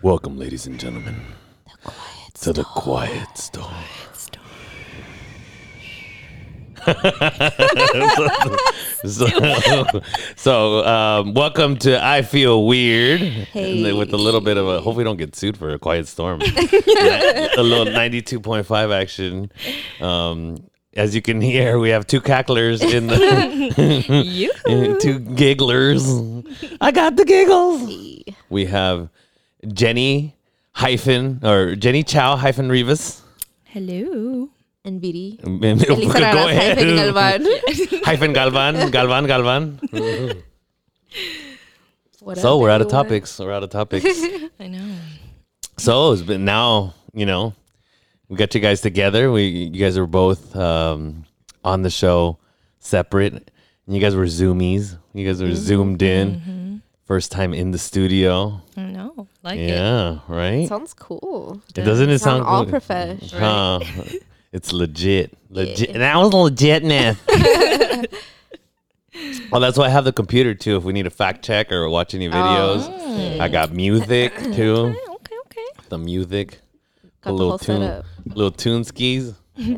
Welcome, ladies and gentlemen, to the Quiet Storm. so, so, um, welcome to I Feel Weird. Hey. With a little bit of a, hope we don't get sued for a quiet storm. a little 92.5 action. Um, as you can hear, we have two cacklers in the two gigglers. I got the giggles. We have Jenny hyphen or Jenny Chow hyphen Rivas. Hello. and Viri. Go ahead. hyphen Galvan. Hyphen Galvan, Galvan, Galvan. What So we're out of topics. We're out of topics. I know. so it's been now, you know, we got you guys together. We you guys were both um, on the show separate. And you guys were zoomies. You guys were zoomed in. First time in the studio. No, know. Like it. Yeah, right. Sounds cool. It Doesn't it sound Sound all good? profesh. Huh. it's legit. Legit. That was legit, man. oh, that's why I have the computer too. If we need a fact check or watch any videos, Oh. I got music too. Okay, okay. The music, Got a the little whole tune, setup. little tune skis,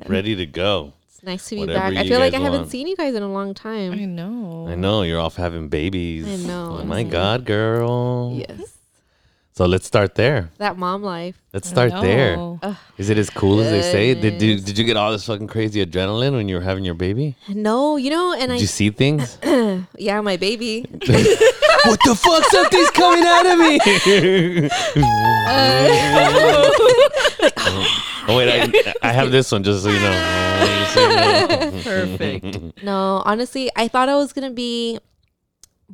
ready to go. It's nice to be Whatever back. I you feel like I guys haven't want. seen you guys in a long time. I know. I know you're off having babies. I know, Oh my honestly. god, girl. Yes. So let's start there. That mom life. Let's start there. know. Is it as cool as they say? Did you did you get all this fucking crazy adrenaline when you were having your baby? No, you know, and I Did you see things? yeah, my baby. what the fuck? Something's coming out of me. Uh, oh wait, I, I have this one just so you know. Just so you know. Perfect. No, honestly, I thought it was gonna be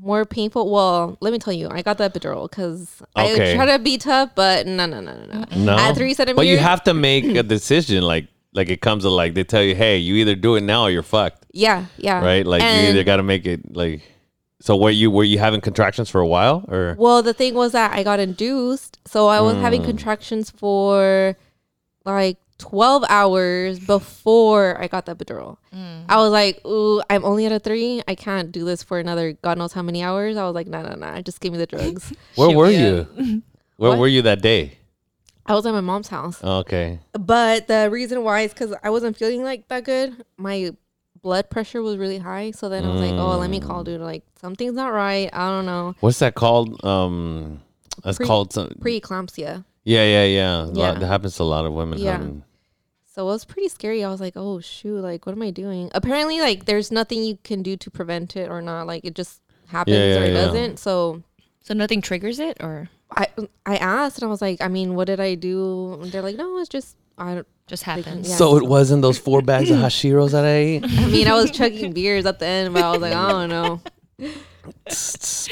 more painful. Well, let me tell you, I got the epidural because Okay. I try to be tough, but no, no, no, no, no. No, At three centimeters. but you have to make a decision. Like like it comes to like they tell you, hey, you either do it now or you're fucked, Yeah, yeah. right? Like you And- either got to make it like. So were you were you having contractions for a while or? Well, the thing was that I got induced, so I was having Mm. contractions for like 12 hours before I got the epidural. I was like, ooh, I'm only at a three. I can't do this for another God knows how many hours. I was like, no, no, no. Just give me the drugs. Where Shit, were yeah. you? Where What? were you that day? I was at my mom's house. Okay. But the reason why is because I wasn't feeling like that good. My blood pressure was really high. So then I was like, oh, let me call dude. Like, something's not right. I don't know. What's that called? Um, that's Pre- called some. Preeclampsia. Yeah, yeah, yeah. A lot- that happens to a lot of women. Yeah. having- So it was pretty scary. I was like, oh shoot, like what am I doing? Apparently, like there's nothing you can do to prevent it or not. Like it just happens Yeah, or it yeah. doesn't. So So nothing triggers it, or I I asked and I was like, I mean, what did I do? And they're like, no, it's just I don't. just can- happens? yeah. So it wasn't those four bags of Hashiros that I ate? I mean, I was chugging beers at the end, but I was like, I don't know.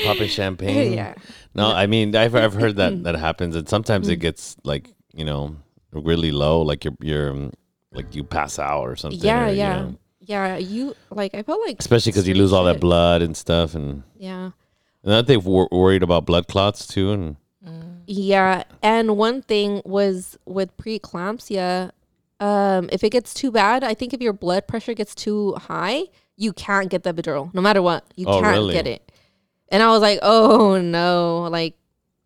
Popping champagne. yeah. No, I mean I've I've heard that that happens, and sometimes Mm. it gets like you know really low, like you're you're um, like you pass out or something. Yeah, or, you yeah, know, yeah. You like I felt like especially because you lose all that blood and stuff, and Yeah. and that they've wor- worried about blood clots too, and Yeah, and one thing was with preeclampsia, um, if it gets too bad, I think if your blood pressure gets too high, you can't get the epidural, no matter what. You Oh, can't really? get it. And I was like, oh no, like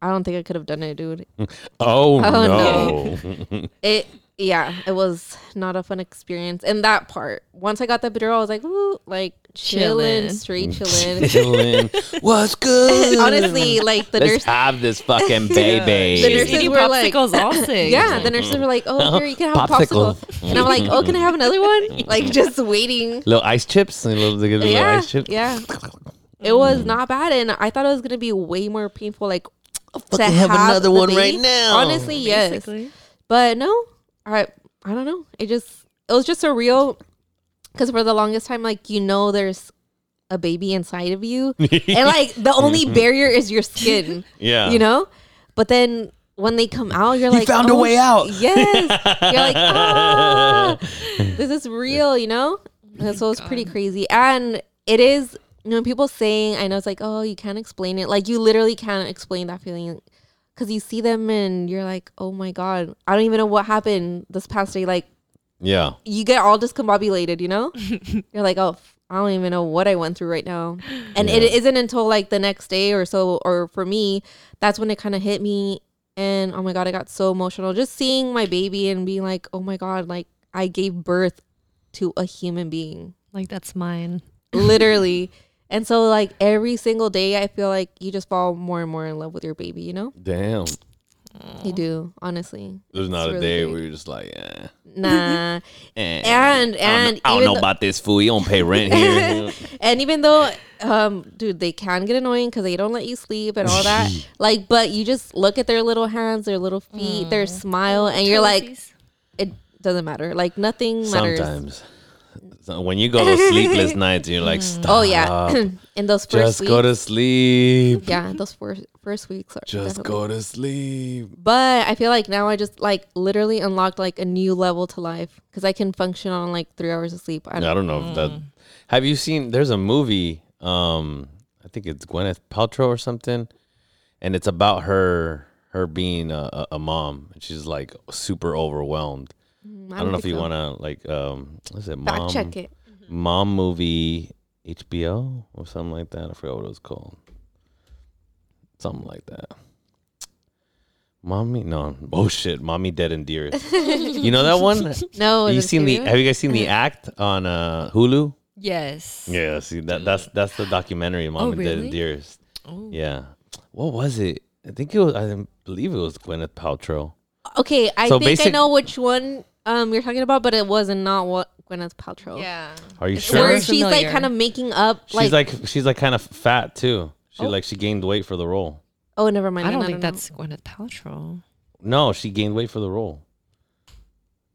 I don't think I could have done it, dude. oh, Oh, no, It, yeah, it was not a fun experience. And that part, once I got the epidural, I was like, ooh, like chilling, Chillin'. straight chilling. Chilling. What's good? Honestly, like the let's nurse have this fucking baby. The nurses eating were like- all sick. Yeah, the nurses were like, "Oh, here you can have a Popsicle. popsicle," and I'm like, "Oh, can I have another one?" Like just waiting. little ice chips, and little, they little Yeah, ice chips. yeah. It mm. was not bad, and I thought it was gonna be way more painful. Like to fucking have another the one right now. Honestly, yes, but no, I I don't know. It just it was just surreal. Because for the longest time, like you know, there's a baby inside of you, and like the only barrier is your skin. yeah, you know? But then when they come out you're like found a "Oh, way out." yes. You're like ah, this is real you know? And so it's pretty crazy. And it is you know people saying i know it's like oh you can't explain it. Like you literally can't explain that feeling because you see them and you're like oh my god i don't even know what happened this past day like yeah. you get all discombobulated, you know? You're like, oh, I don't even know what I went through right now. And it Yeah. isn't until like the next day or so, or for me, that's when it kind of hit me. and oh my god, I got so emotional just seeing my baby and being like, oh my god, like I gave birth to a human being, Like that's mine. literally. and so like every single day, I feel like you just fall more and more in love with your baby. You know, Damn. you do honestly. There's not It's a really day great. where you're just like, eh. Nah, eh. and I and don't, I don't know though- about this fool. You don't pay rent here. And even though, um, dude, they can get annoying because they don't let you sleep and all that. like, but you just look at their little hands, their little feet, their smile, and you're like, it doesn't matter. Like nothing matters. Sometimes. So when you go to sleepless nights, you're like, stop. Oh yeah, in those first Just weeks. go to sleep. yeah, those first first weeks are Just definitely- go to sleep. But I feel like now I just like literally unlocked like a new level to life because I can function on like three hours of sleep. I I don't, don't know if that. Have you seen? There's a movie. Um, I think it's Gwyneth Paltrow or something, and it's about her her being a, a, a mom. And she's like super overwhelmed. Mm, I don't, know if you so. want to like um, what's it? fact Mom, check it. mom movie HBO or something like that. I forgot what it was called. Something like that. Mommy, no bullshit. Mommy dead and dearest. you know that one? No, is you it seen the? Have you guys seen the act on uh, Hulu? Yes. Yeah, see that that's that's the documentary Mom Oh, and Dead and really? Dearest. Oh. Yeah. What was it? I think it was I believe it was Gwyneth Paltrow. Okay, I So think I basic- know which one um you're talking about, but it wasn't not what Gwyneth Paltrow. Yeah. Are you It's sure? Where Sounds she's like familiar. kind of making up like, she's like, like, she's like kind of fat too. She Oh. like she gained weight for the role. oh never mind. I don't then think know. that's Gwyneth Paltrow. No, she gained weight for the role.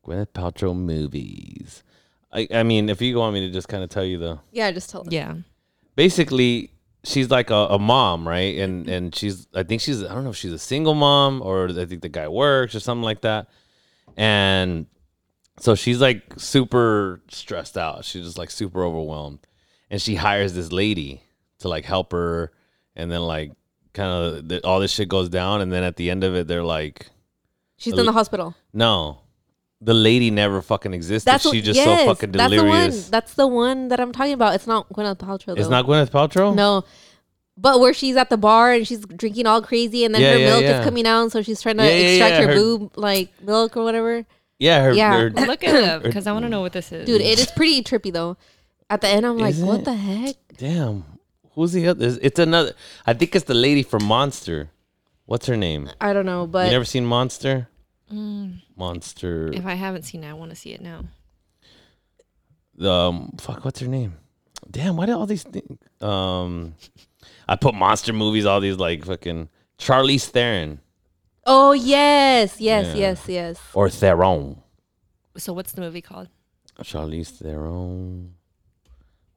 Gwyneth Paltrow movies. I I mean, if you want me to just kind of tell you the yeah. Just tell. Them. Yeah. basically she's like a, a mom, right? And and she's I think she's I don't know if she's a single mom or I think the guy works or something like that. And so she's like super stressed out. She's just like super overwhelmed. And she hires this lady to like help her and then like kind of all this shit goes down and then at the end of it they're like She's in the hospital. no. The lady never fucking existed. That's She's what, just yes, so fucking delirious. That's the one. That's the one that I'm talking about. It's not Gwyneth Paltrow. It's not Gwyneth Paltrow? No. But where she's at the bar and she's drinking all crazy, and then Yeah, her yeah, milk yeah. is coming out, so she's trying to Yeah, yeah, extract yeah, her, her- boob like milk or whatever. Yeah, her, Yeah. her Look it up because I want to know what this is. Dude, it is pretty trippy though. At the end, I'm like, Is what it? the heck? Damn. Who's the other? It's- It's another. I think it's the lady from Monster. What's her name? I don't know, but you but never seen Monster? Mm, Monster. if I haven't seen it, I want to see it now. Um, fuck. What's her name? Damn. Why did all these things? Um, I put monster movies. All these like fucking Charlize Theron oh yes, yes, Yeah. yes, yes. or Theron. So what's the movie called? Charlize Theron.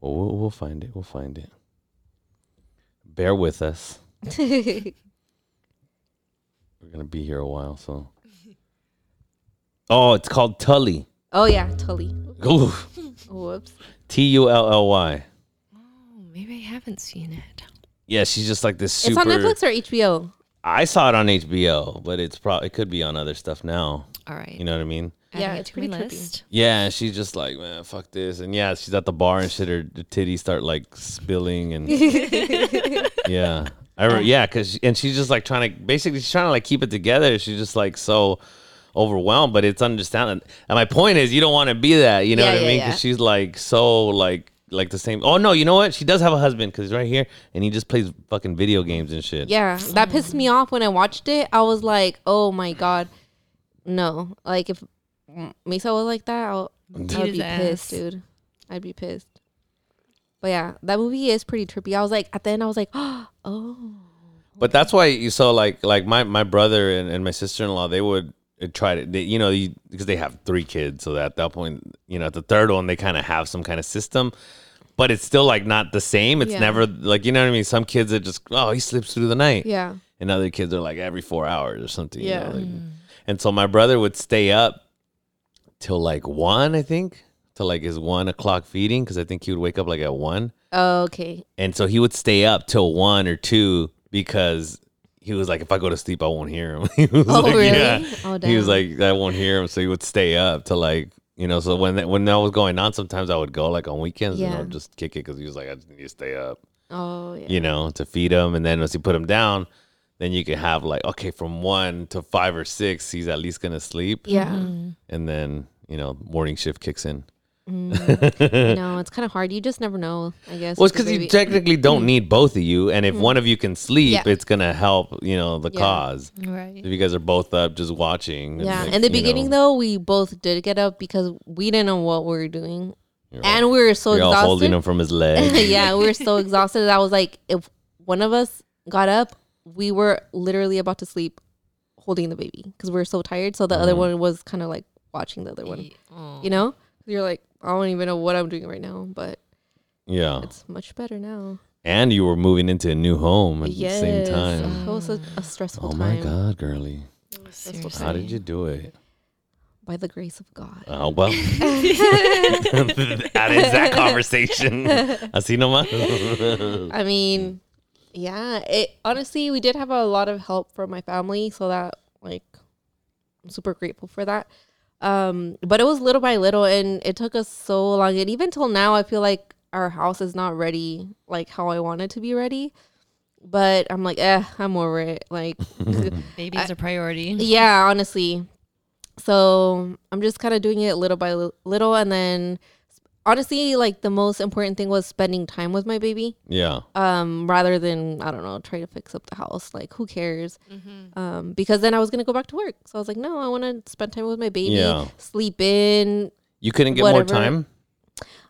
Well, we'll we'll find it. We'll find it. Bear with us. We're gonna be here a while, so. Oh, it's called Tully. oh yeah, Tully. Ooh. Whoops. T U L L Y. Oh, maybe I haven't seen it. Yeah, she's just like this super. It's on Netflix or HBO. I saw it on HBO, but it's probably it could be on other stuff now. All right. You know what I mean? Yeah, it it's pretty trippy. list. Yeah, and she's just like, man, fuck this, and yeah, she's at the bar and shit. Her titties start like spilling, and yeah, I re- yeah, cause and she's just like trying to basically she's trying to like keep it together. She's just like so overwhelmed, but it's understandable. And my point is, you don't want to be that. You know Yeah, what I yeah, mean? yeah. Because she's like so like like the same. Oh no, you know what? She does have a husband because he's right here, and he just plays fucking video games and shit. Yeah, that pissed me off when I watched it. I was like, oh my god, no. Like if M- Misa was like that, I'll, I would his be pissed, dude. I'd be pissed. But yeah, that movie is pretty trippy. I was like, at the end, I was like, oh, But that's why you saw like like my my brother and, and my sister in law they would try to they, you know you, because they have three kids so that at that point you know at the third one they kind of have some kind of system but it's still like not the same. It's Yeah. never like you know what I mean? Some kids are just oh he sleeps through the night. Yeah, and other kids are like every four hours or something you Yeah. know, like- mm-hmm. and so my brother would stay up till like one I think till like his one o'clock feeding because I think he would wake up like at one. Oh, okay, and so he would stay up till one or two because he was like, if I go to sleep, I won't hear him. he was Oh, like, really? Yeah. Oh, He was like, I won't hear him. So he would stay up to like, you know, so when that, when that was going on, sometimes I would go like on weekends and I would just kick it because he was like, I just need to stay up, oh yeah, you know, to feed him. And then once you put him down, then you can have like okay from one to five or six he's at least gonna sleep Yeah. Mm-hmm. and then you know morning shift kicks in Mm. no, it's kind of hard. You just never know, I guess. well it's because you technically mm. don't need both of you and if mm. one of you can sleep Yeah. it's gonna help you know the Yeah. cause Right. if you guys are both up just watching yeah. like, In the you know, beginning, though, we both did get up because we didn't know what we were doing. you're And we were so all, you're all exhausted. holding him from his leg yeah, we were so exhausted that I was like, if one of us got up, we were literally about to sleep holding the baby because we were so tired. So the other mm-hmm. one was kind of like watching the other one, you know? You're like, I don't even know what I'm doing right now, but yeah it's much better now. and you were moving into a new home at yes. the same time oh, It was a, a stressful oh my god girly Seriously. how did you do it By the grace of God. Oh well, that is that conversation. Así nomás. I mean, yeah. It honestly, we did have a lot of help from my family, so that like, I'm super grateful for that. Um, but it was little by little, and it took us so long. And even till now, I feel like our house is not ready, like how I want it to be ready. But I'm like, eh, I'm over it. Like, Baby is a priority. yeah, honestly. So I'm just kind of doing it little by little, and then honestly, like the most important thing was spending time with my baby. Yeah, um rather than i don't know try to fix up the house. Like who cares? Um because then i was gonna go back to work. So i was like no i want to spend time with my baby Yeah. sleep in you couldn't get more time.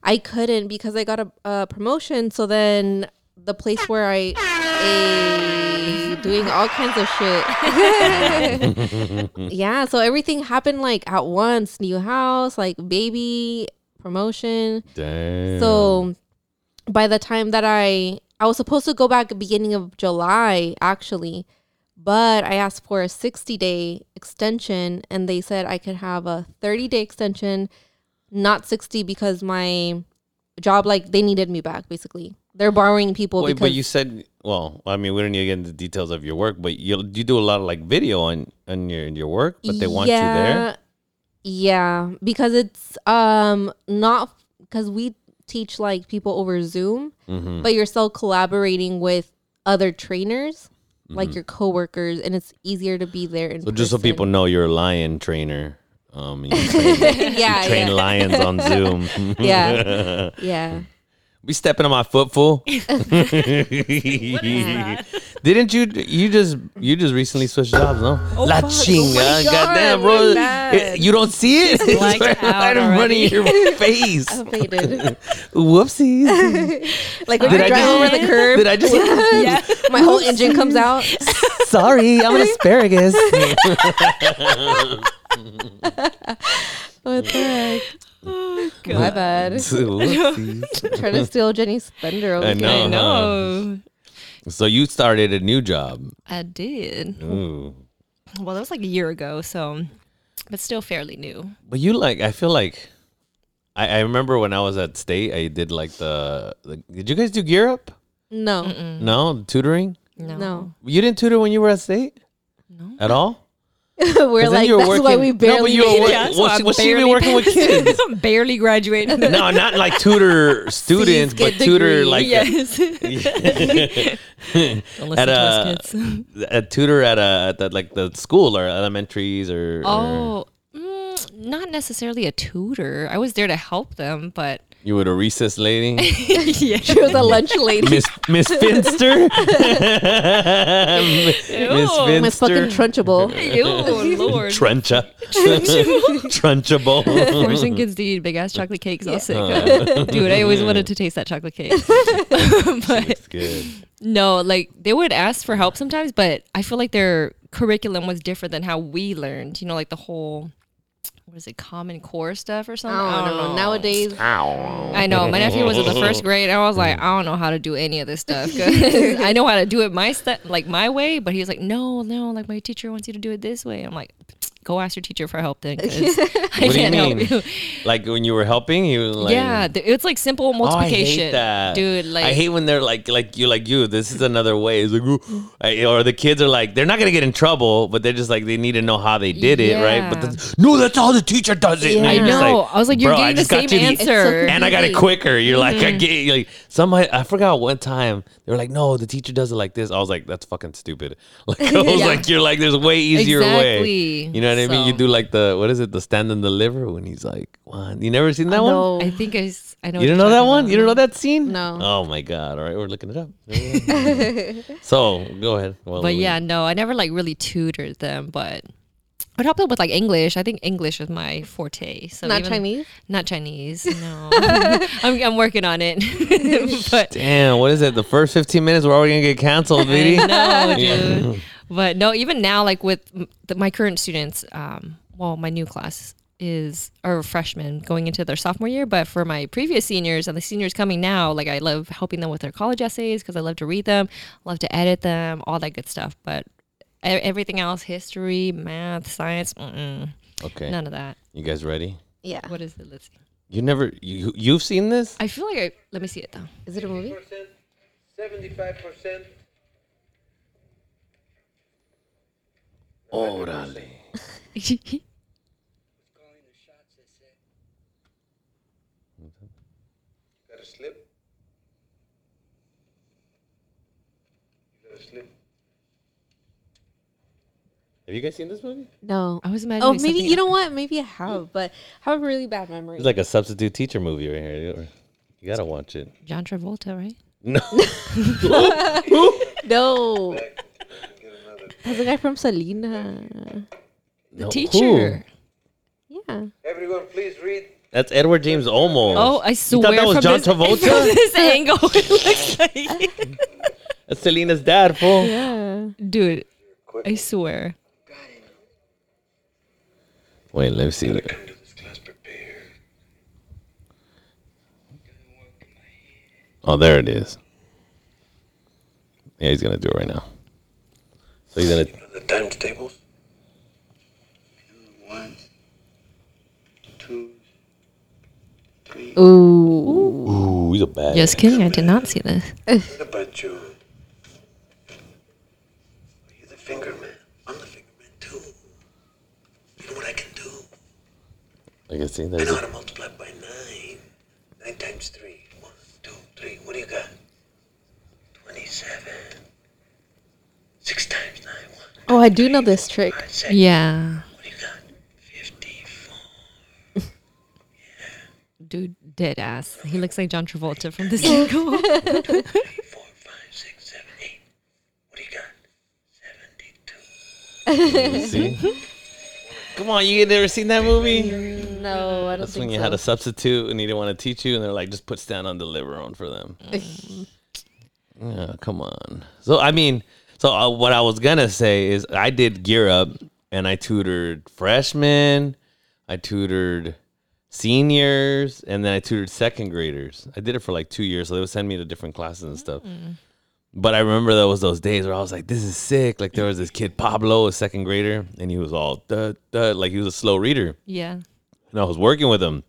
i couldn't because i got a, a promotion. So then the place where i a doing all kinds of shit. Yeah so everything happened like at once. New house like baby promotion Damn. So by the time that I I was supposed to go back beginning of July actually, but I asked for a 60 day extension and they said I could have a 30 day extension, not 60 because my job like they needed me back basically. They're borrowing people Wait, but you said, well, I mean, we don't need to get into the details of your work, but you you do a lot of like video on on your your work, but they want you there. Yeah, because it's um not because we teach like people over Zoom, Mm-hmm. but you're still collaborating with other trainers, like your coworkers, and it's easier to be there in Mm-hmm. So just so people know, you're a lion trainer. Um, you train, yeah, train yeah, lions on Zoom. yeah, yeah. Be stepping on my foot, fool. Didn't you? You just you just recently switched jobs, no? Oh, La oh chinga, goddamn, bro! It- you don't see it? It's right, right in front of your face. I. Whoopsies! like when Did you I drive just- over the curb, Did I just? yeah. my whole engine comes out. Sorry, I'm an asparagus. What the heck? Oh, My bad. Trying to steal Jenny's thunder over I here. know. I know. So you started a new job. I did. Ooh. Well, that was like a year ago, so but still fairly new. But you like, I feel like, I, I remember when I was at state, I did like the, the did you guys do gear up? No, No, tutoring. No. no. You didn't tutor when you were at state No. at all. We're like that's why we working- no, but barely you were work- Yeah, so well, she- was she even working with kids? barely graduated. no, not like tutor students, but get tutor like yes. a, at a, a tutor at a at the, like the school or elementaries or, or Oh, mm, not necessarily a tutor. I was there to help them, but you were the recess lady, yeah. She was a lunch lady. Miss Miss Finster, Miss Ew. My fucking Finster, Trunchbull. Ew, Lord. Truncha, Trunchbull. Forcing kids to eat big ass chocolate cakes. I'll sick. Uh, dude, I always wanted to taste that chocolate cake. but It's good. no, like they would ask for help sometimes, but I feel like their curriculum was different than how we learned. You know, like the whole what is it, Common Core stuff or something? I something. don't know. Nowadays, I know. My nephew was in the first grade. And I was like, I don't know how to do any of this stuff. 'cause I know how to do it my step, like my way. But he was like, no, no, like my teacher wants you to do it this way. I'm like, go ask your teacher for help then. 'cause I What do you can't help mean? you. Like when you were helping, you like yeah, th- it's like simple Oh, I multiplication, hate that, dude. Like I hate when they're like, like you, like you. This is another way. It's like, "Ooh," I- or the kids are like, they're not gonna get in trouble, but they're just like, they need to know how they did it, right? But the, no, that's how the teacher does it. And I know. like, I was like, you're getting the same you It's so answer. and I got it quicker. You're like, Mm-hmm. I get like some. I forgot one time they were like, no, the teacher does it like this. I was like, that's fucking stupid. Like I was Yeah. like, you're like, there's a way easier way. Exactly. You know what I mean? You do like the what is it? The stand and deliver when he's like, one. You never seen that one? No. I think I, s- I know. You don't know that one? about. You don't know that scene? No. Oh my god! All right, we're looking it up. so go ahead. Well, But yeah, no, I never like really tutored them, but I'd help them with like English. I think English is my forte. So Not even- Chinese. Not Chinese. No, I'm, I'm working on it. but Damn, what is it? The first 15 minutes, we're already gonna get canceled, Viri. no, dude. But no, even now, like with the, my current students, um, well, my new class is are freshmen going into their sophomore year. But for my previous seniors and the seniors coming now, like I love helping them with their college essays because I love to read them, love to edit them, all that good stuff. But e- everything else, history, math, science, mm-mm, Okay, none of that. you guys ready? Yeah. What is it? Let's see. You never, you you've seen this? I feel like I let me see it though. Is it a movie? seventy-five percent. Orale. Calling the shots, they say. Got a slip? You got a slip? Have you guys seen this movie? No. I was Oh, maybe something you know what? Maybe I have, but I have a really bad memory. It's like a substitute teacher movie right here. You gotta watch it. John Travolta, right? No, no, Get another. That's the guy from Selena. Uh, the No, teacher. who? Yeah. Everyone, please read. That's Edward James Olmos. Oh, I You swear. thought that was from John this, Travolta? From this angle, it looks like. That's Selena's dad, fool. Yeah. Dude, I swear. Wait, let me see. Come to this class prepared. Oh, there it is. Yeah, he's gonna do it right now. So he's gonna. The times tables. One, two, three. Ooh. Ooh, he's a bad. Just kidding. I did not see this. What about you? You're the finger man. I'm the finger man too. You know what I can do? I can see that. I know how to multiply by nine. Nine times three. One, two, three. What do you got? Twenty-seven. Six times nine. One, Oh, I do know this trick. five, seven. Yeah. What got? Fifty-four. Dude, dead ass. He looks like John Travolta from this angle. Three, four, five, six, seven, eight. What do you got? Seventy-two. see. Come on, you never seen that movie? No, I don't That's think when you so. had a substitute and he didn't want to teach you, and they're like, just put stand on deliver on for them. Mm. yeah, come on. So I mean, so uh, what I was gonna say is I did gear up and I tutored freshmen, I tutored seniors, and then I tutored second graders. I did it for like two years, so they would send me to different classes and stuff. But I remember there was those days where I was like, "This is sick!" Like there was this kid Pablo, a second grader, and he was all duh, duh, like he was a slow reader yeah. and I was working with him,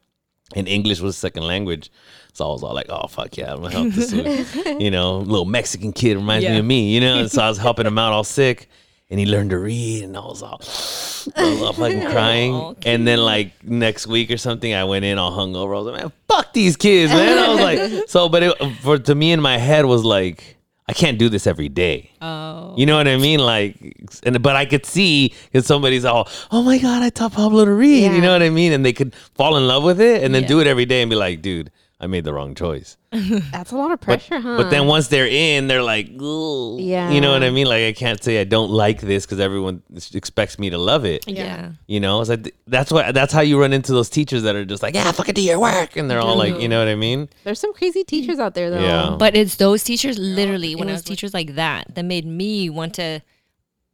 and English was second language. So I was all like, "Oh fuck yeah, I'm gonna help this, little, you know, little Mexican kid reminds me of me, you know." And so I was helping him out, all sick, and he learned to read, and I was all, I was fucking crying. Aw, And then like next week or something, I went in all hungover. I was like, "Man, fuck these kids, man." I was like, so, but it, for to me in my head was like, I can't do this every day. Oh. You know what I mean? Like, and but I could see because somebody's all, "Oh my god, I taught Pablo to read." You know what I mean? And they could fall in love with it and then Yeah. do it every day and be like, "Dude, I made the wrong choice." That's a lot of But, pressure, huh? but then once they're in, they're like, "Ooh." Yeah. You know what I mean? Like, I can't say I don't like this because everyone expects me to love it. Yeah. You know, it's like that's what that's how you run into those teachers that are just like, "Yeah, fucking do your work," and they're all like, you know what I mean? There's some crazy teachers out there, though. Yeah. But it's those teachers, literally, when it was was like- teachers like that, that made me want to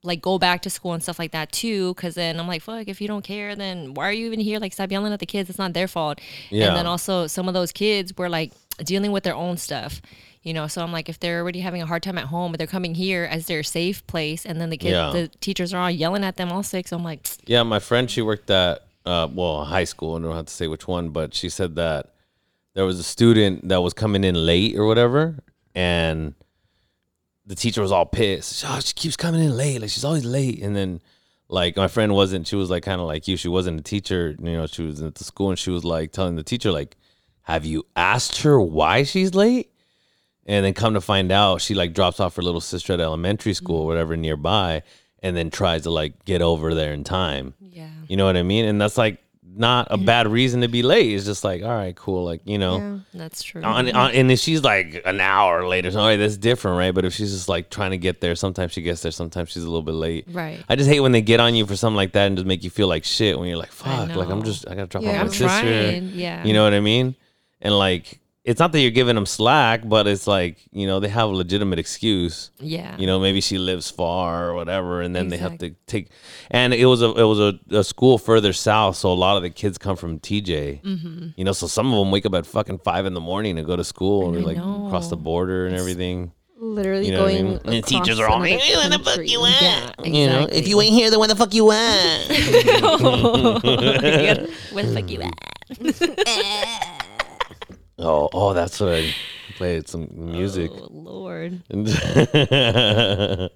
like go back to school and stuff like that too. Cause then I'm like, fuck, if you don't care, then why are you even here? Like, stop yelling at the kids. It's not their fault. Yeah. And then also, some of those kids were like dealing with their own stuff. You know, so I'm like, if they're already having a hard time at home, but they're coming here as their safe place, and then the kids, Yeah. the teachers are all yelling at them all sick. So I'm like, Yeah, my friend, she worked at uh, well, high school. I don't have to say which one, but she said that there was a student that was coming in late or whatever, and the teacher was all pissed. Oh, she keeps coming in late. Like she's always late. And then, like my friend wasn't. She was like kind of like you. She wasn't a teacher. You know, she was at the school, and she was like telling the teacher like, "Have you asked her why she's late?" And then come to find out, she like drops off her little sister at elementary school or mm. whatever nearby, and then tries to like get over there in time. yeah, You know what I mean? And that's like not a bad reason to be late. It's just like, all right, cool. Like, you know, that's true. on, on, and uh, if she's like an hour later, so, all right, that's different, right? But if she's just like trying to get there, sometimes she gets there, sometimes she's a little bit late. Right. I just hate when they get on you for something like that and just make you feel like shit when you're like, fuck, like I'm just, I gotta drop Yeah. off my I'm sister. trying. Yeah. You know what I mean? And like, it's not that you're giving them slack, but it's like, you know, they have a legitimate excuse yeah. you know maybe she lives far or whatever and then they have to take and it was a it was a, a school further south so a lot of the kids come from tj Mm-hmm. you know so some of them wake up at fucking five in the morning to go to school and I like cross the border and everything Literally You know what I going. mean? And the teachers are all another like, "Where the fuck you at?" yeah. Exactly. you know if you ain't here then where the fuck you at Where the fuck you at? Oh oh that's what i played some music Oh Lord.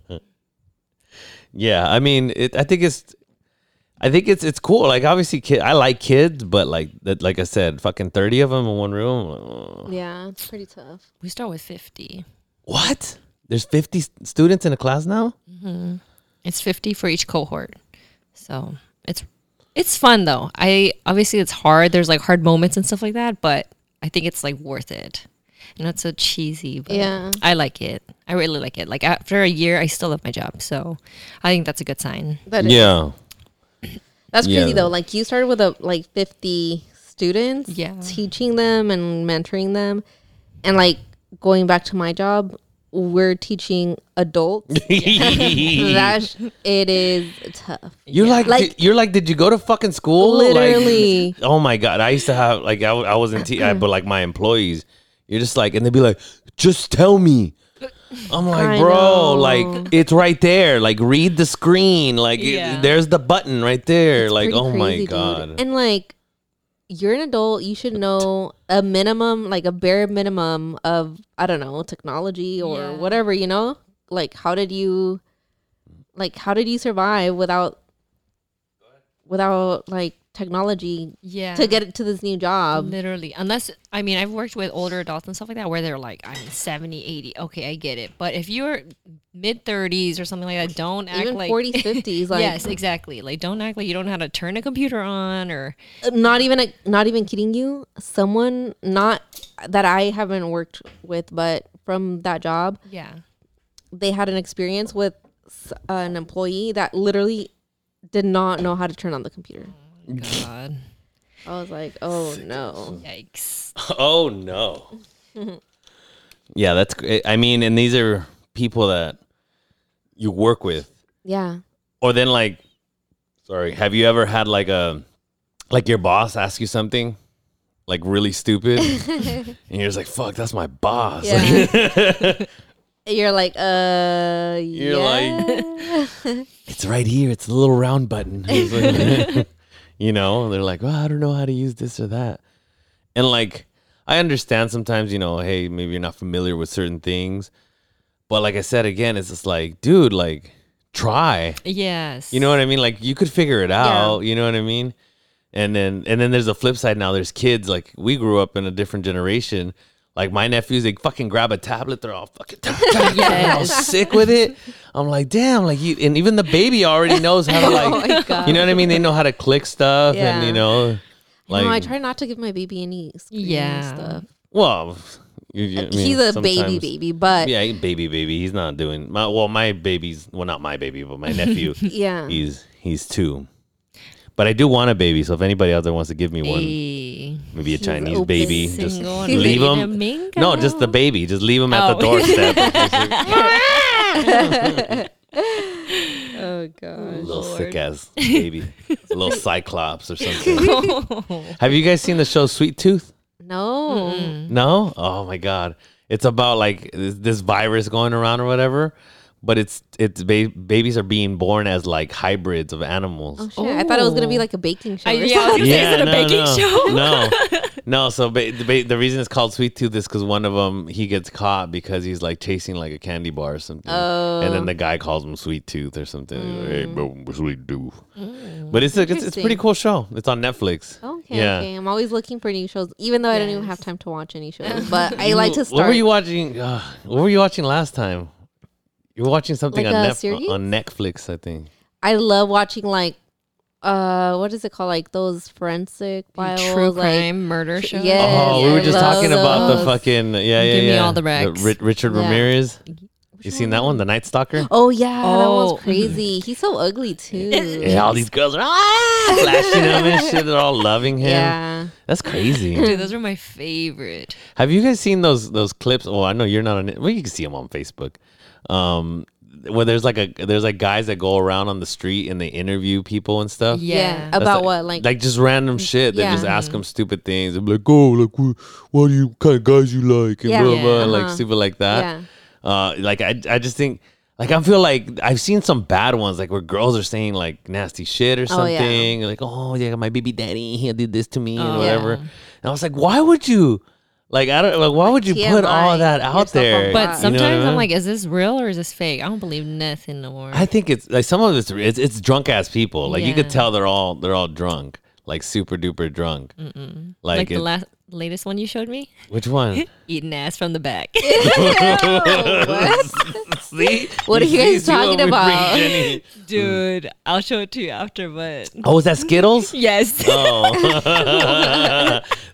yeah, I mean, it, I think it's, I think it's it's cool. Like obviously, kid, I like kids, but like that, like I said, fucking thirty of them in one room. uh, Yeah, it's pretty tough. We start with 50. What? There's fifty s- students in a class now. It's 50 for each cohort. So it's it's fun though. I obviously it's hard. There's like hard moments and stuff like that, but I think it's like worth it. Not so cheesy, but Yeah. I like it. I really like it. Like after a year, I still love my job. So I think that's a good sign. That is- Yeah, That's Yeah. crazy though. Like you started with a like 50 students, Yeah. teaching them and mentoring them, and like going back to my job, we're teaching adults. that sh- it is tough. you're like, Like- di- you're like, did you go to fucking school? Like- Literally. oh my god, I used to have like I, I wasn't, te- I, but like my employees, you're just like, and they'd be like, just tell me. I'm like, I bro, know. like it's right there. Like read the screen. Like it- there's the button right there. like Pretty oh my crazy, dude. god. And like you're an adult, you should know a minimum, like a bare minimum of I don't know, technology or Yeah. whatever, you know? Like how did you like how did you survive without without like technology Yeah. to get it to this new job? Literally. Unless, I mean, I've worked with older adults and stuff like that where they're like, I'm 70, 80. Okay, I get it. But if you're mid 30s or something like that, don't act Even like. 40s, 50s, like yes, exactly. Like, don't act like you don't know how to turn a computer on or. Uh, not even a, not even kidding you someone not that i haven't worked with but from that job Yeah. they had an experience with an employee that literally did not know how to turn on the computer God. i was like oh no Yikes. Oh no. yeah, that's great. I mean, and these are people that you work with. yeah Or then like sorry, have you ever had like a like your boss ask you something like really stupid and you're just like, "Fuck, that's my boss." yeah you're like uh You're yeah. it's right here. It's the little round button. You know, they're like, well, I don't know how to use this or that. And like, I understand sometimes, you know, hey, maybe you're not familiar with certain things. But like I said again, it's just like, dude, like, try. Yes. You know what I mean? Like, you could figure it out. You know what I mean? And then, and then there's a flip side. Now there's kids. Like, we grew up in a different generation. Like my nephews, they fucking grab a tablet. They're all fucking all sick with it. I'm like, damn, like you, and even the baby already knows how to like, oh you know what I mean? They know how to click stuff, and you know, like, no, i try not to give my baby any screen Yeah. stuff well, you, you- I mean, he's a baby baby but Yeah, he- baby, baby. He's not doing my. Well, my baby's well, not my baby, but my nephew. yeah he's he's two. But I do want a baby, so if anybody out there wants to give me one, Hey. maybe a Chinese open baby, just Single leave him. No, just the baby. Just leave him at the Oh. doorstep. oh god A little Lord. sick ass baby, a little cyclops or something. Have you guys seen the show Sweet Tooth? no No. Oh my god, It's about like this, this virus going around or whatever. But it's it's ba- babies are being born as like hybrids of animals. Oh, shit. I thought it was gonna be like a baking show. I- or yeah, I was gonna say, is it a no, baking no, show? No, no. So ba- the, ba- the reason it's called Sweet Tooth is because one of them he gets caught because he's like chasing like a candy bar or something, and then the guy calls him Sweet Tooth or something. He's like, hey, bro, Sweet Tooth. But it's a, it's, it's a pretty cool show. It's on Netflix. Okay, yeah. okay. I'm always looking for new shows, even though I don't even have time to watch any shows. But I like to start. What were you watching? Uh, what were you watching last time? You were watching something Like on, a Netf- series? on Netflix, I think. I love watching like, uh, what is it called? Like those forensic files, True like- crime murder show. Yeah. oh, we were just love talking about the fucking yeah, yeah, Give me yeah. all the recs. Ri- Richard Yeah. Ramirez. You seen that one, The Night Stalker? Oh yeah, that Oh. one's crazy. He's so ugly too. Yeah, all these girls are ah, flashing him and shit. They're all loving him. Yeah. That's crazy. Dude, those are my favorite. Have you guys seen those those clips? Oh, I know you're not on it. Well, you can see them on Facebook. Um, where there's like a there's like guys that go around on the street and they interview people and stuff. Yeah. Yeah. That's About what? Like, like just random shit. They Yeah. just ask them stupid things. They're like, oh, like wh- what do you what kind of guys you like and Yeah. blah blah, Yeah. like Uh-huh. stupid like that. yeah. Uh, like I I just think. Like I feel like I've seen some bad ones, like where girls are saying like nasty shit or something, Oh, yeah. something, like oh yeah, my baby daddy he did this to me and Oh, whatever. yeah. And I was like, why would you, like I don't like why would you put all that out yourself on there? But You know sometimes what I mean? I'm like, is this real or is this fake? I don't believe nothing no more. I think it's like some of it's it's, it's drunk ass people. Like you could tell they're all they're all drunk, like super duper drunk. like, Like, the it- last latest one you showed me, which one? eating ass from the back. See, What are you guys talking about? Jenny- Dude, I'll show it to you after, but Oh, was that Skittles? yes. Oh,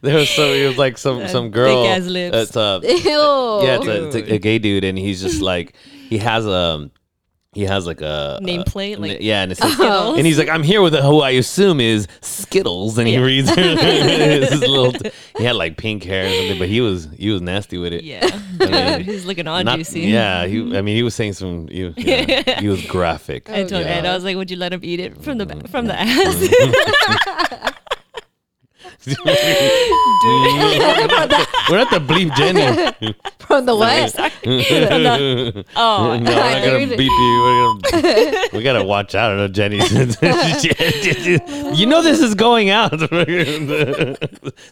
there was some. It was like some That some girl. thick-ass lips. That's uh, Ew. yeah, it's a, it's a, a gay dude, and he's just like he has a he has like a Nameplate, like- yeah, and it says, and he's like, I'm here with a, who I assume is Skittles, and he Yeah. reads his little. he had like pink hair or something, but he was he was nasty with it. yeah. Dude, he's looking all Not- juicy. yeah, he. I mean, he was saying some. He, yeah, he was graphic. I told Yeah. Ed, I was like, would you let him eat it from the from the Mm-hmm. ass? Dude. We're not the bleep Jenny. From the what? Oh, no, we're not I gonna beep you. We're gonna, we gotta watch out. I know Jenny. you know this is going out. this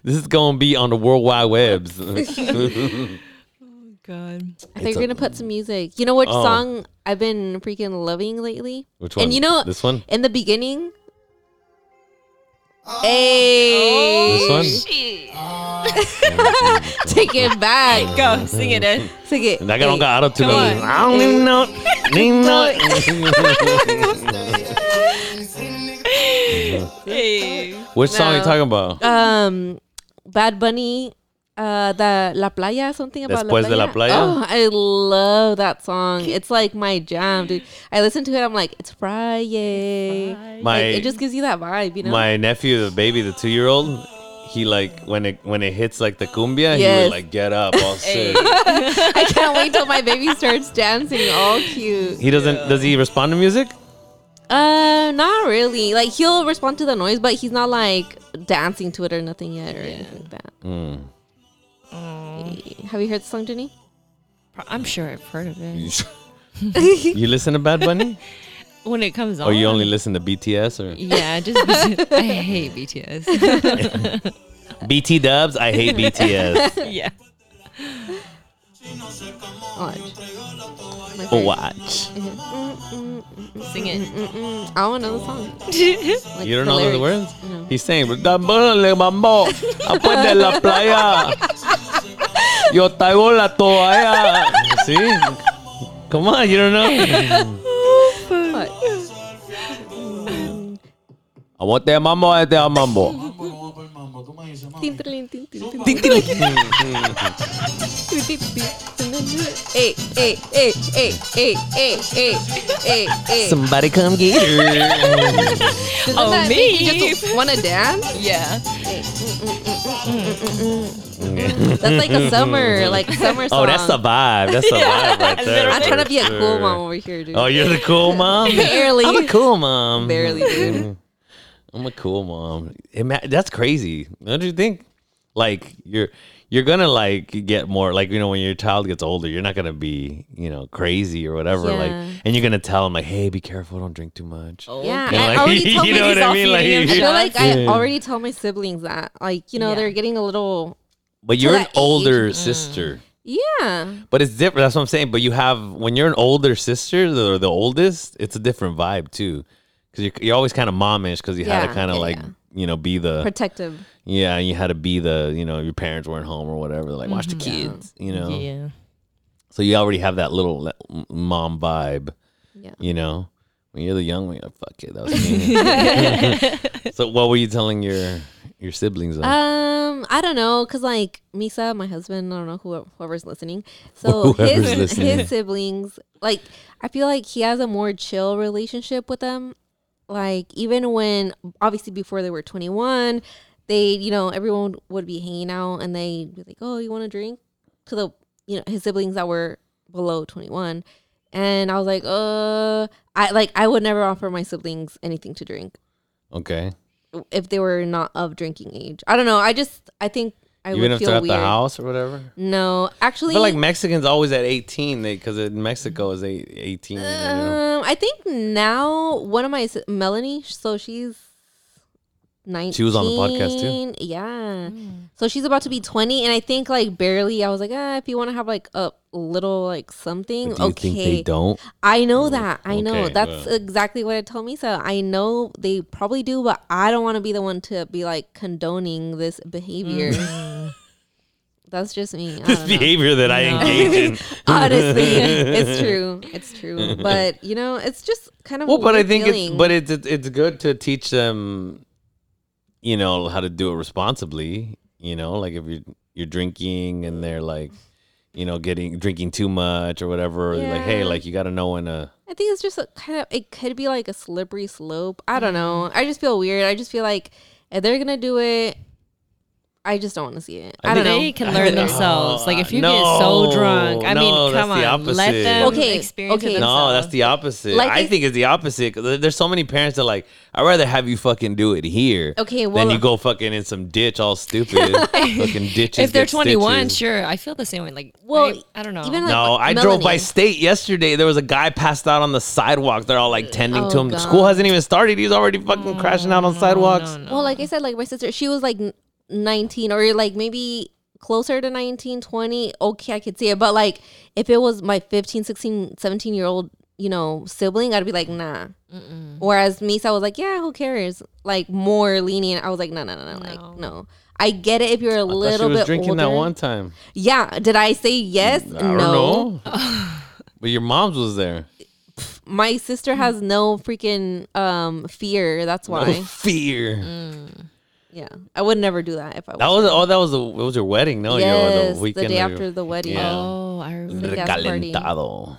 is gonna be on the World Wide Webs. Oh God. I think you're gonna put some music. You know which Oh. song I've been freaking loving lately? Which one? And you know, this one. in the beginning. Hey, This one. take it back. Go, sing it, Ed. Take it. And I don't got auto tune. Come on on. this. I don't even know. it. Even know it. Hey. Which song are you talking about? Um, Bad Bunny. Uh, the La Playa, something about Después de la playa? Oh, I love that song. It's like my jam, dude. I listen to it. I'm like, it's Friday. My Like, it just gives you that vibe, you know. my nephew, the baby, the two year old. He like when it when it hits like the cumbia, he would like get up all sick. I can't wait till my baby starts dancing, all cute. He doesn't. Does he respond to music? Uh, not really. Like he'll respond to the noise, but he's not like dancing to it or nothing yet or anything like that. Mm. Mm. Have you heard the song, Jenny? I'm sure I've heard of it. You listen to Bad Bunny, When it comes on. or you only listen to BTS or Yeah, just I hate BTS. BT Dubs? I hate BTS. yeah. Watch. Watch. Mm-hmm. Sing it. I don't know the song. Like, You don't know the words? No. He's saying, "Dámosle mambo, de la playa, yo traigo la toalla." See? Come on, you don't know? What? I want that mambo, I want that mambo. Tin, tin, tin, tin, tin, tin. Hey, hey, hey, hey, hey, hey, hey, hey, hey. Somebody come get her. Oh, oh that me. make you just want to dance? Yeah. That's like a summer, like summer song. Oh, that's the vibe. That's the vibe right there. I'm trying to be a cool mom over here, dude. Oh, you're the cool mom? Barely. I'm a cool mom. Barely, dude. I'm a cool mom. Ima- that's crazy. Don't you think? Like you're you're gonna like get more like you know when your child gets older, you're not gonna be you know crazy or whatever. Like, and you're gonna tell them like, hey, be careful, don't drink too much. Oh, yeah, You know, I already told you know what I mean? Like, I feel like I already tell my siblings that, like, you know, Yeah. they're getting a little, but you're an that age. older sister. yeah, But it's different. That's what I'm saying. But you have when you're an older sister, the the oldest, it's a different vibe too, because you're, you're always kind of momish because you had to Yeah, kind of yeah, like yeah. you know be the protective. yeah, you had to be the you know your parents weren't home or whatever. Like watch the Mm-hmm. kids, you know. Yeah. So you already have that little le- m- mom vibe, Yeah. you know. When you're the young one, you're like, fuck it, that was me. so what were you telling your your siblings? Though? Um, I don't know, cause like Misa, my husband, I don't know who whoever's listening. So Whoever's his listening. his siblings, like I feel like he has a more chill relationship with them. Like even when obviously before they were twenty one, they you know everyone would be hanging out and they be like, oh, you want to drink? To the you know his siblings that were below twenty one, and I was like, uh, I like I would never offer my siblings anything to drink okay, if they were not of drinking age. I don't know. I just I think I even would if feel they're at weird. the house or whatever. No, actually, but like Mexicans always at 18 they because in Mexico is eight, 18. you know? um, I think now one of my Melanie, so she's nineteen. She was on the podcast, too? Yeah, so she's about to be twenty, and I think like barely. I was like, ah, if you want to have like a little like something, do you okay. think they don't? I know that. I know. That's well. exactly what I told me. So I know they probably do, but I don't want to be the one to be like condoning this behavior. That's just me. Mm. This behavior that I engage in. Honestly, it's true. It's true. But you know, it's just kind of Well, a but I think feeling. it's but it's it's it's good to teach them, you know, how to do it responsibly. You know, like if you're you're drinking and they're like, you know, getting drinking too much or whatever. Like, hey, like you got to know when to. I think it's just a kind of it could be like a slippery slope. I don't know. Mm. I just feel weird. I just feel like if they're gonna do it, I just don't want to see it. I, I don't think know. They can learn themselves. Like if you No, get so drunk, I no, mean, that's come the on, let opposite. them Okay, experience okay. it No, No, that's the opposite. Like I I- think it's the opposite. 'cause there- There's so many parents that are like, I'd rather have you fucking do it here. Okay, Then you go fucking in some ditch all stupid. fucking ditches. if they're get 21, stitches. sure, I feel the same way. Like, Well, I, I don't know. even like- No, I Melanie. drove by state yesterday. There was a guy passed out on the sidewalk. They're all like tending oh, to Oh, him. God. School hasn't even started. He's already fucking crashing out on mm, sidewalks. Well, like I said, like my sister, she was like n- 19 or like maybe closer to 19, 20. Okay, I could see it. But like if it was my 15, 16, 17 year old, you know, sibling, I'd be like, nah. Whereas Misa was like, yeah, who cares? Like more lenient. I was like, no, no, no, no. Like, no. I get it if you're a I little she was bit drinking older. that one time. Yeah. Did I say yes? I don't no. know. but your mom's was there. My sister has no freaking um fear. That's No why. fear. Yeah. I would never do that if I That was oh, that was the it was your wedding, no? Yes, the the, weekend day of your- after the wedding. Yeah. oh, I remember. gas party. Recalentado.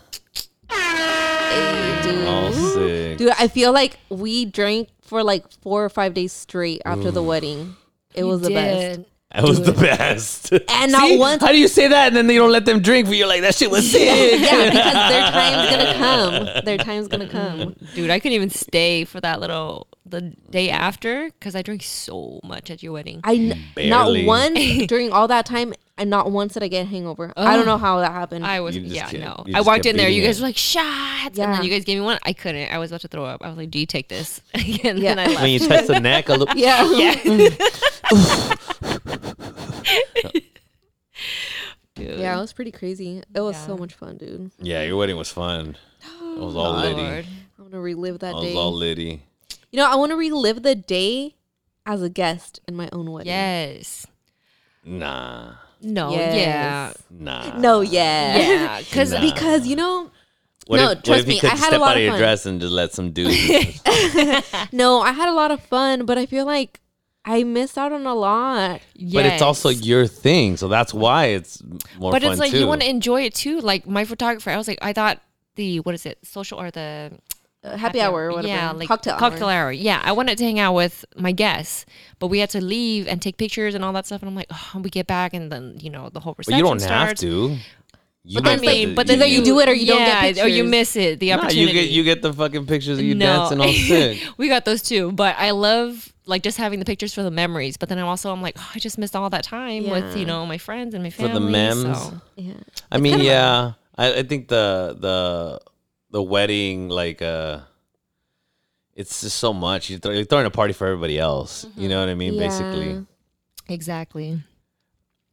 Hey, dude. Oh, sick. Dude, I feel like we drank for like four or five days straight after the wedding. It was the best. That was the best. And not See? once- How do you say that and then they don't let them drink? But you're like, that shit was sick. Yeah, because their time's gonna come. Their time's gonna come. Dude, I couldn't even stay for that little the day after because I drank so much at your wedding. I n- not Barely. once during all that time, and not once did I get a hangover. I don't oh. know how that happened. I was You just yeah kept- no. you I just walked in there. You beating guys it. were like shots, and Yeah. then you guys gave me one. I couldn't. I was about to throw up. I was like, "Do you take this?" and Yeah. then I left. when you touch the neck a little. yeah, yeah. Dude. yeah, it was pretty crazy. It was so much fun, dude. Yeah, your wedding was fun. It was all litty. Lord. I want to relive that I was day. all litty. You know, I want to relive the day as a guest in my own wedding. Yes. Nah. No. Yes. Yeah. Nah. No, yeah, Yeah. Because Nah. because you know, What No, if, what trust if me, could I had a lot out of of your fun. dress and just let some dudes? no, I had a lot of fun, but I feel like I miss out on a lot. But it's also your thing, so that's why it's more But fun it's like too. you want to enjoy it too. Like my photographer, I was like, I thought the what is it, social or the Uh, happy, hour or whatever. Yeah, like cocktail, cocktail hour. hour. Yeah, I wanted to hang out with my guests, but we had to leave and take pictures and all that stuff. And I'm like, oh, we get back and then you know the whole reception. but reception you don't starts. have to. You But then I mean, like- but then either you do it or you don't get yeah, or you miss it. The Nah, opportunity. you get you get the fucking pictures of you No. dancing all sick. we got those too, but I love like just having the pictures for the memories. But then I'm also I'm like, oh, I just missed all that time with you know my friends and my family. For family. the memes. so- Yeah. I mean, yeah, I, I think the the the wedding like uh, it's just so much. You're, throw, you're throwing a party for everybody else. You know what I mean? Yeah. Basically, Exactly.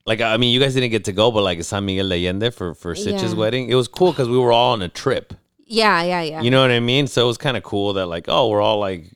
like I mean, you guys didn't get to go, but like San Miguel de Allende for for Sitch's Yeah. wedding, it was cool because we were all on a trip. Yeah, yeah, yeah. You know what I mean? So it was kind of cool that like, oh, we're all like,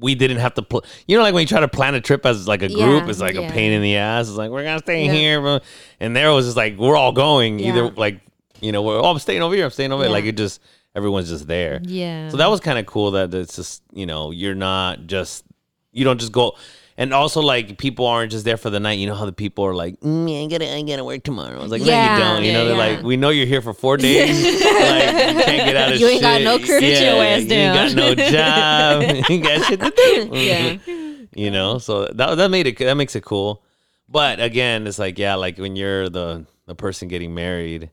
we didn't have to. Pl- you know, like when you try to plan a trip as like a group, Yeah, it's like a pain in the ass. It's like we're gonna stay Yeah. here, and there was just like we're all going. Either like, you know, we're oh, I'm staying over here. I'm staying over here. Like it just everyone's just there. Yeah. So that was kind of cool that it's just you know you're not just you don't just go. And also, like people aren't just there for the night. You know how the people are like, mm, "I gotta, I gotta work tomorrow." I was like, "No, Yeah, you don't." You yeah, know, they're yeah. like, "We know you're here for four days. like, you can't get out of You ain't got no career. Your ass You ain't got no job. you got shit to do. yeah. You know, so that that made it that makes it cool. But again, it's like yeah, like when you're the the person getting married,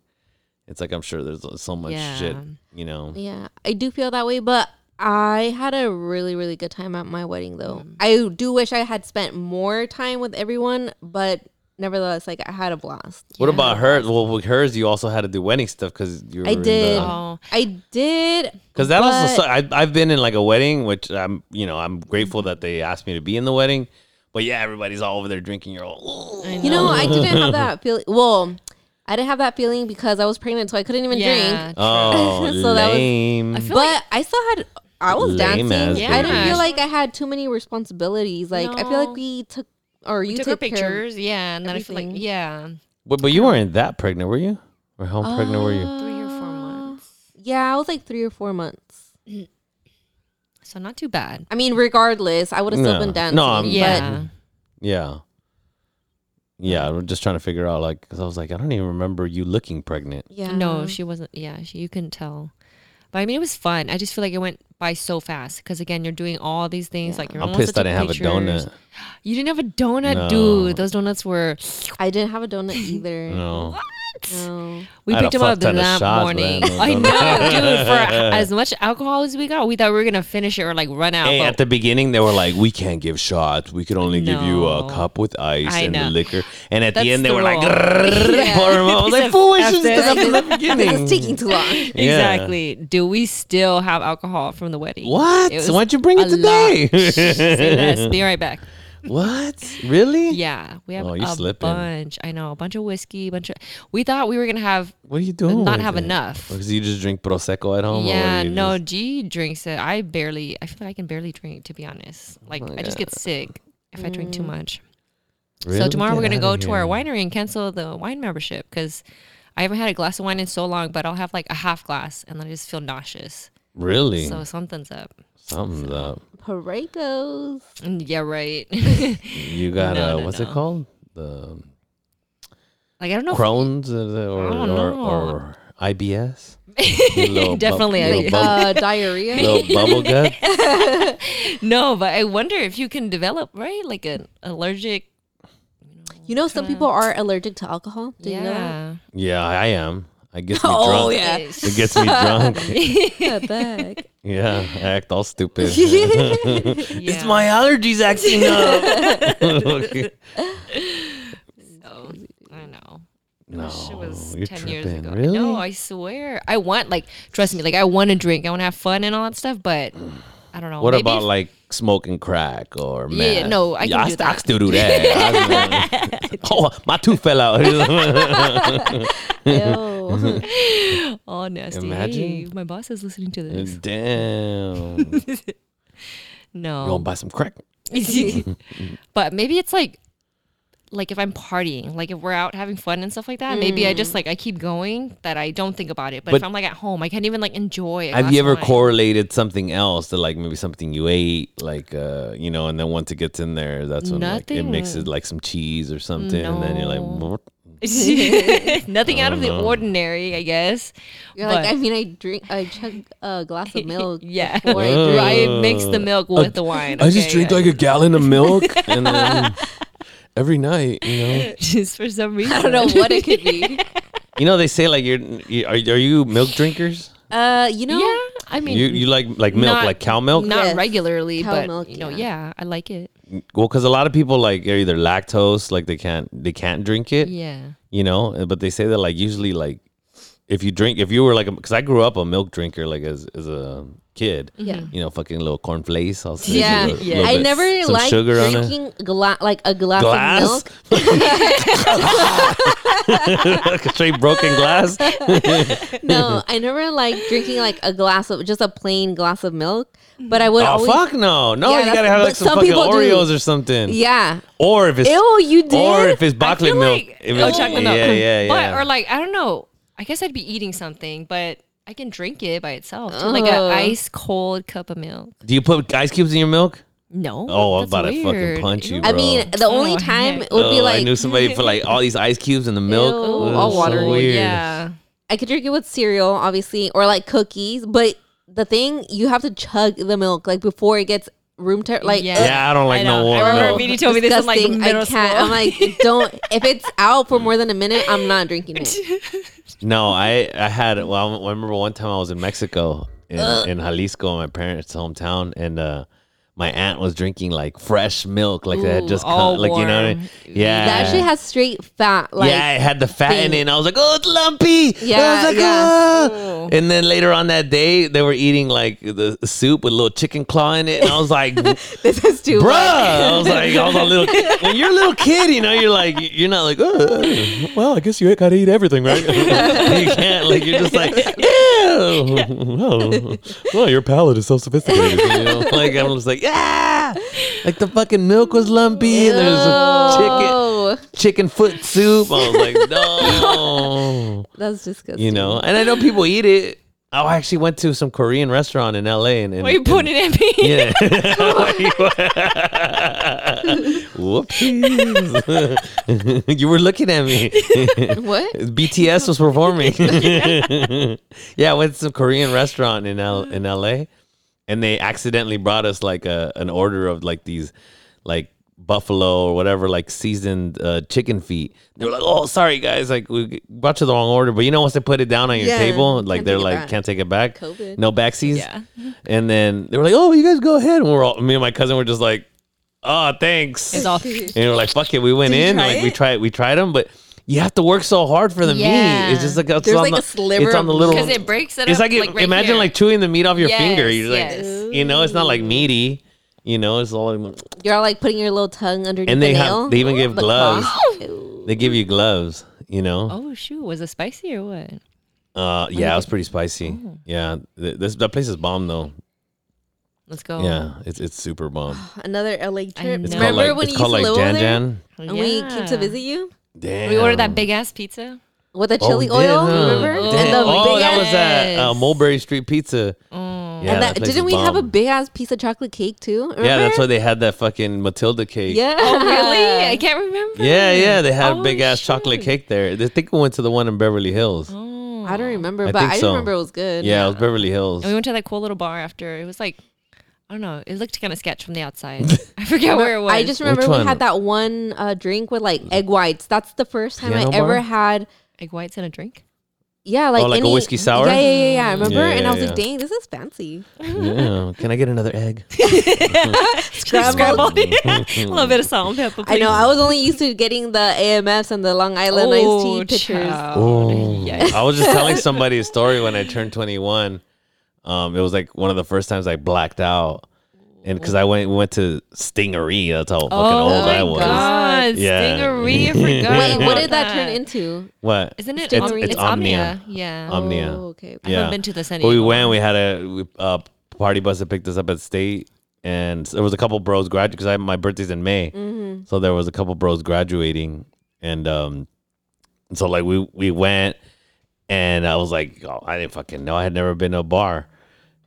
it's like I'm sure there's so much Yeah. shit. You know, Yeah, I do feel that way, but I had a really, really good time at my wedding, though. Mm. I do wish I had spent more time with everyone, but nevertheless, like I had a blast. what about hers? Well, with hers, you also had to do wedding stuff because you. Were I did. Oh. I did. Because that also, but- so, I, I've been in like a wedding, which I'm, you know, I'm grateful that they asked me to be in the wedding. But yeah, everybody's all over there drinking. You're all, I You know, I didn't have that feeling. Well, I didn't have that feeling because I was pregnant, so I couldn't even Yeah. drink. oh, So that was- lame. I But like I still had. I was Lame dancing. ass I didn't feel like I had too many responsibilities. Like I feel like we took or we you took our took pictures. Yeah, and then I feel like everything. yeah, but, but you weren't that pregnant, were you? Or how pregnant were you? three or four Uh, months. Yeah, I was like three or four months. So not too bad. I mean, regardless, I would have still No. been dancing. No, I'm- but- Yeah. Yeah. Yeah, I'm just trying to figure out, like, because I was like, I don't even remember you looking pregnant. yeah. No, she wasn't. Yeah, she, you couldn't tell. But I mean, it was fun. I just feel like it went by so fast because again, you're doing all these things. Like you're I'm almost pissed I didn't have a donut. You didn't have a donut, No. dude. Those donuts were. I didn't have a donut either. No. No. We I picked a them up fuck ton of that shots, morning. man. No I donut. know, dude. For as much alcohol as we got, we thought we were gonna finish it or like run out. Hey, at the beginning, they were like, we can't give shots. We could only give you a cup with ice I and the liquor. And at That's the end, they the were like, rule. Yeah. pour 'em out. I was They like, said, fool, I "F should this." have done that from the beginning. It's taking too long. Yeah. Exactly. Do we still have alcohol from the wedding? What? Was Why'd you bring it today? Say. Be right back. what? Really? Yeah, we have Oh, a slipping. bunch. I know a bunch of whiskey, a bunch of. We thought we were gonna have What are you doing? not have it? enough. Oh, because you just drink prosecco at home. yeah, no. just- G drinks it. I barely. I feel like I can barely drink. To be honest, oh like I just get sick if I drink too mm. much. Really? So tomorrow we're gonna go to our winery and cancel the wine membership because I haven't had a glass of wine in so long. But I'll have like a half glass and then I just feel nauseous. Really? So something's up. Something's up. Parade goes. Mm, Yeah, right. You got No, uh, no, what's no. it called? The like I don't know. if- Crohn's or, don't or, know. or IBS? Little bu- Definitely little, IBS. Uh, diarrhea. little bubble gut. No, but I wonder if you can develop right like an allergic. You know, some people are allergic to alcohol. Did you know yeah. Yeah, I am. It gets me Oh, drunk. yeah. It gets me drunk. What the? Yeah, I act all stupid. yeah. It's my allergies acting up. So, I know. no, Shit was you're 10 tripping. years ago. Really? No, I swear. I want, like, trust me, like, I want to drink. I want to have fun and all that stuff, but I don't know. what Maybe about if- like smoking crack or Yeah, no, I can I, do I that. still do that. I- oh, my tooth fell out. Ew. Oh, nasty. Imagine. Hey, my boss is listening to this. Damn. no. You No. gonna buy some crack? but maybe it's like like if I'm partying, like if we're out having fun and stuff like that, maybe I just like I keep going that I don't think about it. But, if I'm like at home, I can't even like enjoy. a Have glass you ever wine. correlated something else to like maybe something you ate, like uh, you know, and then once it gets in there, that's when like, it mixes like some cheese or something, and then you're like, No. "What?" Nothing out of the ordinary, I guess. You're like, I mean, I drink, I chug a glass of milk. Yeah. before I Uh, drink. I mix the milk with the wine. I just okay? drink like a gallon of milk, and then every night, you know, just for some reason. I don't know what it could be. you know, they say like you're, you, are, are you milk drinkers? Uh, you know, Yeah. I mean, you you like like milk, not- like cow milk? Not Yes. regularly, Cow but milk, you know, yeah. yeah, I like it. Well, because a lot of people like are either lactose, like they can't they can't drink it. Yeah. you know but they say that like usually like if you drink if you were like because i grew up a milk drinker like as, as a kid Yeah. you know fucking little cornflakes. I'll Yeah, little- Yeah. little I bit- never some liked sugar drinking gla- like a glass, Glass? of milk. Like a straight broken glass No, I never liked drinking like a glass of just a plain glass of milk. But I would oh always, fuck no no Yeah, you gotta have like some some fucking people do. oreos or something yeah. or if it's Ew, you did. or if it's I chocolate milk like- if oh, it's- chocolate milk. yeah yeah yeah But or like I don't know. I guess I'd be eating something, but I can drink it by itself. too, Like an Ugh. Uh-huh. ice cold cup of milk. do you put ice cubes in your milk No. Oh, I'm that's about to fucking weird. punch you, I bro. mean, the oh, only Oh, time heck. it would be Oh, like I knew somebody put like all these ice cubes in the milk Ew, Ugh, all so watery. weird. Yeah. I could drink it with cereal, obviously, or like cookies. But the thing, you have to chug the milk like before it gets room temp. Like, Yeah. Uh, yeah i don't like I no know. warm I remember milk. Viri told me this in like disgusting. middle I can't. school. I'm like, don't. If it's out for more than a minute, I'm not drinking it. No, I I had well. I remember one time I was in Mexico in, in Jalisco, my parents' hometown, and uh, my aunt was drinking like fresh milk, like they had just come, like you know, what I mean? yeah. That shit has straight fat. Like, yeah, it had the fat in it. And I was like, oh, it's lumpy. Yeah, like, yeah. "Ah." And then later on that day, they were eating like the soup with a little chicken claw in it, and I was like, this is too Bruh. I was like, I was a little. Kid When you're a little kid, you know, you're like, you're not like, oh, well, I guess you gotta eat everything, right? you can't, like, you're just like, ew. Oh, well, your palate is so sophisticated. You know? Like, I'm just like, yeah, like the fucking milk was lumpy. And there's a chicken, Oh, chicken foot soup. I was like, no, that's disgusting. you know. And I know people eat it. Oh, I actually went to some Korean restaurant in LA, and, and are you pointing at me? yeah. Whoopsies. you were looking at me. what? BTS was performing. yeah, I went to some Korean restaurant in L- in LA and they accidentally brought us like a an order of like these like buffalo or whatever like seasoned uh, chicken feet. They were like, "Oh, sorry guys, like we brought you the wrong order." But you know once they put it down on your Yeah, table, like can't they're take it like back. can't take it back. COVID. No backsies. Yeah. And then they were like, "Oh, you guys go ahead." And we're all me and my cousin were just like, "Oh, thanks." It's all and we're like, "Fuck it." We went Did you in, try like we it? tried, we tried them, but you have to work so hard for the Yeah. meat. It's just like it's There's on like the, a sliver It's on the of little. because it breaks it It's up. like, right imagine here. like chewing the meat off your Yes, finger. You're like, yes. you know, it's not like meaty. You know, it's all. You're all like putting your little tongue underneath And they the have- nail. they even give The gloves. They give you gloves. You know. Oh shoot! Was it spicy or what? Uh, yeah, it was pretty spicy. Yeah, this that place is bomb though. Let's go. Yeah, it's it's super bomb. Another LA trip. It's Remember like when it's you called used to like live Jan there? Jan. And we came to visit you Damn. We ordered that big ass pizza. with the Oh, chili did, oil. huh? Remember? Oh. And the oh, big that ass, was at uh, Mulberry Street Pizza. Oh. Yeah, and that that, didn't is we have a big ass piece of chocolate cake too? Remember? Yeah, that's why they had that fucking Matilda cake. Yeah. Oh really? I can't remember. Yeah, yeah, they had a Oh, big ass chocolate cake there. I think we went to the one in Beverly Hills. Oh. I don't remember, I but I so. remember it was good. Yeah, it was Beverly Hills. And we went to that cool little bar after. It was like, I don't know. It looked kind of sketch from the outside. I forget where it was. I just remember Which we one? had that one uh, drink with like egg whites. That's the first time Piano I ever had. egg whites in a drink. Yeah, like Oh, like a any- whiskey sour? Yeah, yeah, yeah, yeah. I remember, Yeah, and I was yeah, like, "Dang, this is fancy." yeah. Can I get another egg? Scrambled. a little bit of salt and pepper. I know. I was only used to getting the AMFs and the Long Island iced Oh, tea pictures. Oh. Yikes. I was just telling somebody a story when I turned 21. Um, it was like one of the first times I blacked out. And because I went went to Stingaree, that's how fucking Oh old my I was. God, Yeah. Stingaree, I forgot. Wait, what did that turn into? What? Isn't it? It's- Om- it's Omnia. Yeah. Omnia. Oh, okay. I yeah. haven't been to the San But we went. We had a we, uh, party bus that picked us up at state, and there was a couple bros graduating because my birthday's in May, Mm-hmm. so there was a couple bros graduating, and um, so like we we went, and I was like, oh, I didn't fucking know. I had never been to a bar,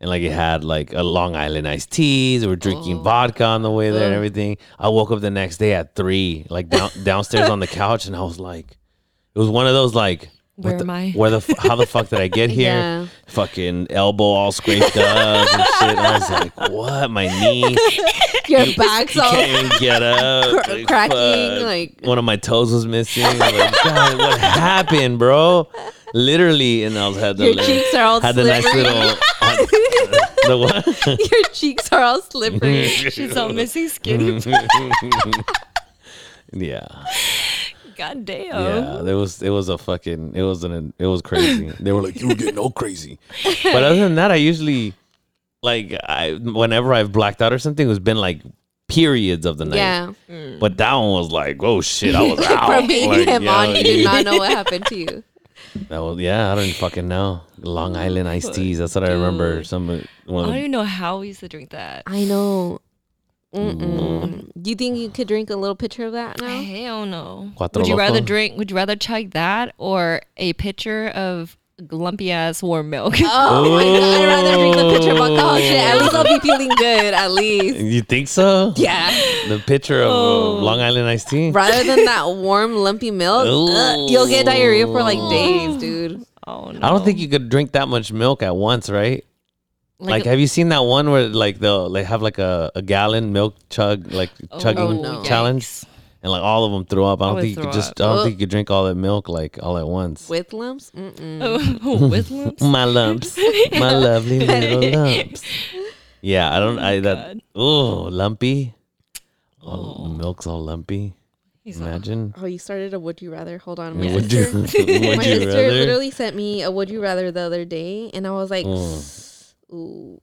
and like it had like a Long Island iced teas. We were drinking Oh. vodka on the way there and everything. I woke up the next day at three, like down, downstairs on the couch, and I was like, it was one of those like. Where the- am I? Where the f- how the fuck did I get here? Yeah. Fucking elbow all scraped up and shit. I was like, what? My knee? Your back's You all can't even get up. cr- Like, cracking. fuck. Like one of my toes was missing. I was like, God, what happened, bro? Literally, and I was had the your little- cheeks are all had the nice little the what? Your cheeks are all slippery. She's all missing skin. yeah. God damn. Yeah, there was it was a fucking it was an it was crazy. they were like, you were getting all crazy. But other than that, I usually like I whenever I've blacked out or something, it's been like periods of the night. Yeah. But that one was like, oh shit, I was out. From being Like, him yeah, on, you did not know what happened to you. That was yeah, I don't fucking know. Long oh, Island iced teas. That's what I remember. Dude. Some I don't of even know how we used to drink that. I know. Mm-mm. Do you think you could drink a little pitcher of that now? Hell no. Cuatro would you rather drink? Would you rather chug that or a pitcher of lumpy ass warm milk? Oh my god, I'd rather drink the pitcher of alcohol shit. At least I'll be feeling good, at least. You think so? Yeah. The picture of uh, Oh. Long Island iced tea. Rather than that warm, lumpy milk, uh, you'll get diarrhea for like days, dude. oh no. I don't think you could drink that much milk at once, right? Like, have you seen that one where like they'll they have like a, a gallon milk chug like chugging Oh, no. challenge, Yikes. and like all of them threw up. I don't would think you could just up. I don't Oh. think you could drink all that milk like all at once. With lumps? Mm-mm. Oh, with lumps? My lumps, my lovely little lumps. Yeah, I don't. I that oh lumpy. Oh, milk's all lumpy. He's all- Imagine. Oh, you started a would you rather? Hold on. My Would you, sister, would my you sister rather? literally sent me a would you rather the other day, and I was like, Mm. ooh.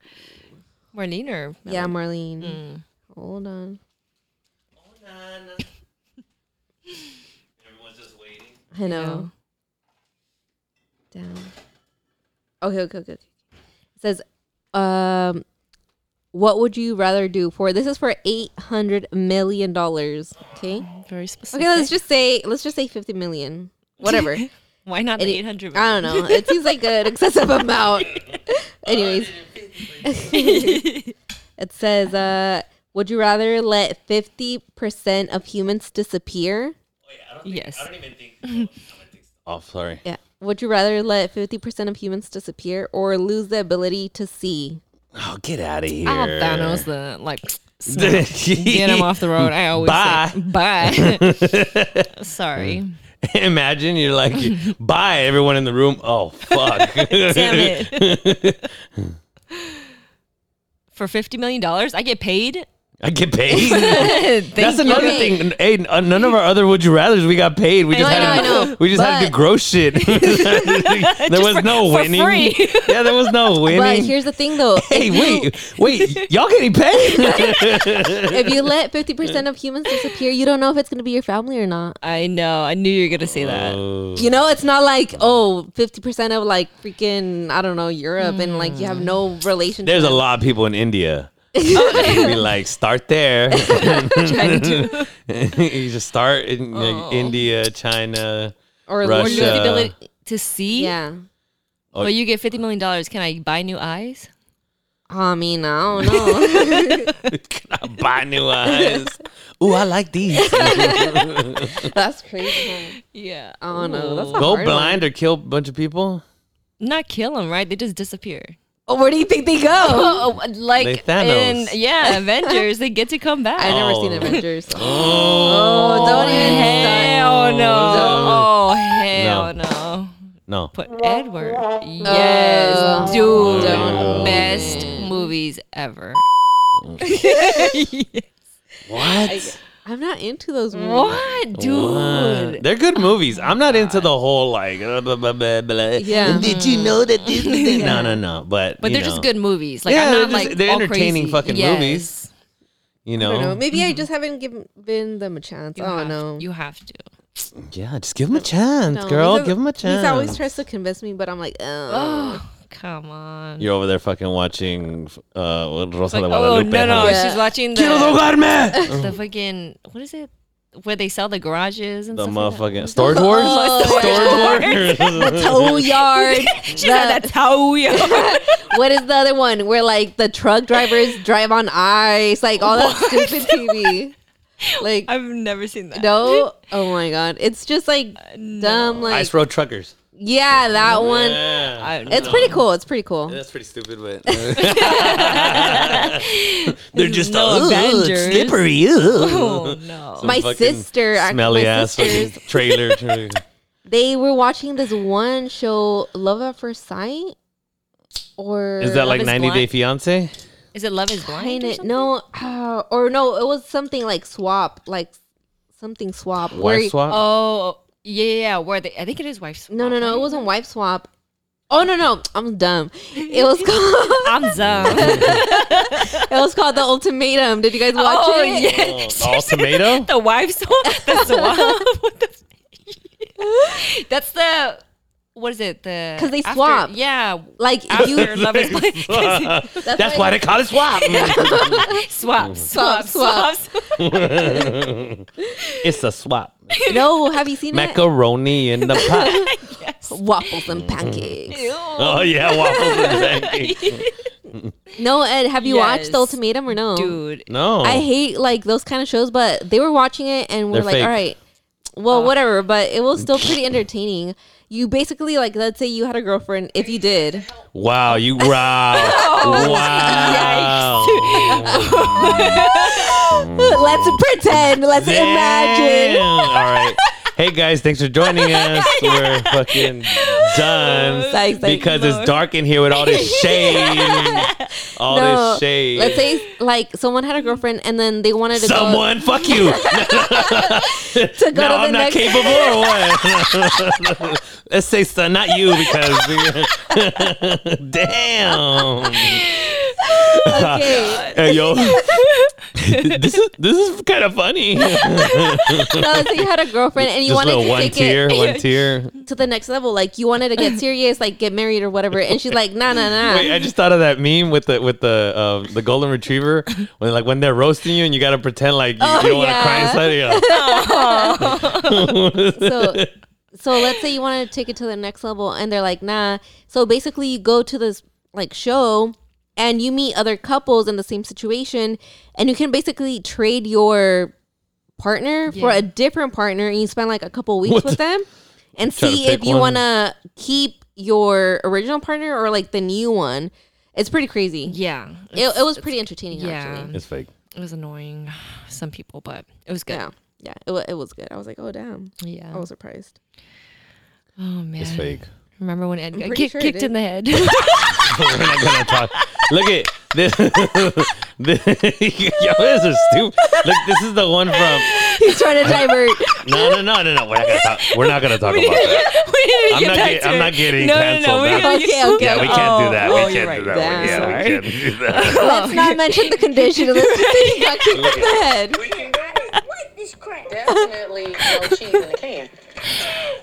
Marlene or Yeah, Marlene. Mm. Hold on. Everyone's just waiting. I know. Down. Okay, okay, okay. okay. It says, um, what would you rather do for this is for eight hundred million dollars. Okay. very specific. Okay, let's just say let's just say fifty million. Whatever. Why not the It- eight hundred? I don't know. It seems like an excessive amount. Anyways. it says, uh, would you rather let fifty percent of humans disappear? Yes. I don't even think. oh, sorry. Yeah. Would you rather let 50% of humans disappear or lose the ability to see? Oh, get out of here. I'll Thanos the like. Get him off the road. I always Bye. say bye. Sorry. Imagine you're like, bye, everyone in the room. Oh, fuck. Damn it. For fifty million dollars, I get paid. I get paid. That's another Okay. thing. Hey, uh, none of our other would you rather's we got paid. We I just know, had I to, I know. we just had to But- do gross shit. there was for- no for winning. free. yeah, there was no winning. But here's the thing though. hey, if you, wait, wait, y'all getting paid? If you let 50% of humans disappear, you don't know if it's going to be your family or not. I know. I knew you were gonna say that. Oh. You know, it's not like, oh, 50% of like freaking, I don't know, Europe and like you have no relationship. There's a lot of people in India. Oh, be like, start there. you just start in like, oh. India, China. Or Or Russia. lose the ability to see. Yeah. Oh. Well, you get fifty million dollars. Can I buy new eyes? I mean, I don't know. Can I buy new eyes? Ooh, I like these. That's crazy. huh? Yeah. I don't know. That's a Go hard blind or kill a bunch of people? Not kill them, right? They just disappear. One. Oh, where do you think they go? Oh, like Like Thanos. in yeah, Avengers, they get to come back. I've never seen Oh. Avengers. Oh, Oh, don't even Hell no! Don't. Oh hell no! no. But Edward, yes, Uh, dude, don't. best movies ever. What? I'm not into those movies. What, dude? What? They're good movies. I'm not into the whole like. uh, blah, blah, blah, blah. Yeah. And Did you know that this? this- No, no, no. But But you they're just good movies. Like Yeah, I'm they're just- like they're entertaining crazy. fucking Yes. movies. You I don't know. know. Maybe I just haven't given been them a chance. You I don't have- know. You have to. Yeah, just give him a chance, No, girl. because Give him a chance. He always tries to convince me, but I'm like, oh. Come on. You're over there fucking watching uh, Rosa Like, de oh no no, huh? Yeah. she's watching Quiero the drogarme! the fucking what is it? Where they sell the garages and The stuff. like that. motherfucking Storage Wars? Oh, Storage Wars? tow yard. She said The- that's how we are. what is the other one where like the truck drivers drive on ice, like all that stupid TV. Like I've never seen that. no, oh my god, it's just like dumb. Like Ice Road Truckers. Yeah, that one. Yeah. I, It's pretty cool. It's pretty cool. That's pretty stupid, but they're just No all "Ugh, it's Avengers." slippery. ugh." Oh no. My fucking sister, ac- smelly my ass sisters, fucking trailer. trailer. they were watching this one show, Love at First Sight. or Is that like is 90 Day Blind? Fiance? Is it Love Is Blind? or Kinda- something? no, uh, or no, it was something like swap, like something swap. where Wife you- swap? Oh, yeah, yeah, yeah. Where they? I think it is Wife. Swap. No, no, Swap, no, it wasn't wife swap. Oh no, no, I'm dumb. It was called. I'm dumb. it was called the ultimatum. Did you guys watch oh it? yeah. Oh, all tomato? the wife swap. The swap. That's the. What is it? The because they after- swap. Yeah. Like After you Love Is Blind. That's why they call it swap. swap, swap, Swap, swap. it's a swap. no, have you seen Macaroni in the pot. it? Waffles and mm-hmm. pancakes. Oh yeah, waffles and pancakes. No, Ed, have you watched the ultimatum or no? Dude. No. I hate like those kind of shows, but they were watching it and we're They're like, fake. all right, well, uh. whatever. But it was still pretty entertaining. You basically like, let's say you had a girlfriend. If you did, Wow, you wow. Oh, wow. let's pretend, let's imagine. All right. Hey guys, thanks for joining us. We're fucking done because it's dark in here with all this shade. All No, this shade. let's say like someone had a girlfriend and then they wanted to go Someone, fuck you. go to go no, to I'm not next. capable or what? Let's say son, not you because damn. Okay. Hey yo, this is this is kind of funny. no, let's you had a girlfriend and you Just wanted to one take tier, it one tier. to the next level. Like you wanted to get serious, like get married or whatever. And she's like, nah, nah, nah. Wait, I just thought of that meme with the with the um, the golden retriever when like when they're roasting you and you gotta pretend like you, Oh, you don't want to cry inside. Yeah. so so let's say you want to take it to the next level and they're like nah so basically you go to this like show and you meet other couples in the same situation and you can basically trade your partner for a different partner and you spend like a couple weeks What with the- them and Try see if you want to keep your original partner or like the new one it's pretty crazy Yeah. it, it was pretty entertaining yeah. actually it's fake. It was annoying. Some people, but it was good. yeah yeah it, it was good i was like oh damn Yeah. i was surprised oh man. It's fake. Remember when Ed got kick, sure kicked in the head? We're not gonna talk. Look at this. this yo, this is stupid. Look, this is the one from. he's trying to divert No, no, no, no, no. We're not gonna talk. We're not gonna talk about that. we didn't I'm get not back get- to I'm not getting no, No, canceled. no, we That's- gotta get- Okay, okay. Yeah, we can't do oh. that. Oh, We can't right. do that. Damn. Yeah, we can't do that. Let's not mention the condition. Let's just say he got kicked in the head. We can go. like crap. Definitely no cheese in the can.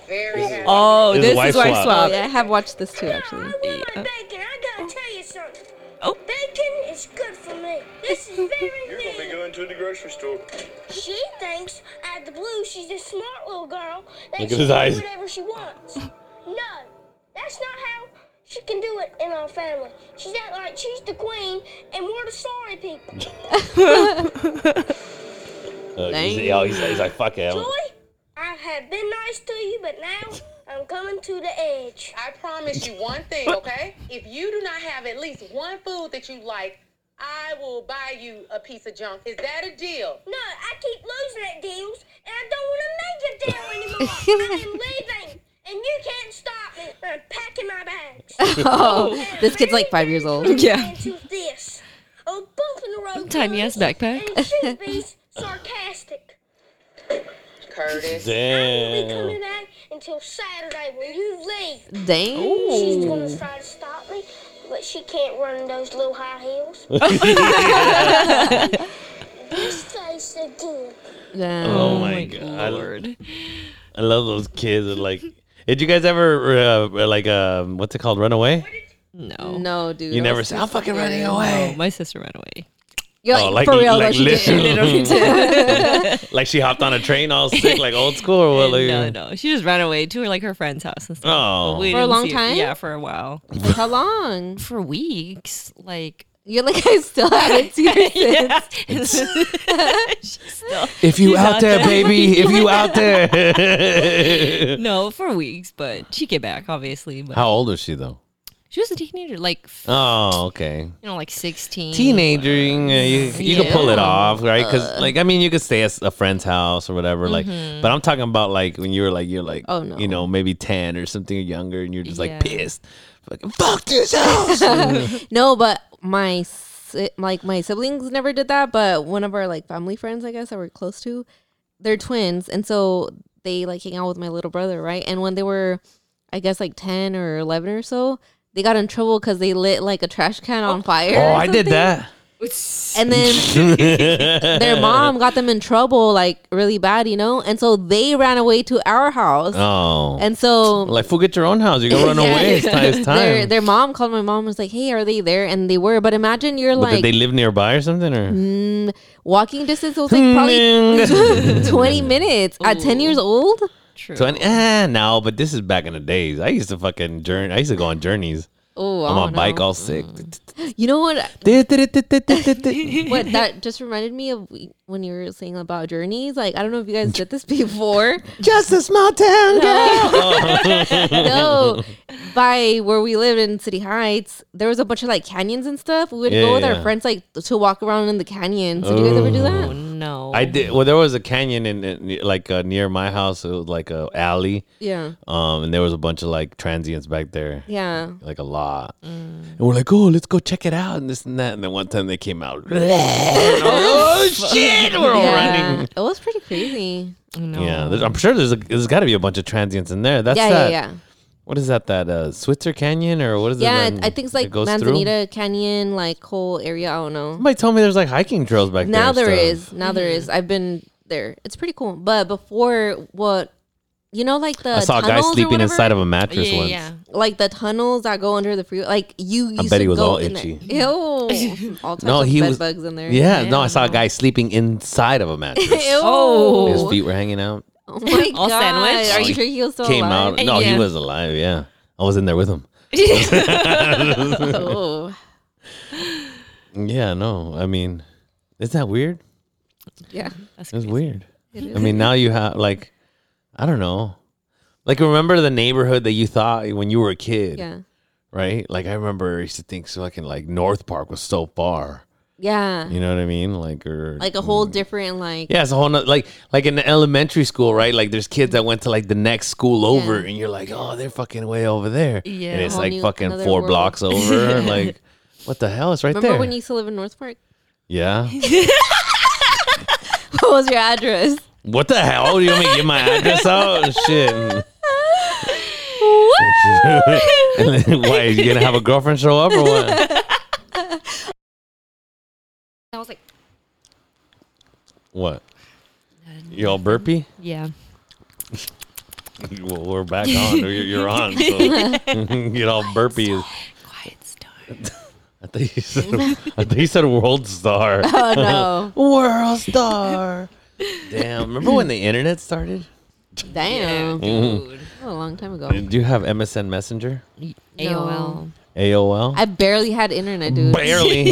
Very happy. Oh, This this, is wife is wife swap. swap. Oh, yeah, I have watched this too, actually. I want my bacon. I gotta oh. tell you something. Oh. Bacon is good for me. This is very You're gonna be good. going to the grocery store. She thinks out the blue she's a smart little girl that Look at she his can eyes. do whatever she wants. No, that's not how she can do it in our family. She's act like she's the queen and we're the sorry people. Uh, he's, he's, he's like, fuck it. Joy, I have been nice to you, but now I'm coming to the edge. I promise you one thing, okay? If you do not have at least one food that you like, I will buy you a piece of junk. Is that a deal? No, I keep losing at deals, and I don't want to make a deal anymore. I am leaving, and you can't stop me. I'm packing my bags. Oh, this kid's like five years old. Yeah. Into this. A bump in the road. Tiny ass backpack. And it should be sarcastic. Curtis. I won't be Damn. coming back until Saturday when you leave. Dang. She's gonna try to stop me, but she can't run in those little high heels. this face again. Damn. Oh my god. I, Lord. I love those kids. that, Like, did you guys ever uh, like um, what's it called? Run away? No. No, dude. You that never was said, too "I'm fucking scary. running Oh, away." my sister ran away. You're Oh, like, like- for real, like though, she literally. did. like she hopped on a train all sick, like old school, or what? Like, no, no. She just ran away to her like her friend's house and stuff. Oh. We For a long see her- time? Yeah, for a while. Like, how long? For weeks. Like You're like, I still haven't seen her since. She's still If you out out there, there. baby, if you out there. No, for weeks, but she came back obviously. But How old is she though? She was a teenager, like Oh, okay. you know, like sixteen. Teenager, you, you, you can pull it off, right? Uh. Because like I mean, you could stay at a friend's house or whatever. Like, Mm-hmm. but I'm talking about like when you were like you're like Oh, no. you know maybe ten or something or younger, and you're just Yeah. like pissed. Fucking fuck this house. No, but my like my siblings never did that. But one of our like family friends, I guess, that we're close to, they're twins, and so they like hang out with my little brother, right? And when they were, I guess, like ten or eleven or so, they got in trouble because they lit like a trash can on fire. oh, or I did something. that. And then their mom got them in trouble, like really bad, you know. And so they ran away to our house, Oh, and so like forget your own house. You can run Yeah. away. It's time. It's time. their their mom called my mom and was like, "Hey, are they there?" And they were. But imagine you're but like did they live nearby or something? Or mm, walking distance. It was like probably 20 minutes at 10 years old. True. So, eh, no, but this is back in the days. I used to fucking journey. I used to go on journeys. Oh, I'm on don't bike all sick. You know what? What that just reminded me of when you were saying about journeys. Like I don't know if you guys did this before. Just a small town girl. no, by where we lived in City Heights, there was a bunch of like canyons and stuff. We would Yeah, go with yeah. our friends like to walk around in the canyons. Did you guys ever do that? no. I did. Well, there was a canyon in, in like uh, near my house. It was like a alley, Yeah, um, and there was a bunch of like transients back there, yeah. like a lot. And we're like, oh, let's go check it out, and this and that. And then one time they came out, and I was like, oh shit, we're all yeah. running. It was pretty crazy. no. Yeah, there's, I'm sure there's a, there's got to be a bunch of transients in there. That's yeah, that. yeah, yeah. What is that? That uh, Switzer Canyon or what is it? Yeah, that- I think it's that like goes through? Manzanita Canyon, like whole area. I don't know. Somebody told me there's like hiking trails back now there. there and stuff. is. Now there is. I've been there. It's pretty cool. But before, what you know, like the I saw a guy sleeping inside of a mattress yeah, once. yeah. like the tunnels that go under the freeway. Like you, used. I bet to he was all in there. itchy. Ew, all types No, of he bed was- bugs in there. Yeah, no, I Yeah, saw a guy sleeping inside of a mattress. Ew. Oh. His feet were hanging out. Oh my All god! sandwich? Are you sure he was still Came alive? out. No, he was alive. Yeah, I was in there with him. oh, Yeah, no, I mean, isn't that weird? yeah. That's It's crazy. weird. I mean, now you have like, I don't know, like remember the neighborhood that you thought when you were a kid, Yeah. right? Like I remember I used to think so fucking like North Park was so far. Yeah. You know what I mean? Like or Like a whole different like Yeah, it's a whole nother, like like in elementary school, right? Like there's kids that went to like the next school over, Yeah. and you're like, oh, they're fucking way over there. Yeah. and it's like new- fucking four world. blocks over. like, what the hell? It's right Remember there. when you used to live in North Park? yeah. What was your address? What the hell? You want me to give my address out? Shit. Why? You gonna have a girlfriend show up or what? I was like, What? You all burpy? yeah. Well, we're back on. You're, you're on. So. Get all burpy. Quiet star. I think you said. I thought you said world star. Oh no. World star. Damn. Remember when the internet started? Damn. Mhm. Oh, a long time ago. Did you have MSN Messenger? AOL. AOL? I barely had internet, dude. Barely.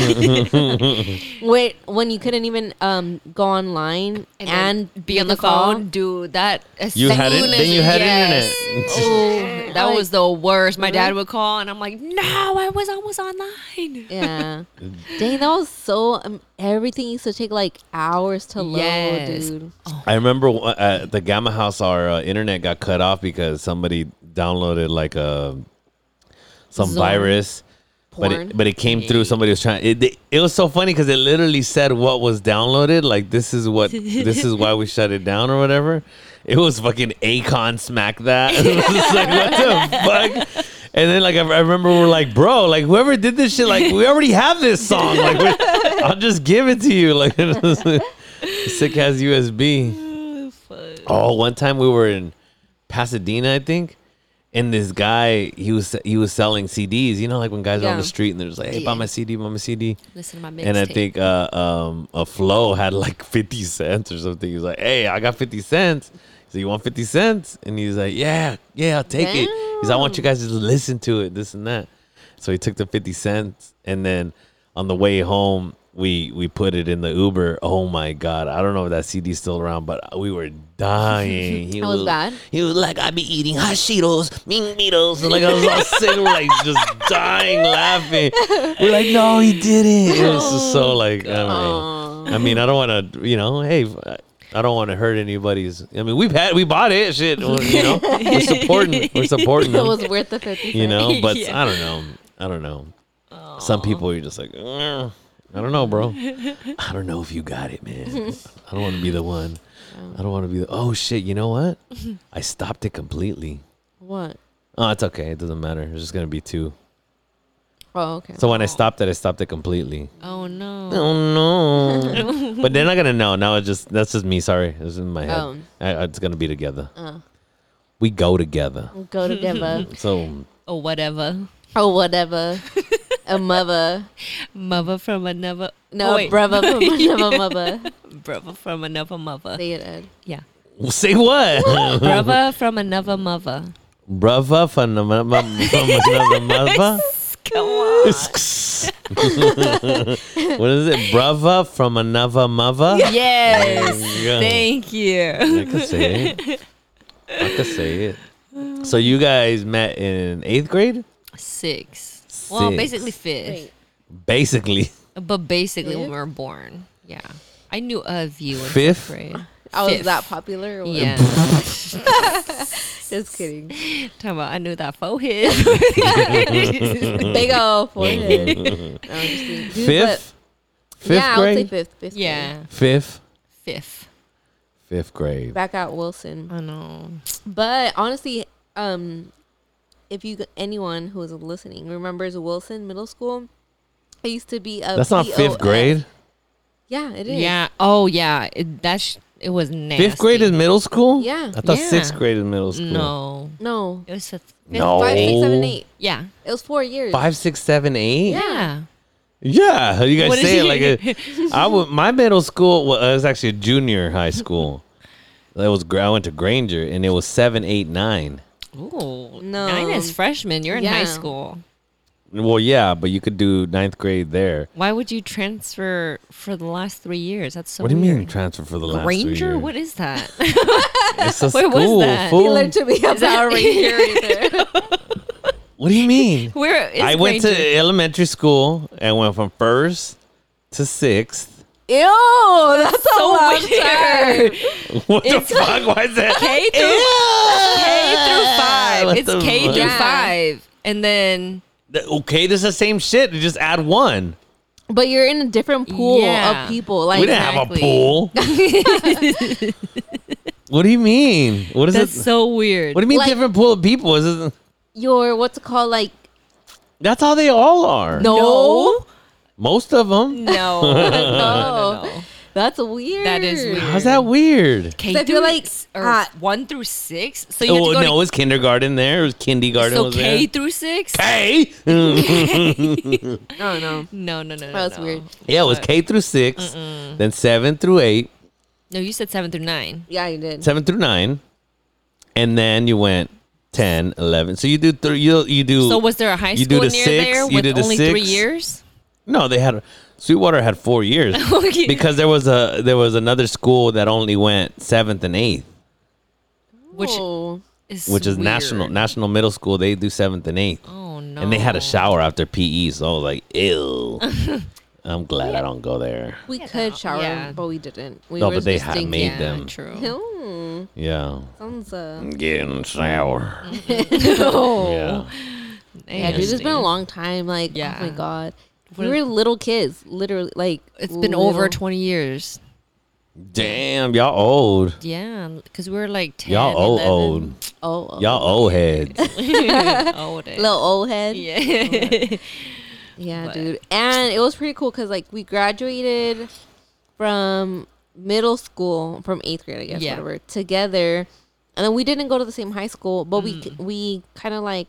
Wait, when you couldn't even um go online And, and, be on the call? phone, dude. That You had it. Then you had yes. internet. Oh, that Like- was the worst. My dad would call, and I'm like, "No, I was almost online." Yeah. Dang, that was so. Um, everything used to take like hours to load, Yes. dude. I remember uh, at the Gamma House, our uh, internet got cut off because somebody downloaded like a some virus. But it, but it came through. Somebody was trying. It, it, it was so funny because it literally said what was downloaded. Like this is what this is why we shut it down or whatever. It was fucking Akon smack that. it was just like what the fuck. And then like I, I remember we're like, bro, like whoever did this shit, like we already have this song. Like we- I'll just give it to you. Like sick has USB. Oh, one time we were in Pasadena, I think, and this guy he was he was selling CDs. You know, like when guys are on the street and they're just like, "Hey, buy my CD, buy my CD." Listen to my mixtape. And I think uh, um, a flow had like fifty cents or something. He was like, "Hey, I got fifty cents." So you want fifty cents? And he's like, "Yeah, yeah, I'll take it." He's, "I want you guys to listen to it, this and that." So he took the fifty cents, and then on the way home, we we put it in the Uber. Oh my god, I don't know if that CD's still around, but we were dying. He That was bad? He was like, "I'd be eating Cheetos, Ming Beatles," and like I was all we're like just dying laughing. We're like, "No, he didn't." It was just so like, I mean, I mean, I don't want to, you know, hey. I don't want to hurt anybody's. I mean, we've had, we bought it, shit. You know, we're supporting, we're supporting It was worth the fifty. you know but Yeah. i don't know i don't know some people are just like "Uh, i don't know bro i don't know if you got it man i don't want to be the one i don't want to be the oh shit you know what i stopped it completely What? oh it's okay it doesn't matter it's just gonna be two Oh, okay. so when i stopped it i stopped it completely Oh no. oh no but they're not gonna know now it's just that's just me sorry it's in my head Oh. I, it's gonna be together Uh. we go together Go together. so Or whatever. or whatever. A mother. Mother from another. No, oh, brother from another mother. brother from another mother. Say it, Ed. Yeah. say what brother from another mother. Brother from, the, from another mother. Come on. what is it? Brother from another mother? Yes. Yeah. Thank you. I could say it. I could say it. So you guys met in eighth grade? Six. Well, Six. basically fifth. Wait. Basically. But basically when we were born. Yeah. I knew of you in Fifth? fifth grade. I was Fifth. that popular. Or what? Yeah. Just kidding. Talking about I knew that forehead. Big old forehead. No, I'm just kidding. Dude, Fifth? but- Fifth yeah, I would say grade? fifth. Fifth. yeah. Fifth? Fifth. Fifth grade. grade. Back at Wilson. I know. But honestly, um, if you anyone who is listening remembers Wilson Middle School, it used to be a That's not fifth grade. Yeah, it is. Yeah. Oh yeah. It, that's it was nasty. Fifth grade is middle school? Yeah. I thought Yeah. sixth grade is middle school. No. No. It was fifth. No. Five, six, seven, eight. Yeah. It was four years. Five, six, seven, eight? Yeah. Yeah, you guys What is say it it? like a. I would. My middle school was, it was actually a junior high school. That was Gra- I went to Granger, and it was seven, eight, nine. Ooh. No. Nine is freshman. You're in high school. Well, yeah, but you could do ninth grade there. Why would you transfer for the last three years? That's so what do you weird. mean transfer for the last three Ranger? years? What is that? It's a Where was school, that? He fool. learned to be a Power Ranger right there. What do you mean? Where is I went Granger? to elementary school and went from first to sixth. Ew, that's a so long weird. time. What It's- the fuck? Why is that? K through K through five. What It's K fuck? through five, and then Okay, this is the same shit. You just add one. But you're in a different pool Yeah. of people. Like we didn't have a pool. what do you mean? What is that's it? so weird. what do you mean Like- different pool of people? Is it? your what's it called? Like That's how they all are. no, Most of them. no, no, no, no, no. that's weird. That is weird. How's that weird? K So I through like, s- or uh, one through six. So you have Oh to go no, it was kindergarten there. It was kindergarten. to, so was K there. through six. K. Oh no, No, no, no, no. that's no. weird. yeah, it was K through 6 then seven through eight, No, you said seven through nine. Yeah, you did. seven through nine, and then you went 10, 11. So you do three. You you do. So was there a high you school do the near six, there you with did the only three six. years? No, they had Sweetwater had four years Okay. because there was a there was another school that only went seventh and eighth, Which oh. is which is weird. national national middle school. They do seventh and eighth. Oh no! and they had a shower after PE. So I was like, ill. I'm glad I don't go there. we could shower, yeah. but we didn't. We No, were but they had thinking- made Yeah, them. True. Yeah. sounds uh. Getting sour. no. Yeah. Yeah, dude, it's been a long time. Like, oh my god, we were little kids, literally. Like, It's been over twenty years. Damn, y'all old. Yeah, because we were like 10, Y'all old 11. old. Oh, oh. Y'all old heads. old. little old head. Yeah. Yeah, But- dude. And it was pretty cool because like we graduated from middle school from eighth grade, I guess, Yeah. whatever, together. And then we didn't go to the same high school, but we Mm. we kind of like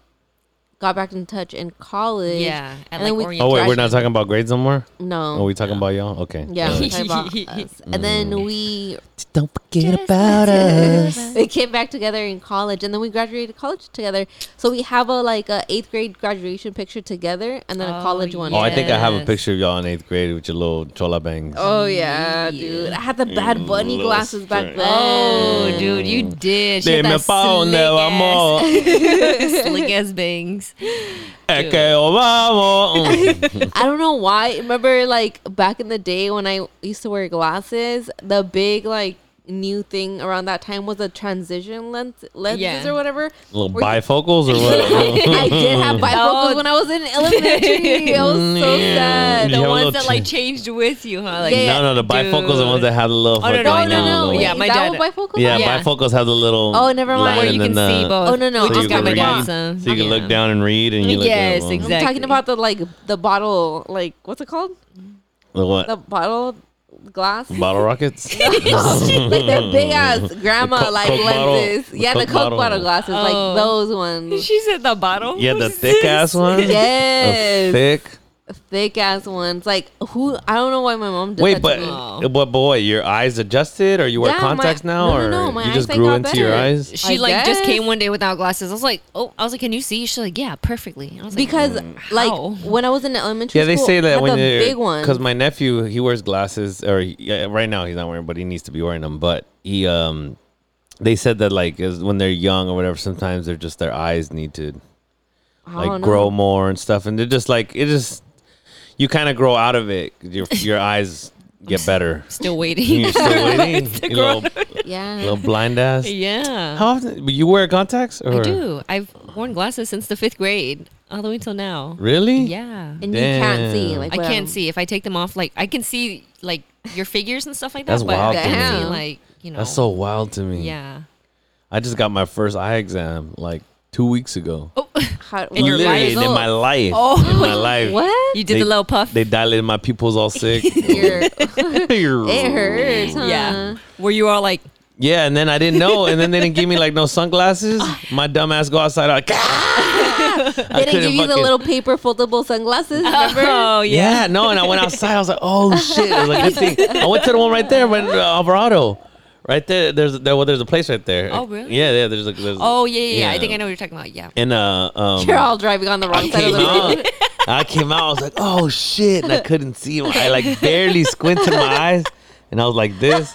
got back in touch in college. Yeah, at And like then we- Oh wait, we're not talking about grades no more. No. Are we talking about y'all? Okay. yeah, we're talking about us. And Mm. then we Don't forget about us. we came back together in college, and then we graduated college together. So we have a like a eighth grade graduation picture together, and then a Oh, college one. Oh, I think I have a picture of y'all in eighth grade with your little chola bangs. Oh yeah, dude! I had the bad bunny Little glasses back then. Oh, dude, you did. She had Dime that pa' slick ass, slick ass bangs. I don't know why. Remember, like back in the day when I used to wear glasses, the big like new thing around that time was a transition lens lenses Yeah. or whatever. Little Were you- bifocals or what? I did have bifocals Oh. when I was in elementary. I was so sad. You The ones little that like changed with you, huh? Like, Yeah. no, no, the bifocals are the ones that have the little. Oh, no, fucking, no, No, no, no. Wait, Yeah, my that dad- bifocals Yeah. Yeah. bifocals have the little. Oh, never mind. Where you can then see the- both. Oh, no, no, We I'm just got my about- dad some. So you can look down and read, and you look. Yes, at, exactly. I'm talking about the like the bottle, like what's it called? The what? The bottle glass. Bottle rockets. like the big ass grandma Coke- like Coke bottle. lenses. The yeah, the Coke Coke bottle. bottle, glasses, Oh. like those ones. She said the bottle. yeah, the thick ass one. Yes, A thick. Thick ass ones. Like who? I don't know why my mom did Wait, that but to me. Oh. but boy, your eyes adjusted, or you wear Yeah, my- contacts now, no, no, or no, my you just eyesight grew got into your better. eyes? She I like just guess. came one day without glasses. I was like, oh, I was like, can you see? She's like, yeah, perfectly. I was like, because like how? when I was in elementary Yeah, they school, say I that had when the you're big one. because my nephew he wears glasses, or he, yeah, right now he's not wearing, but he needs to be wearing them. But he um, they said that like as when they're young or whatever, sometimes they're just their eyes need to like don't grow know. more and stuff, and they're just like it just you kind of grow out of it. Your your eyes get better. still waiting. You're still waiting. To You grow little, yeah. little blind ass. yeah. How often you wear contacts? Or? I do. I've worn glasses since the fifth grade, all the way till now. Really? Yeah. and you can't see. Damn. Like I what can't see if I take them off. Like I can see like your figures and stuff like that. That's but wild I to can't me. see like you know. That's so wild to me. Yeah. I just got my first eye exam like two weeks ago. Oh, How, In your Literally life? in my life. Oh. in my life. What? you did They- the little puff. They dilated my pupils all sick. Your- it hurts. Huh? yeah. Were you all like, Yeah, and then I didn't know, and then they didn't give me like no sunglasses. My dumb ass go outside like. "Ah!" They didn't give you the fucking- little paper foldable sunglasses. Remember? oh yeah. Yeah, no, and I went outside. I was like, oh shit! It was like good thing. I went to the one right there, when uh, Alvarado, right there. There's there, well, there's a place right there. Oh, really? Yeah, yeah. There's a there's. Oh yeah, yeah, yeah. I think I know what you're talking about. Yeah. And uh, um, You're all driving on the wrong I side of the road. I came out. I was like, "Oh shit!" And I couldn't see. I like barely squinted my eyes, and I was like this.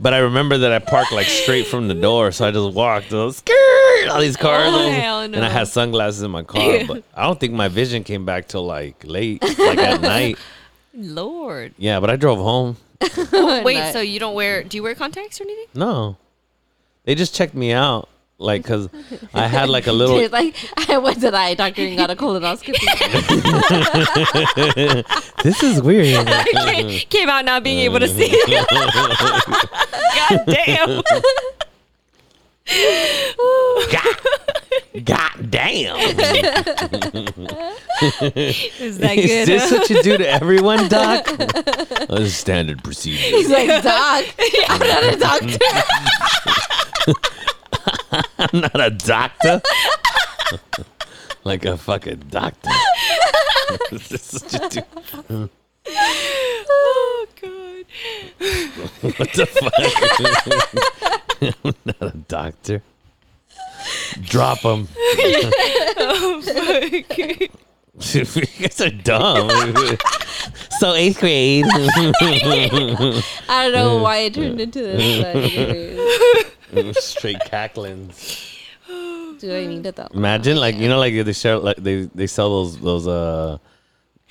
But I remember that I parked like straight from the door, so I just walked. I was. All these cars, Oh, hell and I had sunglasses in my car. But I don't think my vision came back till like late, like at night. Lord. Yeah, but I drove home. Wait, Nice. so you don't wear? Do you wear contacts or anything? No, they just checked me out, like because I had like a little. She's like, I went to the eye doctor and got a colonoscopy. this is weird. Came out not being able to see. God damn. God damn! Is that good? Is this what you do to everyone, Doc? This standard procedure. He's like, Doc, I'm not a doctor. I'm not a doctor. like a fucking doctor. this is what you do. oh god. What the fuck? I'm not a doctor. Drop him. Oh fuck. you guys are dumb. so eighth grade. I don't know why it turned into this. But. Straight cacklings. Do I need it though? Imagine like you know like they share like they they sell those those uh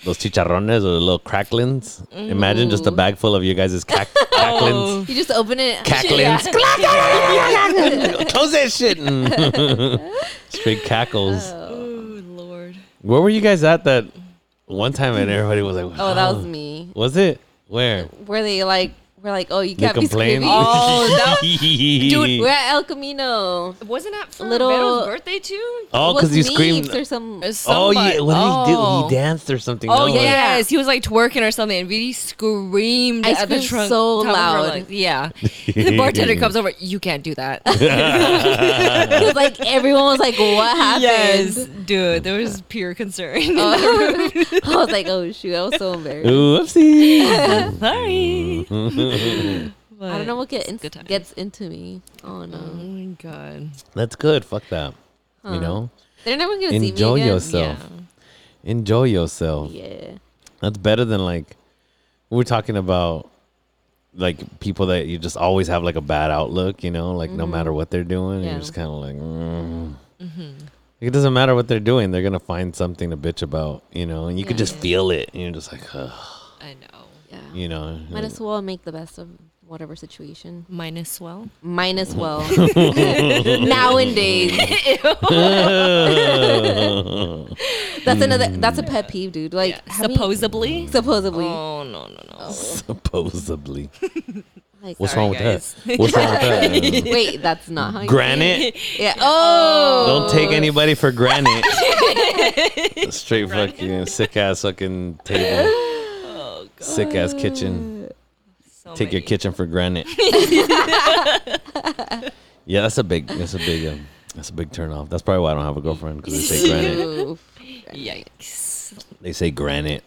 those chicharrones or the little cracklings. Imagine just a mm-hmm. bag full of you guys' cack- cacklings. Oh. You just open it. Cacklings. Close that shit. Straight cackles. Oh lord. Where were you guys at that one time and everybody was like, Oh, that was me. Was it? Where? Where they like We're like, oh, you can't be complain. screaming. Oh, that- Dude, we're at El Camino. Wasn't that for Little- Vero's birthday too? oh, because you screamed. Or some. Oh yeah, what did he do? Oh. He danced or something. Oh no? Like- yes, he was like twerking or something, and really screamed I at the screamed trunk so top of her loud. lungs. Yeah, the bartender comes over. You can't do that. It was like everyone was like, "What happened?" yes, dude, there was pure concern. Oh. I was like, "Oh shoot!" I was so embarrassed. Ooh, whoopsie. Sorry. I don't know what get in- good times. gets into me. Oh no, Oh my god. That's good. Fuck that. You know, they're never gonna see me enjoy again. yourself. Enjoy yourself. Yeah, That's better than like we we're talking about like people that you just always have like a bad outlook, you know, like no matter what they're doing, Mm-hmm. Yeah. you're just kind of like, mm. it doesn't matter what they're doing, they're gonna find something to bitch about, you know, and you can just feel it, and you're just like, Ugh, I know. Yeah. you know, Might as well make the best of whatever situation. Minus well. Might as well. Nowadays, that's another. That's a pet peeve, dude. Like having- Supposedly. supposedly. Oh no no no. Oh. supposedly. Like, What's Sorry, wrong with that? What's wrong with that? Wait, that's not how. You Granite. Yeah. Oh. Don't take anybody for granted. Straight fucking sick ass fucking table. Sick ass kitchen. So Take your kitchen for granted. yeah, that's a big. That's a big. Um, that's a big turn off. That's probably why I don't have a girlfriend because they say granite. Yikes. They say granite.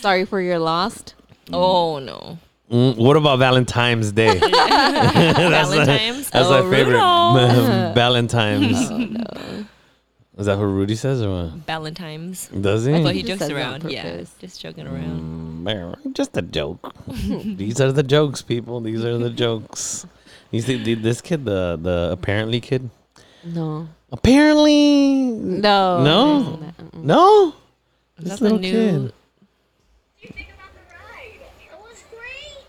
Sorry for your lost. Oh no. Mm, what about Valentine's Day? Valentine's. That's oh, my favorite. Valentine's. Oh, Is that what Rudy says or what? Valentine's. Does he? I thought he just jokes says it on around. Yeah, purpose. just joking around. Mm, Just a joke. These are the jokes, people. These are the jokes. You see, the- this kid, the the apparently kid. No. Apparently, No. No? No. This that little new? kid. you think about the ride? It was great.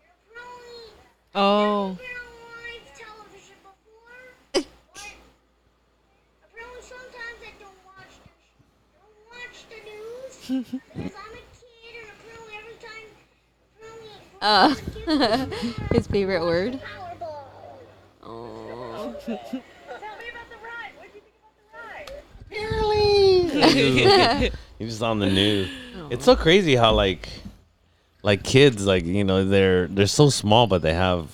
You're probably Oh. been on live television before. but apparently sometimes I don't watch the don't watch the news because I'm a kid and apparently every time apparently Uh, his favorite word. Powerball. Oh. Tell me about the ride. What did you think about the ride? You're just on the news. It's so crazy how like, like kids, like you know, they're they're so small, but they have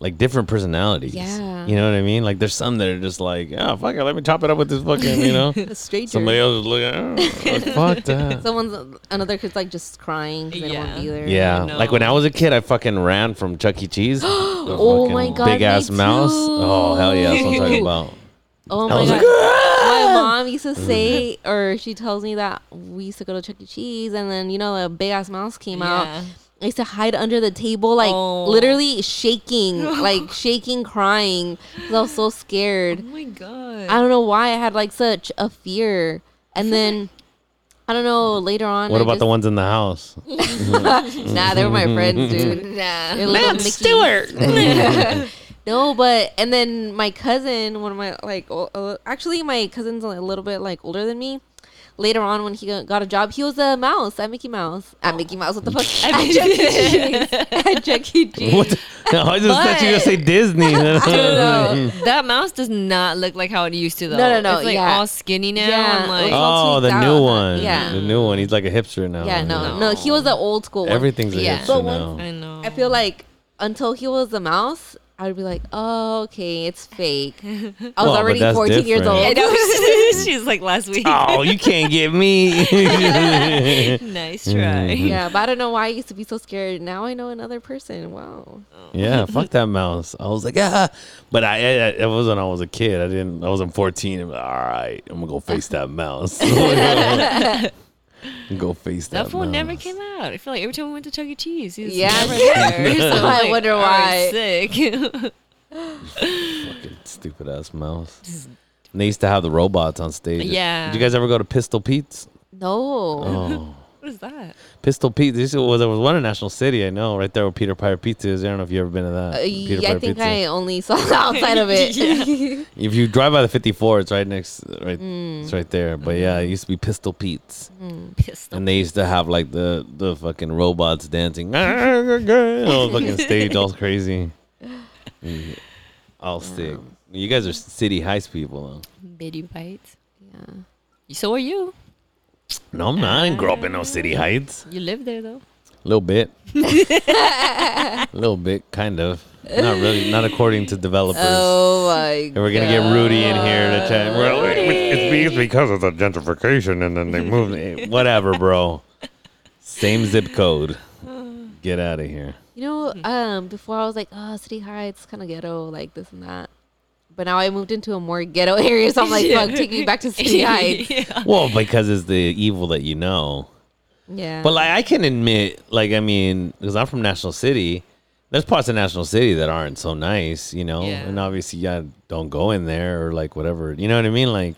like different personalities. Yeah. You know what I mean? Like there's some that are just like, oh fuck it, let me chop it up with this fucking, you know. A stranger. Somebody else is looking, oh, fuck that. Someone's another kid's like just crying because they don't want to be Yeah. there. Yeah, No. like when I was a kid, I fucking ran from Chuck E. Cheese. Oh my God, big ass mouse. too. Oh hell yeah, that's what I'm talking about. Oh I my was god. like, "Ah!" my mom used to say, or she tells me that we used to go to Chuck E. Cheese, and then you know the big ass mouse came out. Yeah. I used to hide under the table, like Oh. literally shaking, like shaking, crying. 'cause I was so scared. Oh my god. I don't know why I had like such a fear. And then I don't know. Later on, What I about the ones in the house? Nah, they were my friends, dude. Nah. They're little Mickey. no, but and then my cousin, one of my like, o- uh, actually my cousin's a little bit like older than me. Later on, when he got- got a job, he was a mouse at Mickey Mouse. At Mickey Mouse, what the fuck? At Chuck E. Cheese. At Chuck E. Cheese. What? The, I just thought you were gonna say Disney. No, that mouse does not look like how it used to though. No, no, no, It's like yeah. all skinny now. Yeah, and like, oh, the tweaked new one. Yeah. the new one. He's like a hipster now. Yeah, no, No. no, he was the old school one. Everything's a Yeah. hipster But now. once- I know. I feel like until he was a mouse, I would be like, oh, okay, it's fake. I was Well, already that's 14 years old. I know. She's like last week. oh, you can't get me. nice try. yeah, but I don't know why I used to be so scared. Now I know another person. Wow. yeah, fuck that mouse. I was like, ah, but I, I it was when I was a kid. I didn't. I wasn't 14. I'm like, All right, I'm gonna go face that mouse. Go face that. That fool never came out. I feel like every time we went to Chuck E. Cheese, he was Yeah, never there. So I'm I like, wonder oh, why. right, sick. Fucking stupid ass mouse. And they used to have the robots on stage. Yeah. Did you guys ever go to Pistol Pete's? No. Oh, What is that? Pistol Pete. This was there was one in National City. I know, right there where Peter Piper Pizza is. I don't know if you ever been to that. Uh, Peter yeah, I think Pizza. I only saw the outside of it. If you drive by the 54, it's right next, right, Mm. it's right there. But yeah, it used to be Pistol Pete's, Pistol. and they used to have like the the fucking robots dancing, all fucking stage, all crazy. Mm, All sick. You guys are city heights people. Though. Bitty bites. yeah. So are you. Though. No, I'm not. I didn't grow up in no city heights. You live there though. A little bit. A little bit, kind of. Not really. Not according to developers. Oh my And we're gonna get Rudy in here to chat. Well, it- it's be- it's because of the gentrification, and then they moved. Whatever, bro. Same zip code. Get out of here. You know, um, before I was like, oh, City Heights, kind of ghetto, like this and that. But now I moved into a more ghetto area, so I'm like, fuck, take me back to City Heights. yeah. Well, because it's the evil that you know. Yeah. But like, I can admit, like, I mean, because I'm from National City. There's parts of National City that aren't so nice, you know, Yeah. and obviously, yeah, don't go in there or like whatever, you know what I mean? Like,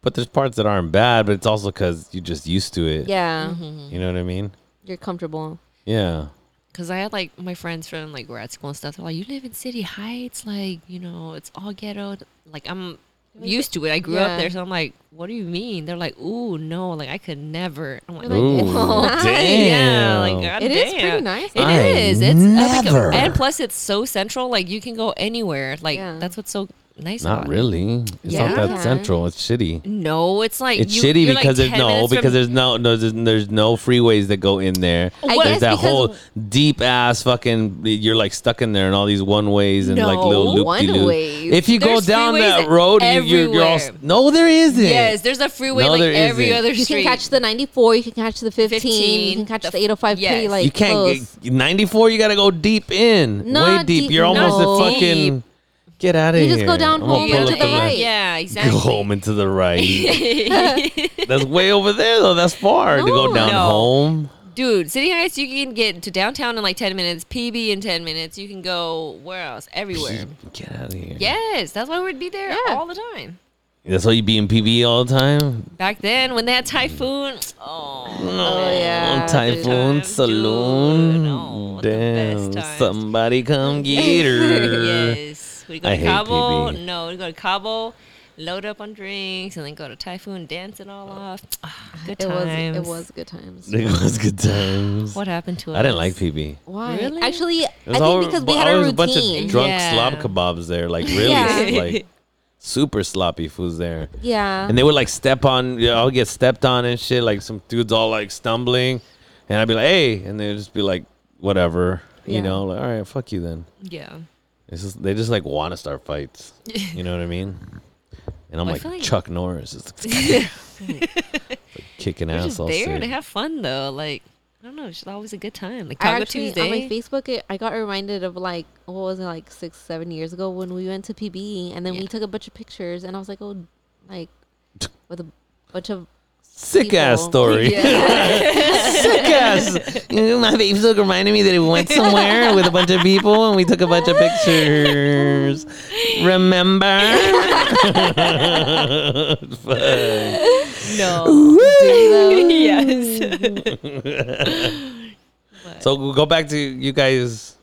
but there's parts that aren't bad, but it's also because you're just used to it. yeah, mm-hmm. You know what I mean? you're comfortable. Yeah. Cause I had like my friends from like grad school and stuff. They're like, "You live in City Heights, like you know, it's all ghetto." Like I'm used to it. I grew Yeah. up there, so I'm like, "What do you mean?" They're like, "Ooh, no, like I could never." I'm like, Ooh, nice. damn. Yeah, like God It is damn. pretty nice. It I is. It's like, never. and plus it's so central. Like you can go anywhere. Like Yeah. that's what's so nice. Not about it. really. It's Yeah. not that central. It's shitty. No, it's like It's you- shitty you're, like, because there's no because from- there's no no there's, there's no freeways that go in there. I There's guess that whole deep ass fucking you're like stuck in there and all these one ways and like little No. loop One-ways. If you go There's down that road, you, you're, you're all no, there isn't. Yes, there's a freeway No, like there every isn't. other Street. You can catch the 94, you can catch the 15, 15, you can catch the the 805 yes. like you can't close. get 94. You gotta go deep in, way deep. deep- You're almost no. at fucking. Get out of You here. You just go down I'm home and to the map. right. Yeah, exactly. Go exactly. home and to the right. That's way over there though. That's far to go down No. home. Dude, City Heights, you can get to downtown in like 10 minutes, PB in 10 minutes. You can go where else? Everywhere. Get out of here. Yes, that's why we'd be there Yeah. all the time. That's why you'd be in PB all the time. Back then, when they had Typhoon, oh, Oh, yeah. On Typhoon Saloon. dude. Oh, the Damn. best times. Somebody come get her. yes. We go I to hate Cabo. PB. No, we go to Cabo, load up on drinks, and then go to Typhoon, dance it all off. Ah, good It was times. it was good times. It was good times. What happened to us? I didn't like PB. Why? Really? Actually, It I was think all- because we but had a always routine. a bunch of drunk Yeah. slob kebabs there, like really, Yeah. like super sloppy foods there. yeah. And they would like step on, you know, I'll get stepped on and shit. Like some dudes all like stumbling, and I'd be like, "Hey," and they'd just be like, "Whatever," you Yeah. know, like, "All right, fuck you then." Yeah. It's just they just like want to start fights. You know what I mean? And I'm I like feel like- Chuck Norris, just like, kicking We're ass just all there sick. to have fun though. Like I don't know, it's just always a good time. Like I Taco actually Tuesday. on my Facebook, it, I got reminded of like what was it like six, seven years ago when we went to PB and then we Yeah. took a bunch of pictures and I was like, oh, like with a bunch of Sick ass story. Yeah. Sick ass. You know, my Facebook reminded me that we went somewhere with a bunch of people and we took a bunch of pictures. Remember? No. yes. So we'll go back to you guys.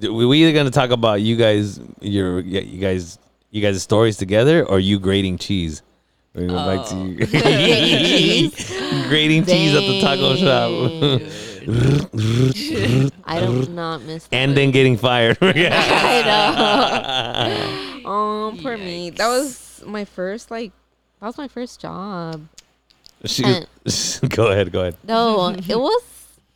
We we either gonna talk about you guys, your you guys, you guys' stories together, or you grading cheese. We go back to you. grading cheese at the taco shop, I do not miss that. and then getting fired. I know. oh, poor me. That was my first like. That was my first job. She- And- go ahead, go ahead. No, it was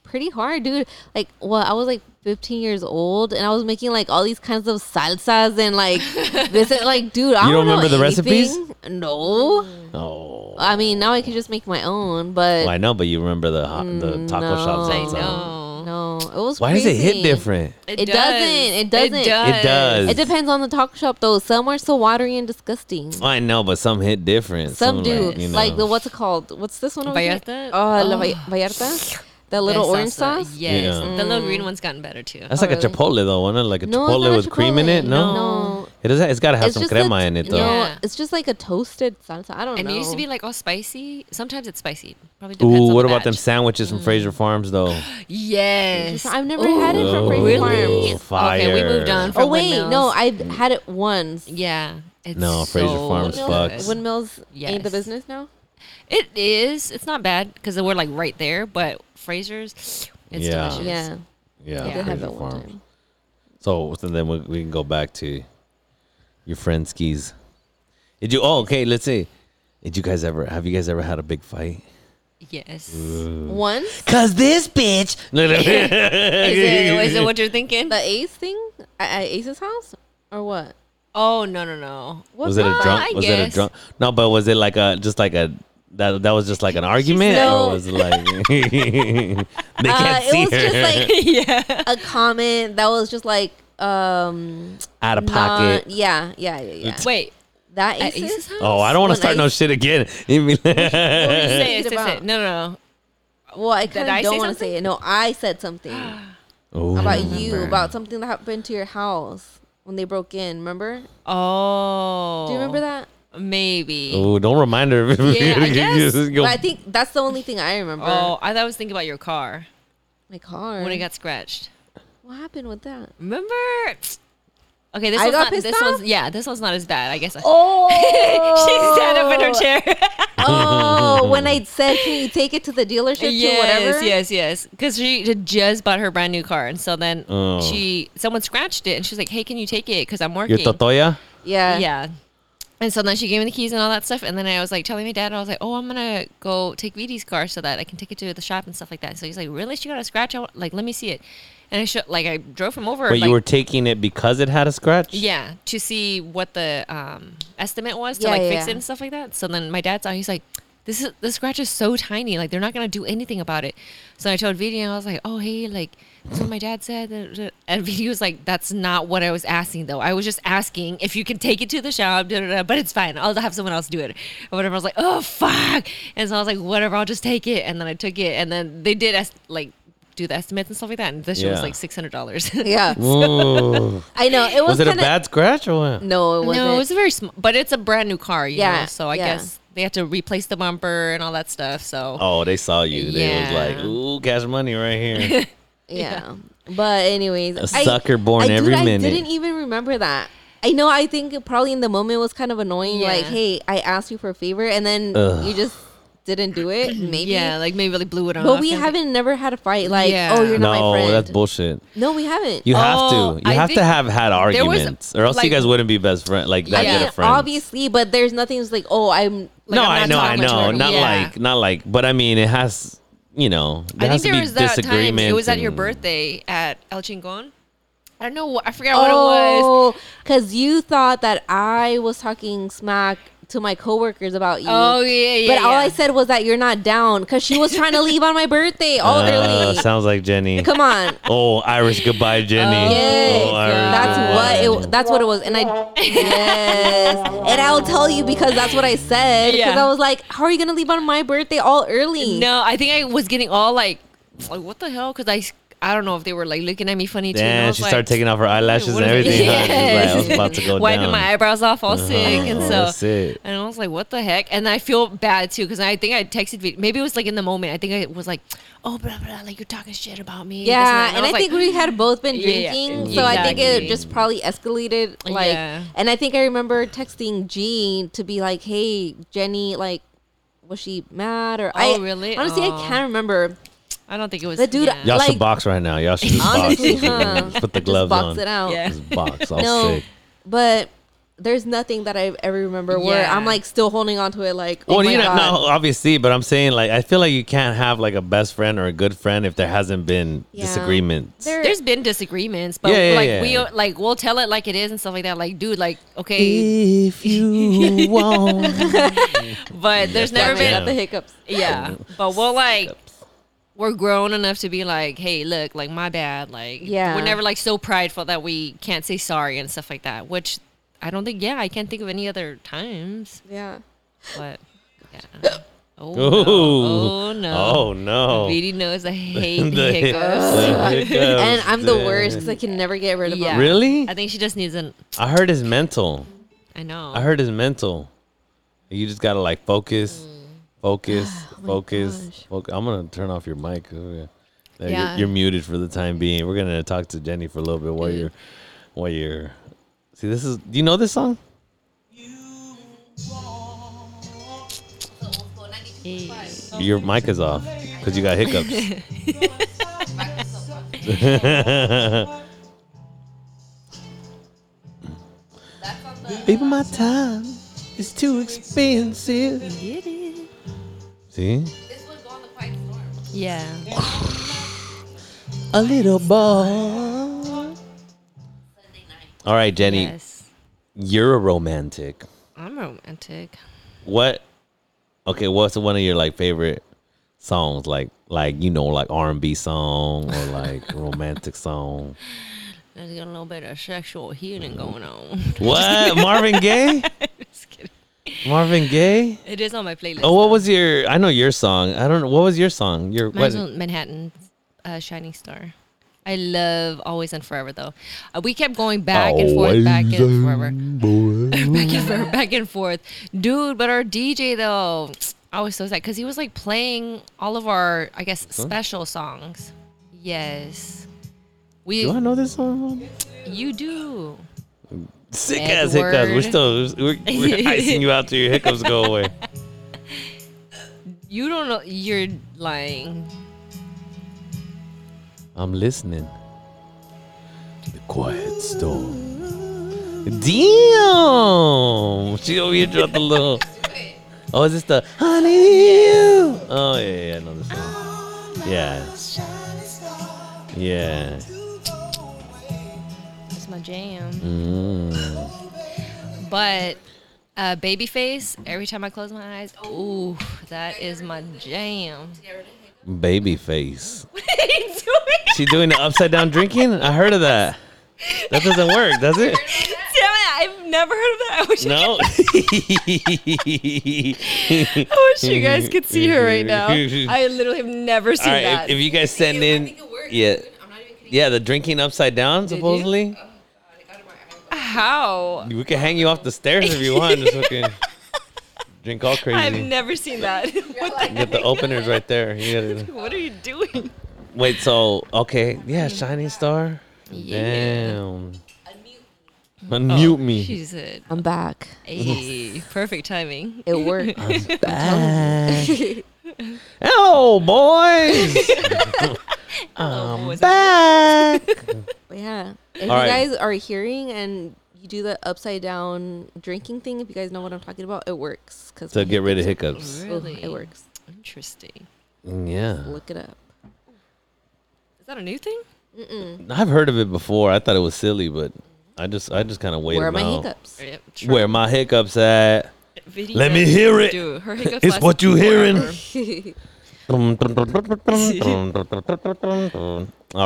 pretty hard, dude. Like, well, I was like 15 years old, and I was making like all these kinds of salsas and like this, and, like, dude, I You don't know remember the recipes? anything. No, Oh, I mean now I can just make my own, but well, I know, but you remember the hot, the mm, taco no. shops I outside. know. no, it was. Why does it hit different? It doesn't. It doesn't. It It does. It does. It depends on the taco shop though. Some are so watery and disgusting. I know, but some hit different. Some do. like, you Like, the what's it called? What's this one over here? Vallarta? Oh, La Oh. Vall- Vallarta. The That little The orange salsa, sauce. Yes, Yeah. the little green one's gotten better too. That's like a really? chipotle though, wasn't? Like a No, it's chipotle not a with cream in it. No, No. it does. It's got to have It's some just crema a- in it though. No, Yeah. it's just like a toasted salsa. I don't know. and know. it used to be like all spicy. Sometimes it's spicy. Probably depends Ooh, on what the about them batch. sandwiches from Frazier mm. Farms though? Yes. I've never had it from Frazier Really? Farms. Fire. Okay, we moved on. From Oh wait, no, Windmills. I had it once. Yeah. It's No, Frazier so Farms good. fucks. Windmills ain't the Yes. business now. It is. It's not bad because we're like right there, but Frazier's, it's Yeah. delicious. Yeah, Yeah, I did have Frazier one Farms. So, so then we, we can go back to your friend skis. Did you? Oh, okay. Let's see. Did you guys ever? Have you guys ever had a big fight? Yes. Once Cause this bitch. No, no. Is it, is it what you're thinking? the Ace thing at, at Ace's house or what? Oh no no no. What was it a drunk? I was it a drunk? No, but was it like a just like a that that was just like an argument, No. or was it like they Uh, can't it see was her just like yeah. a comment that was just like um out of not- pocket? yeah yeah yeah yeah. Wait. that Ace's, Ace's house? Oh, I don't want to When start no shit again. You mean- Say it, thinking say it, say about? No no no. Well, I kind of don't want to say it. No, I said something Ooh. about you about something that happened to your house when they broke in. Remember? Oh. Do you remember that? Maybe. Oh, don't remind her. Yeah, I guess. But I think that's the only thing I remember. Oh, I thought I was thinking about your car my car. when it got scratched. what happened with that? Remember? Okay, this I one's got not. pissed This one's yeah. This one's not as bad. I guess. Oh, she sat up in her chair. oh, when I said, "Can you take it to the dealership?" to yes, whatever. yes, yes. Because she had just bought her brand new car, and so then Oh. she someone scratched it, and she's like, "Hey, can you take it? Because I'm working." Your working." Totoya? yeah, yeah. And so then she gave me the keys and all that stuff, and then I was like telling my dad, I was like, "Oh, I'm gonna go take Viri's car so that I can take it to the shop and stuff like that." So he's like, "Really? She got a scratch? I want- like, let me see it." And I showed, like, I drove him over. But like, you were taking it because it had a scratch? Yeah, to see what the um, estimate was to Yeah, like yeah, fix yeah. it and stuff like that. So then my dad's out. He's like, "This is the scratch is so tiny. Like they're not gonna do anything about it." So I told Viri and I was like, "Oh hey, like that's what my dad said." da, da, da." And Viri was like, "That's not what I was asking though. I was just asking if you can take it to the shop, da, da, da, but it's fine. I'll have someone else do it or whatever." I was like, "Oh fuck!" And so I was like, "Whatever, I'll just take it." And then I took it, and then they did est- like. Do the estimates and stuff like that, and this shit was like six hundred dollars. yeah. Ooh. I know it was. was it a kinda- bad scratch or what? No, it wasn't. No, it's a very small, but it's a brand new car, you Yeah, know. So I yeah. guess they had to replace the bumper and all that stuff. So Oh, they saw you. They was like, ooh, cash money right here. yeah. But anyways, A sucker born I, every dude, minute. I didn't even remember that. I know. I think probably in the moment was kind of annoying. Like, hey, I asked you for a favor, and then Ugh. you just didn't do it. Maybe. yeah, like maybe like blew it off. But we haven't never had a fight. Like, Yeah. oh, you're not my no, friend. that's bullshit. No, we haven't. You have Oh, to. You I have to think have had there was, arguments, or else you guys wouldn't be best friend like that Yeah. good I mean, of friends. obviously, but there's nothing that's like, oh, I'm. Like, no, I'm I not know, I talking to know, her. not Yeah. like, not like, but I mean, it has, you know, there I has think to there be was that time. disagreement. It was at your birthday at El Chingon. I don't know. what- I forgot what it was. Oh, because you thought that I was talking smack to my coworkers about you. Oh yeah, yeah. But all yeah. I said was that you're not down because she was trying to leave on my birthday all Uh, early. sounds like Jenny. Come on. Oh, Irish goodbye, Jenny. Yes, Oh, that's goodbye. what it. That's what it was, and I yes, and I'll tell you because that's what I said. Because Yeah. I was like, "How are you gonna leave on my birthday all early?" No, I think I was getting all like, like what the hell? Because I, I don't know if they were like looking at me funny too. and I Damn, was she like, started taking off her eyelashes and is it? everything. huh? Like, I was about to go wiping down. my eyebrows off all uh-huh. sick, and so That's it. And I was like, what the heck? And I feel bad too because I think I texted, maybe it was like in the moment. I think I was like, oh, blah, blah, like you're talking shit about me. Yeah, that. and I, was like, think we had both been Yeah, yeah, drinking, so I think it just probably escalated. Like, Yeah. and I think I remember texting Jean to be like, "Hey, Jenny, like, was she mad or?" Oh, I Oh, really? Honestly, Oh. I can't remember. I don't think it was. The dude- yeah. Y'all Like- should box right now. Y'all should just Honestly, box. huh? Just Put the Just gloves box on. Box it out. Yeah. Just box. All No, sick. but there's nothing that I ever remember where Yeah. I'm like still holding on to it. Like, oh Well, my you know, no, obviously, but I'm saying like I feel like you can't have like a best friend or a good friend if there hasn't been Yeah. disagreements. There- There's been disagreements, but Yeah, yeah, like yeah. we like we'll tell it like it is and stuff like that. Like, dude, like okay, If you want. but there's never been got the hiccups. Yeah, but we'll like we're grown enough to be like, hey, look, like my bad. Like, Yeah. we're never like so prideful that we can't say sorry and stuff like that. Which I don't think. Yeah, I can't think of any other times. Yeah. But yeah, Oh, Ooh. no. Oh no. Oh no. Beatty knows I hate The hic- hiccups. the hiccups, and I'm the worst because I can never get rid of Yeah. them. Really? I think she just needs an. I heard it's mental. I know. I heard it's mental. You just gotta like focus, focus, focus. gosh. focus. I'm gonna turn off your mic. Oh, yeah. You're- You're, muted for the time being. We're gonna talk to Jenny for a little bit while you're, while you're. See, this is. Do you know this song? Your mic is off because you got hiccups. Baby, my time is too expensive. Get it. See, Yeah. a little boy. All right, Jenny, Yes. you're a romantic. I'm romantic. What? Okay, what's one of your like favorite songs? Like, like you know, like R and B song or like romantic song. There's got a little bit of sexual healing mm-hmm. going on. What? Marvin Gaye? Marvin Gaye? It is on my playlist. Oh, what though. was your? I know your song. I don't know. What was your song? Your Mine's what? Manhattan, uh, Shining Star. I love Always and Forever though. Uh, we kept going back and forth, back and forever, back and forth, back and forth, dude. But our DJ though, I was so sad because he was like playing all of our, I guess, special songs. Yes, we. Do I know this song? You do. Sick ass hiccups. We're still we're, we're icing you out till your hiccups go away. You don't know. You're lying. I'm listening. The quiet storm. Damn! She over here dropped a little. Oh, is this the honey? You? Oh yeah, yeah, I know this song. Yeah. Yeah. It's my jam. Mm. But uh, Babyface, every time I close my eyes, ooh, that is my jam. Baby face. What are you doing? She doing the upside down drinking? I heard of that. That doesn't work, does it? Damn it, I've never heard of that. I wish, No. I wish you guys could see her right now. I literally have never seen All right, that. if, if you guys send in, yeah, yeah, the drinking upside down you? supposedly. How? We can hang you off the stairs if you want. Just fucking drink all crazy. I've never seen that. what, the, Get the openers right there. You gotta, what are you doing? wait, so okay, yeah, oh shining star. Yeah. Damn. Unmute me. Oh, she said, I'm back. hey, perfect timing. It worked. I'm Back. Hello, boys. Oh, I'm was it- back. Yeah. If All you right. guys are hearing and you do the upside down drinking thing, if you guys know what I'm talking about, it works. Cause to get rid of hiccups hiccups. are- Really? it works. Interesting. Mm, yeah, Look it up. Is that a new thing? I've heard of it before. I thought it was silly, but I just, I just kind of waited Where are my out. hiccups? Yep, Where my hiccups at? Video Let me hear it. Dude, her hiccups It's what you hearing. All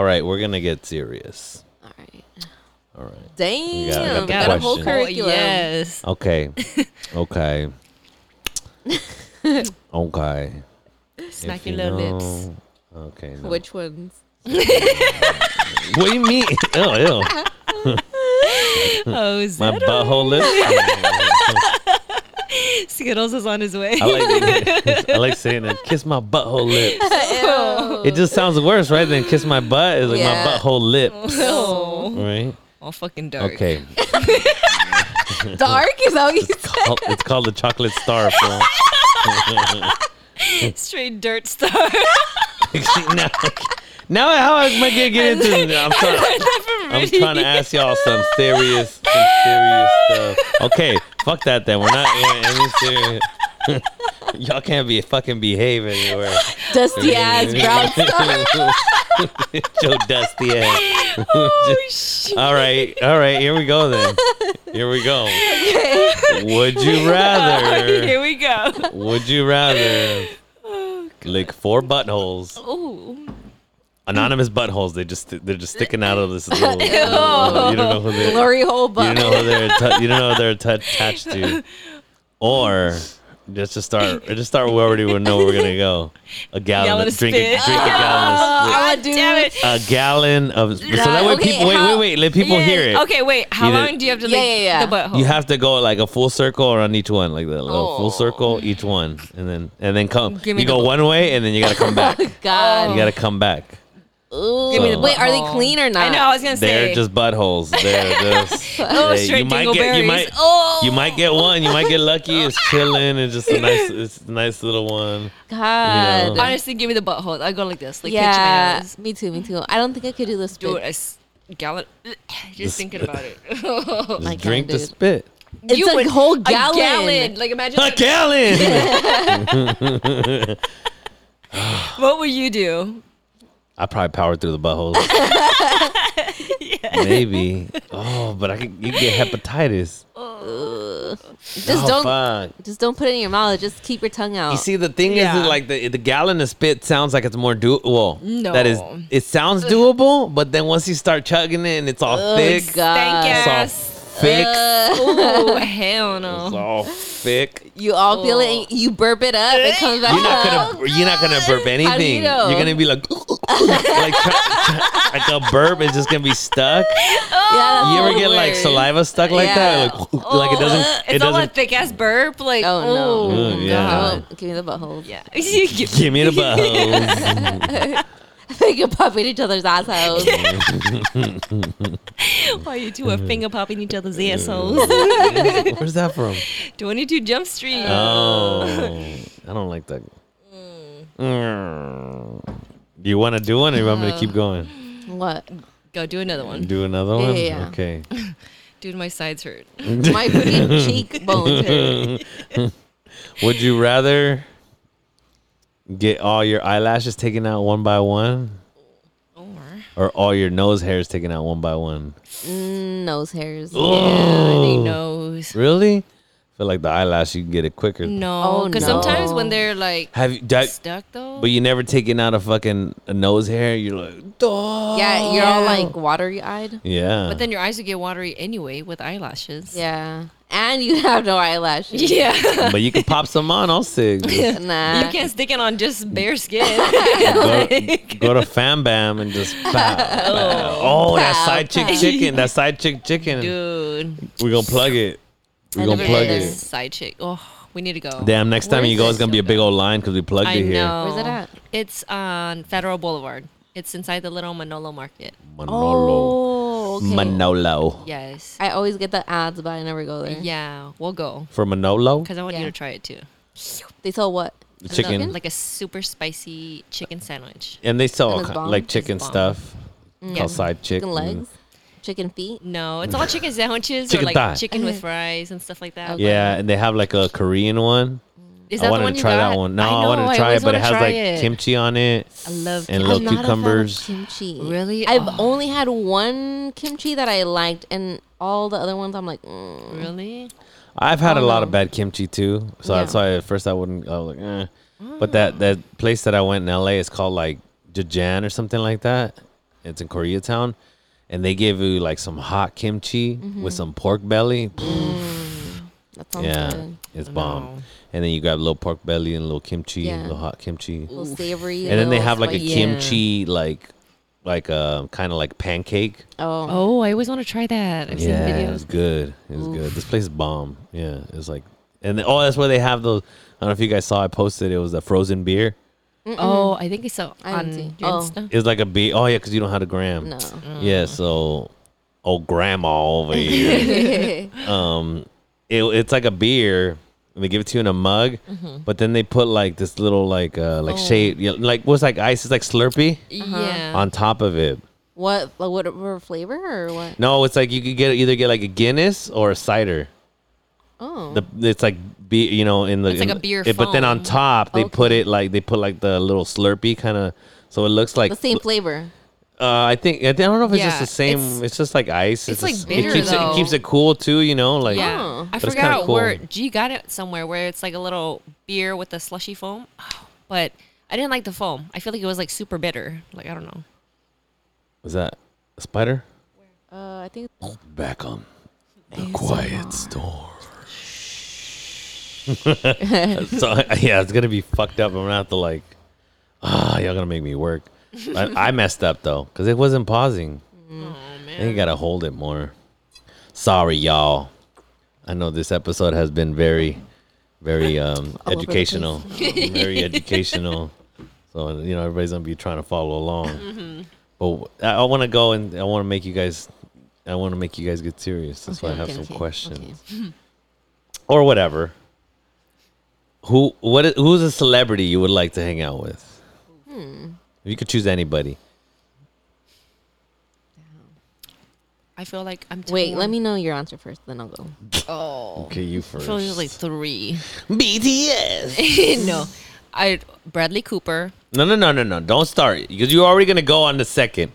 right, we're gonna get serious. All right. All right. Damn. got- got got a whole question. Oh, curriculum. yes. Okay. Okay. okay. Smack your you little lips. Okay. no. Which ones? What do you mean? Ew, ew. Oh, is My butthole lip. Skittles is on his way. I like I like saying that. Kiss my butthole lips. It just sounds worse, right? Than kiss my butt. It's like Yeah. my butthole lips, oh, right? all fucking dark. Okay. Dark? Is that what you said? Call- it's called the chocolate star. Straight dirt star. now, now, how am I gonna get into? it? I'm trying. I'm trying to ask y'all some serious, some serious stuff. Okay, fuck that. Then we're not any serious. y'all can't be fucking behave anywhere. Dusty ass brown. Joe Dusty ass. oh shit. all right, all right. Here we go then. Here we go. Okay. Would you rather? Here we go. Would you rather oh, lick four buttholes? Oh. Anonymous buttholes. They just they're just sticking out of this little. you don't know who they. Glory hole You butt. don't know who they're. atta- you don't know who they're atta- attached to, or Just to start, just start where we already would know we're gonna go. A gallon, Gallon of of drink, a, spit. drink a gallon of oh, oh, God Damn it. A gallon of. So that way, okay, people wait, how- wait, wait. Let people Yeah, hear it. Okay, wait. How Either- long do you have to Yeah, lick yeah, yeah. the butthole? You have to go like a full circle around each one, like the little Oh. full circle each one, and then and then come. Give me You the go bu- one way, and then you gotta come back. you God. You gotta come back. Ooh. Give me the Wait, are they butthole. clean or not? I know. I was gonna say. They're just buttholes. They're just. Oh, they- straight you might get. You dingleberries. might. Oh. You might get oh. one. You might get lucky. It's chilling. It's just a nice. It's a nice little one. God. You know. Honestly, give me the butthole. I go like this. Like yeah, pinch my nose. me too, me too. I don't think I could do this. Dude, a s- gallon. Just thinking about it. Just My drink God, the dude. spit. It's You a would- whole A gallon. gallon. Like imagine. A like- gallon. what would you do? I probably powered through the buttholes. Maybe. Oh, but I could. You get hepatitis. Just oh, don't, Fuck. just don't put it in your mouth. Just keep your tongue out. You see, the thing is, Yeah. that, like the the gallon of spit sounds like it's more doable. No. that is, it sounds doable, but then once you start chugging it and it's all oh thick, God. Thank it's all Yes. Thick, Oh hell no. it's no! all thick. You all feel it. And you burp it up. It comes back. You're not gonna, you're not gonna burp anything. know? You're gonna be like, like, try- like a burp is just gonna be stuck. Yeah, You ever that's get like saliva stuck like that? Yeah. Like, like it doesn't, it It's all a thick ass burp. Like Oh, oh, no. Mm, yeah. Oh, give me the buttholes. Yeah. Give me the butthole. They can pop in each other's assholes. Why you two are finger popping each other's assholes? Where's that from? 22 Jump Street. Oh, I don't like that. Mm. Do you want to do one, or you want me to keep going? what? Go do another one. Do another one. Yeah, yeah. Okay. Dude, my sides hurt. My freaking cheekbones hurt. Would you rather get all your eyelashes taken out one by one, Or or all your nose hairs taken out one by one? Mm, nose hairs. yeah, I think nose. Really? I feel like the eyelash you can get it quicker. No, Oh, because no. sometimes when they're like Have you? That, stuck though. but you never taking out a fucking a nose hair. You're like, Duh. Yeah, you're all like watery eyed. yeah. But then your eyes would get watery anyway with eyelashes. Yeah. And you have no eyelashes. Yeah. but you can pop some on. I'll sig. Just Nah. you can't stick it on just bare skin. go, go to Fam Bam and just pow, pow. Oh. oh, that Pow, side chick pow. chicken. That side chick chicken. Dude. We're gonna plug it. We I gonna never plug been it. Side chick. Oh, we need to go. Damn, next time Where you is go, it? it's gonna be a big old line because we plugged I it here. know. Where's it at? It's on Federal Boulevard. It's inside the little Manolo Market. Manolo. Oh, okay. Manolo. Yes. I always get the ads, but I never go there. Yeah, we'll go For Manolo? because I want you to try it too. They sell what? The chicken. Like a super spicy chicken sandwich. And they sell And all it's ki- bomb? like It's chicken bomb. stuff. Yeah. Called side chick. Chicken legs? Chicken feet? No, it's all chicken sandwiches Chicken or like thigh. chicken with fries and stuff like that. Okay. Yeah, and they have like a Korean one. Is I that the wanted one to you try got? that one. No, I, know, wanted to try always it, but it wanna has try like it. kimchi on it. I love and kimchi. little I'm not a fan of cucumbers. kimchi. Really? I've Oh. only had one kimchi that I liked, and all the other ones I'm like, mm. Really? I've had a Oh, lot no. of bad kimchi too, so Yeah. that's why at first I wouldn't. I was like, eh. But that that place that I went in L.A. is called like Jajan or something like that. It's in Koreatown, and they give you like some hot kimchi Mm-hmm. with some pork belly. that sounds yeah, good. it's No. bomb. And then you grab a little pork belly and a little kimchi, Yeah. little hot kimchi. A little savory. and then they have like a spicy. kimchi like like a kind of like pancake. Oh, Oh, I always want to try that. I've yeah, seen it was good. It was good. This place is bomb. Yeah, it's like, and then, oh, that's where they have those. I don't know if you guys saw. I posted. It was the frozen beer. Oh, I think it's so I on didn't see. your Oh. Insta. It's like a beer. Oh yeah, because you don't have a gram. no. Yeah, so old grandma over here. um, it, it's like a beer. And they give it to you in a mug, but then they put like this little like uh like Oh. shade, yeah, like what's like ice? It's like Slurpee Yeah. on top of it. What? Like, whatever flavor or what? No, it's like you could get either get like a Guinness or a cider. Oh, The it's like beer, you know, in the It's like in- a beer it- but then on foam. top they put it like they put like the little Slurpee kind of, so it looks like the same flavor. Uh, I think I don't know if it's just Yeah, the same. It's, it's- just like ice. it's like just- bitter, it keeps it, though. it keeps it cool too. You know, like yeah. Oh. I But it's kinda forgot where cool. G got it somewhere where it's like a little beer with a slushy foam. But I didn't like the foam. I feel like it was like super bitter. Like I don't know. was that a spider? Uh, I think Back on the quiet storm. so yeah, it's gonna be fucked up. I'm gonna have to like, ah, y'all gonna make me work. I, I messed up though because it wasn't pausing. Oh man. you gotta hold it more. Sorry, y'all. I know this episode has been very, very um, educational, very educational. So you know everybody's gonna be trying to follow along. But I, I want to go and I want to make you guys. I want to make you guys get serious. That's why I have okay, some okay, questions okay. or whatever. Who what who's a celebrity you would like to hang out with? Hmm. If you could choose anybody. I feel like I'm. Wait, torn. let me know your answer first, then I'll go. Oh. Okay, you first. I first. feel there's like three. BTS. no, I Bradley Cooper. No, no, no, no, no. Don't start because you're already gonna go on the second.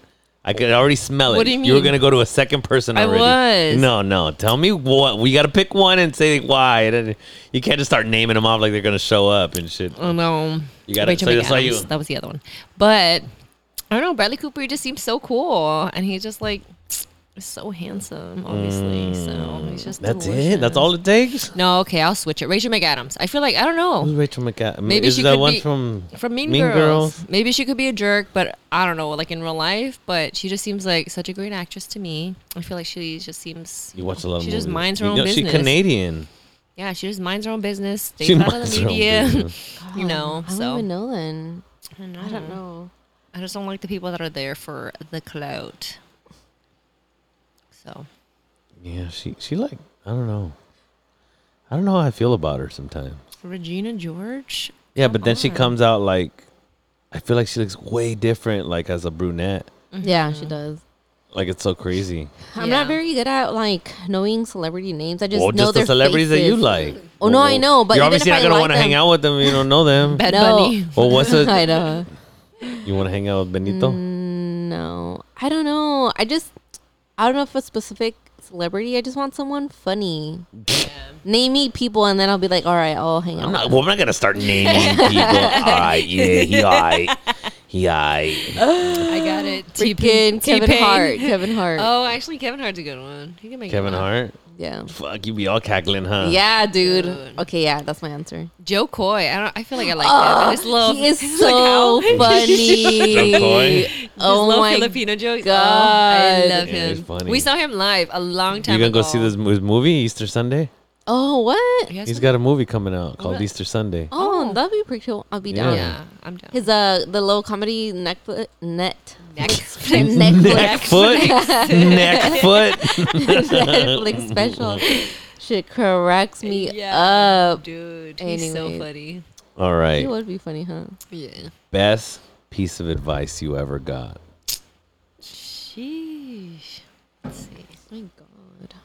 I could already smell it. What do you mean? You were gonna go to a second person I already. was. No, no. Tell me what. We gotta pick one and say why. And then you can't just start naming them off like they're gonna show up and shit. Oh no, You gotta- Rachel so that's why McAdams. you- That was the other one. But I don't know. Bradley Cooper he just seems so cool, and he's just like so handsome. Obviously, so he's just. Mm, That's it. That's all it takes. No, okay, I'll switch it. Rachel McAdams. I feel like I don't Who's know. Rachel McAdams? Maybe is she that could one be- from From Mean, Mean Girls. Girls? Maybe she could be a jerk, but I don't know, like in real life. But she just seems like such a great actress to me. I feel like she just seems. You watch a lot of She just movies. minds her You own know, She's. Canadian. Yeah, she just minds her own business. Stays She out of minds the her own media. business. you know, I don't so even know then. I don't know. I don't know. I just don't like the people that are there for the clout. So Yeah, she she like I don't know. I don't know how I feel about her sometimes. Regina George. Yeah, but then she comes out like I feel like she looks way different like as a brunette. Yeah, she does. Like it's so crazy. I'm Yeah. not very good at like knowing celebrity names. I just Well, know just their the celebrities that you like. Oh no, I know, but you're obviously not gonna like want to hang out with them. if You don't know them. Bad No. Bunny. well, what's it? I know. You want to hang out with Benito? Mm, No, I don't know. I just I don't know if a specific celebrity. I just want someone funny. Name me people, and then I'll be like, all right, I'll hang out. I'm with not. Well, I'm not gonna start naming people. all right, yeah, he alright, he alright. I got it. Kevin T-Pain. Hart. Kevin Hart. Oh, actually, Kevin Hart's a good one. He can make Kevin it up. Hart. Yeah. Fuck, you be all cackling, huh? Yeah, dude. Dude. Okay, yeah, that's my answer. Jo Koy. I don't. I feel like I like him. His little. he is his so like, funny. Jo Koy? His Oh little my Filipino jokes. God. Oh, I love Yeah, he's him. funny. We saw him live a long time ago. You gonna ago. go see this his movie Easter Sunday? Oh, what? He has He's one? got a movie coming out called What? Easter Sunday. Oh, that'd be pretty cool. I'll be Yeah. down. Yeah, I'm down. His uh, the low comedy Netflix net Next. Netflix foot, neck foot. Netflix special. Shit cracks me up. dude. He's so Anyways. funny. All It right, would be funny, huh? Yeah. best piece of advice you ever got. Sheesh. Let's see. My God. Getting too-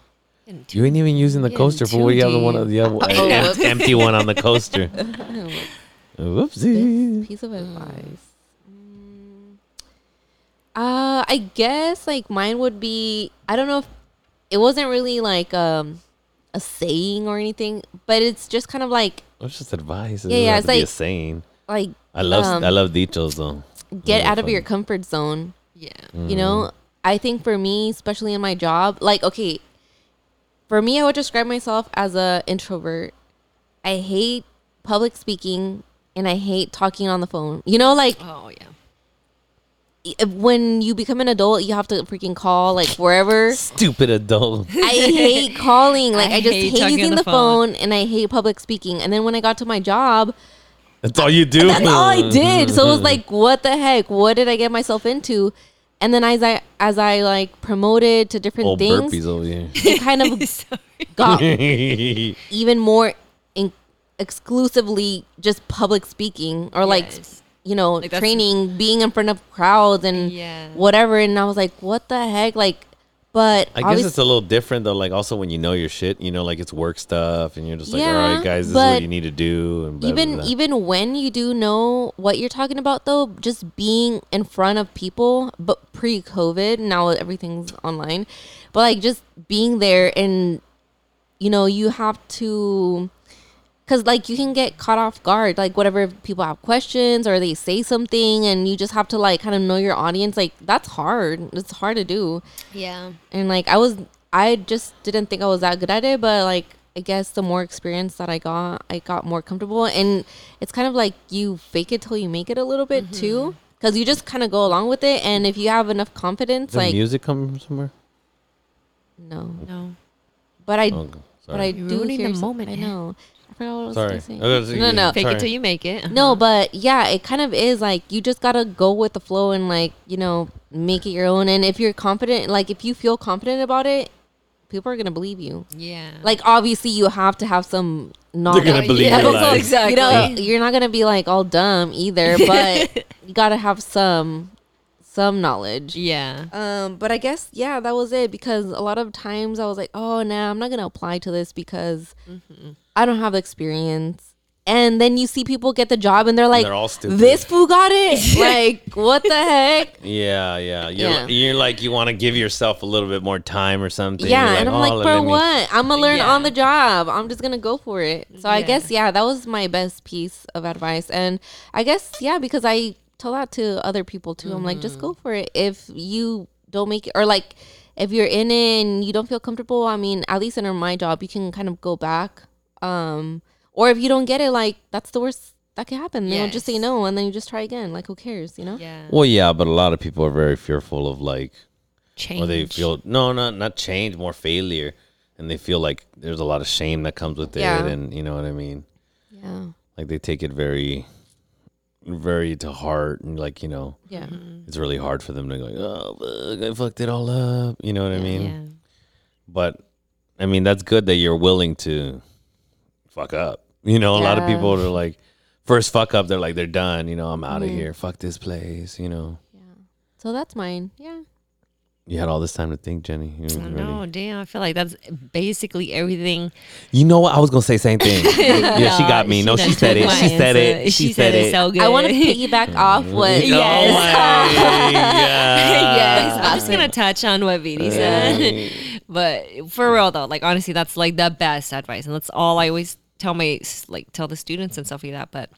You ain't even using the coaster for too what you have the one. deep. You have Oh, empty one on the coaster. Whoopsie. Piece of advice. Mm. Uh, I guess like mine would be. I don't know if it wasn't really like um a saying or anything, but it's just kind of like It's just advice. It Yeah, yeah, it's to be a saying. like I love um, I love dichos though. get Really out of your comfort zone. Yeah. You know, I think for me, especially in my job, like okay, for me, I would describe myself as a introvert. I hate public speaking and I hate talking on the phone. You know, like Oh yeah. Uh, when you become an adult, you have to freaking call like wherever. Stupid adult. I hate calling. Like I I, just hate hate, using the the phone. and I hate public speaking. And then when I got to my job, That's all you do. that's all I did. So it was like, what the heck? What did I get myself into? And then as I as I like promoted to different Old things, burpees over here. it kind of got even more in- exclusively just public speaking or like Yes. you know Like, training, being in front of crowds and Yeah. whatever. And I was like, what the heck? Like, but I guess it's a little different though. Like also when you know your shit, you know, like it's work stuff, and you're just like, all Yeah, right, guys, this is what you need to do. And blah, blah, even blah. even when you do know what you're talking about though just being in front of people but pre-covid now everything's online but like just being there and you know you have to because like you can get caught off guard like whatever people have questions or they say something and you just have to like kind of know your audience like that's hard it's hard to do Yeah. and like I was I just didn't think I was that good at it, but like I guess the more experience that I got, I got more comfortable, and it's kind of like you fake it till you make it a little bit too, mm-hmm. because you just kind of go along with it, and if you have enough confidence, Does like music come from somewhere? no, No. but I, Oh, but I. You're do ruining hear the some- moment, I know. I forgot what I was Sorry. gonna say. I No, no, Fake Sorry. it till you make it. No, Uh-huh. but yeah, it kind of is like you just gotta go with the flow and like you know make it your own. And if you're confident, like if you feel confident about it, people are gonna believe you. yeah. Like obviously you have to have some knowledge. gonna believe yeah, your lies. exactly. You know, you're not gonna be like all dumb either, but you gotta have some some knowledge. yeah. Um, but I guess yeah, that was it because a lot of times I was like, oh, nah, I'm not gonna apply to this because I don't have the experience. And then you see people get the job and they're like, They're all stupid. this fool got it. like, what the heck? Yeah, yeah. You're, Yeah. you're like you want to give yourself a little bit more time or something. Yeah, You're and I'm "Oh, like, let for me-" what? I'm gonna learn Yeah. on the job. I'm just gonna go for it. So I guess yeah, that was my best piece of advice. And I guess yeah, because I tell that to other people too. I'm like, just Mm-hmm. go for it. If you don't make it, or like, if you're in it and you don't feel comfortable, I mean, at least in my job, you can kind of go back. Um, or if you don't get it, like that's the worst that could happen. They'll just say Yes. no, and then you just try again. Like, who cares? You know? Yeah. Well, yeah, but a lot of people are very fearful of like, Change. or they feel no, not not change, more failure, and they feel like there's a lot of shame that comes with Yeah. it, and you know what I mean. Yeah. Like they take it very, very to heart, and like you know, Yeah. it's really hard for them to go, like, oh, fuck, I fucked it all up. You know what I mean? Yeah. But I mean, that's good that you're willing to fuck up. You know, a lot of people are like, first fuck up, they're like, they're done. You know, I'm out of Mhm. here. Fuck this place. You know, Yeah. So that's mine. Yeah. you had all this time to think, Jenny. You, were ready. No, damn. I feel like that's basically everything. you know what? I was gonna say same thing. yeah, she got me. No, she said it. She said it. She said it. so good. I want to piggyback off what. Yes. Oh my yes, I'm just gonna touch on what Viri said, but for real though, like honestly, that's like the best advice, and that's all I always tell my like tell the students and stuff like that. But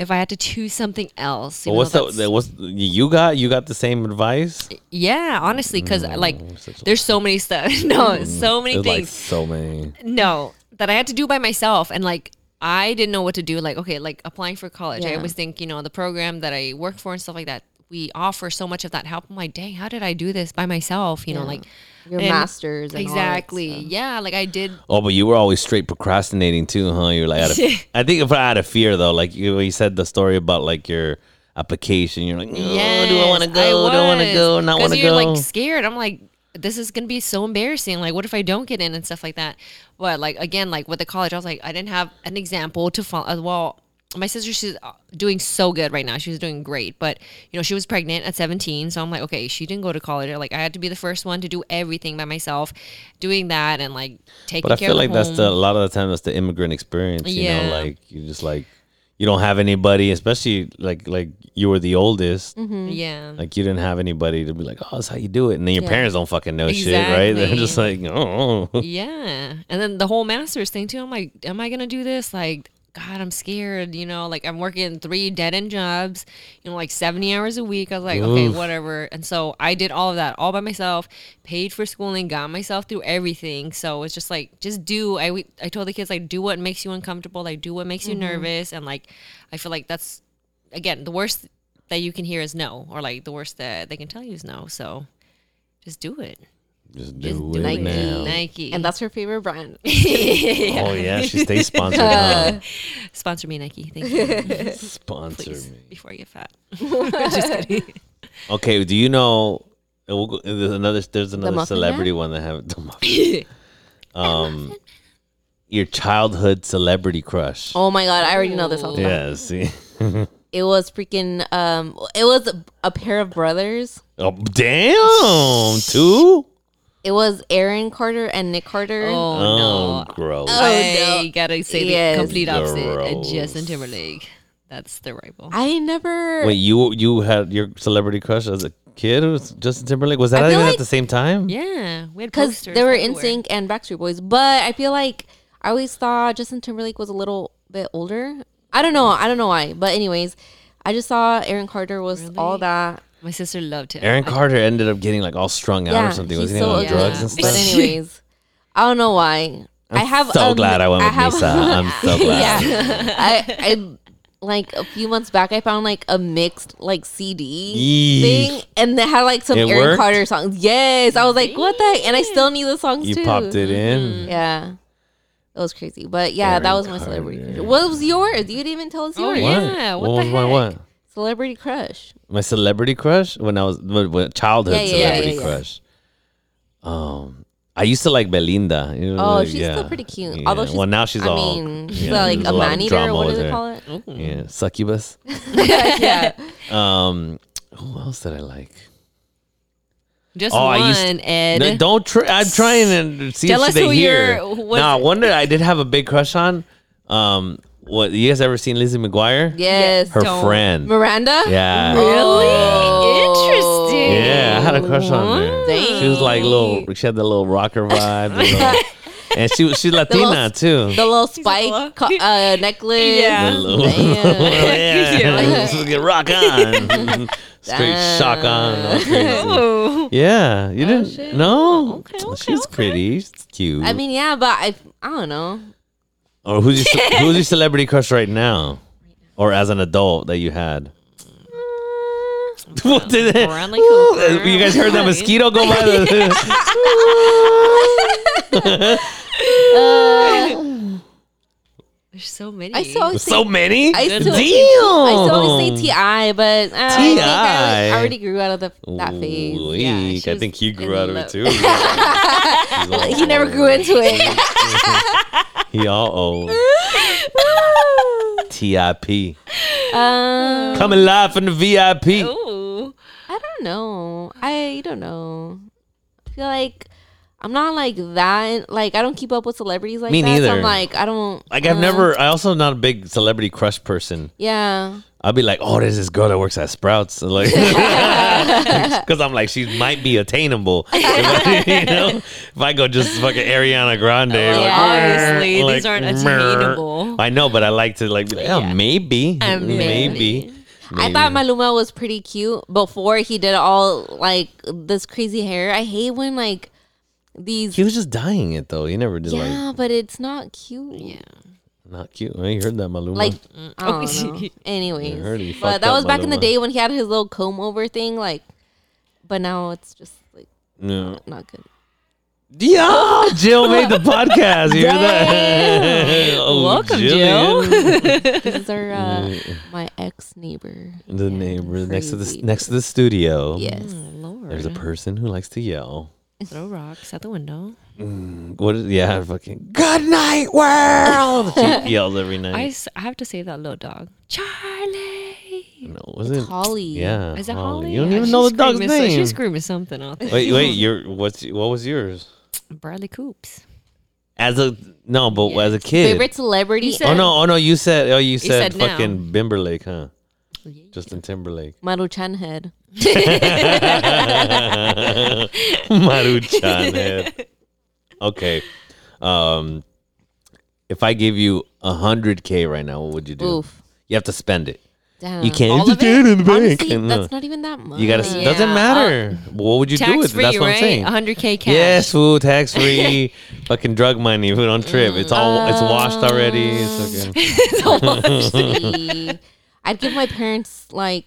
if I had to choose something else, even what's the, what's you got? You got the same advice? yeah, honestly, because mm, like there's so many stuff, no, mm, so many There's like things, so many. no, that I had to do by myself, and like. I didn't know what to do. Like, okay, like applying for college. I always think, you know, the program that I work for and stuff like that, we offer so much of that help. I'm like, dang, how did I do this by myself? You know, like Your and- masters. And all that exactly. Yeah, like I did. Oh, but you were always straight procrastinating too, huh? You're like, out of, I think if I had a fear though, like you, you said the story about like your application, you're like, oh, do I want to Yes, go? Do I want to go? Not 'Cause want to you're go? like scared. I'm like, this is gonna be so embarrassing. Like, what if I don't get in and stuff like that? But like again, like with the college, I was like, I didn't have an example to follow. uh, Well, my sister, she's uh, doing so good right now. She's doing great, but you know, she was pregnant at 17, so I'm like, okay, she didn't go to college. Like, I had to be the first one to do everything by myself, doing that and like taking care of her but I care feel of like the that's the a lot of the time that's the immigrant experience. You Yeah. know, like you just like you don't have anybody, especially like like you were the oldest. yeah. Like you didn't have anybody to be like, oh, that's how you do it, and then your Yeah. parents don't fucking know shit, right? They're just like, oh, Yeah. And then the whole master's thing too. I'm like, am I gonna do this? Like, God, I'm scared, you know, like I'm working three dead end jobs, you know, like 70 hours a week. I was like, okay, whatever. And so I did all of that all by myself, paid for schooling, got myself through everything. So it's just like, just do. I, I told the kids, like, do what makes you uncomfortable, like, do what makes you mm-hmm. nervous. And like, I feel like that's, again, the worst that you can hear is no, or like the worst that they can tell you is no. So just do it. Just Just do do it Nike. now. Nike. And that's her favorite brand. Oh yeah, she stays sponsored. huh? Sponsor me, Nike. Thank you. Sponsor Please, me. before I get fat. Just kidding. Okay, do you know? uh, we'll go- There's another. There's another Muffin celebrity one that have the muffin. um, your childhood celebrity crush. Oh my god, I already know this. off the top. yeah. See. It was freaking. Um, it was a, a pair of brothers. Oh damn! Two. It was Aaron Carter and Nick Carter. Oh, Oh, no. gross. Oh, I no. gotta say Yes. the complete opposite. Uh, Gross. Justin Timberlake. That's the rival. I never. Wait, you you had your celebrity crush as a kid? It was Justin Timberlake. Was that I even feel at the same time? yeah, we had because posters they were everywhere. sync and Backstreet Boys. But I feel like I always thought Justin Timberlake was a little bit older. I don't know. I don't know why. But anyways, I just saw Aaron Carter was all Really? that. My sister loved him. Aaron Carter ended up getting like all strung out Yeah, or something. Wasn't he so on ugly. drugs and But stuff? anyways, I don't know why. I have so um, glad I went with have- Misa. I'm so glad. yeah, I, I like a few months back I found like a mixed like CD Yeesh. thing, and they had like some It Aaron worked? Carter songs. Yes, I was like, what the? heck? And I still need the songs You too. popped it in. Yeah. It was crazy. But yeah, Aaron that was my celebrity Carter. crush. What was yours? You didn't even tell us Oh, yours. What? Yeah, what what the was my heck? what? Celebrity crush. My celebrity crush when I was what, childhood Yeah, yeah, celebrity yeah, crush. Um, I used to like Belinda. You know, Oh, like, she's still pretty cute. Although she's, well, now she's I all. mean, she's like a man eater. What do they call it? Yeah, succubus. yeah. Um, who else did I like? Just Oh, I one, used Ed. No, don't try. I'm trying to see Tell if us they who hear. No, what- I wonder. I did have a big crush on. Um, what you guys ever seen Lizzie McGuire? Yes. Her Don't. friend. Miranda? Yeah. Really Oh. interesting. Yeah, I had a crush on her. She was like little. She had the little rocker vibe, the little- and she was she's Latina little- too. The little spike co- uh, necklace. Yeah. The little- Damn. yeah, let's get rock on. Straight shock on. all crazy. Oh. Yeah, you didn't. shit. No, Okay, okay, she's okay. pretty. She's cute. I mean, yeah, but I, I don't know. Or who's your ce- who's your celebrity crush right now, or as an adult that you had? Mm. what did it? Bradley Cooper. You guys heard that mosquito go by? The, uh, There's so many. I saw so many. I still, Damn. I still always say Ti, but uh, I think I, T.I.. I already grew out of the, that phase. Ooh, Yeah, I think you grew out of it too. He's He never grew into it. He all old. Tip um, coming live from the VIP. Ooh. I don't know. I don't know. I feel like I'm not like that. Like I don't keep up with celebrities like Me that. So neither. I'm like I don't. Like I've uh, never. I also not a big celebrity crush person. Yeah. I'll be like, oh, there's this girl that works at Sprouts, like, because I'm like, she might be attainable. you know, if I go just fucking Ariana Grande, like, Obviously, like, these aren't attainable. I know, but I like to like, be like, oh, Yeah. maybe, Uh, maybe. I thought Maluma was pretty cute before he did all like this crazy hair. I hate when like these. he was just dying it though. He never did like yeah, but it's not cute. Yeah. not cute. I heard that Maluma. Like Mm. I don't know. Anyways, I heard he but that up was back in the day when he had his little comb over thing. Like, but now it's just like no. not good. Yeah, Jill made the podcast. You hear that? Oh, Welcome, Jillian. This is our uh, my ex neighbor. The neighbor next to the next to the studio. Yes. Mm, Lord. There's a person who likes to yell. Throw rocks at the window. Mm, what is yeah, fucking good night world. she yells every I, night. s- I have to say that little dog. Charlie. no, was it Holly. Yeah. Is it Holly. Holly? You don't Yeah, even she's know the dog's screaming so- name. she's screaming something out there. wait, wait, your what's what was yours? Bradley Coops. As a no, but Yeah. as a kid. Favorite celebrity? You said- oh no, oh no, you said oh you said, said now. fucking Bimberlake, huh? Justin Timberlake. Maruchan head. Maruchan head. Okay. Um if I give you a hundred K right now, what would you do? Oof. You have to spend it. Damn. You can't All just get it in the bank. Honestly, No. that's not even that much. You gotta. Yeah. Doesn't matter. what would you do with it? That's what I'm right? saying. 100K cash. Yes, food tax free, fucking drug money, food on trip. It's all it's washed already. It's okay. See, I'd give my parents like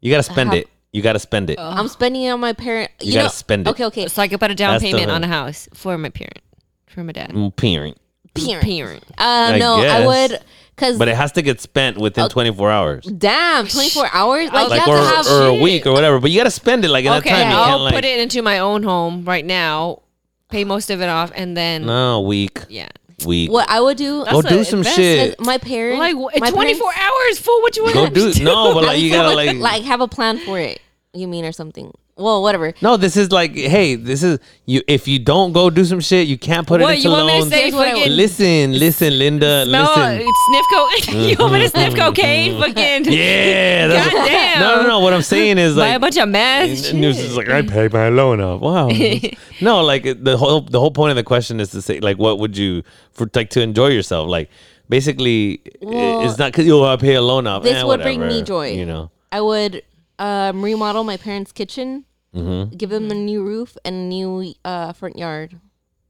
You gotta spend How- it. You gotta spend it. I'm spending it on my parent. You You, gotta know, spend it. Okay, okay. So I could put a down That's the payment on a house for my parent, for my dad. Mm, Parent. Parent. Parent. Uh, I no, I guess. would, cause But it has to get spent within 24 hours. damn, 24 hours. Like, Like you or, have to have or a week or whatever. But you gotta spend it like in Okay, that time. You I'll can't like put it into my own home right now, pay most of it off, and then no week. yeah. Week. What I would do. Go That's do a some invest- shit. My parents, Like my 24 parents- hours for what you want Go do no, but like you gotta like like have a plan for it. You mean or something? Well, whatever. No, this is like, hey, this is you. If you don't go do some shit, you can't put What it into you want me to loans. say? Here's what I Fucking Listen, listen, Linda, smell listen. Uh, sniff cocaine. you want me to mm-hmm. sniff cocaine? Mm-hmm. Fucking Yeah, that's what- Goddamn. no, no, no. What I'm saying is buy a bunch of meth. and it's just like I paid my loan off. Wow. no, like the whole the whole point of the question is to say like, what would you for like to enjoy yourself? Like, basically, Well, it's not because you oh, I pay a loan off. this Eh, would bring me joy. You know. I would um, remodel my parents' kitchen, Mm-hmm. give them a new roof and a new uh, front yard.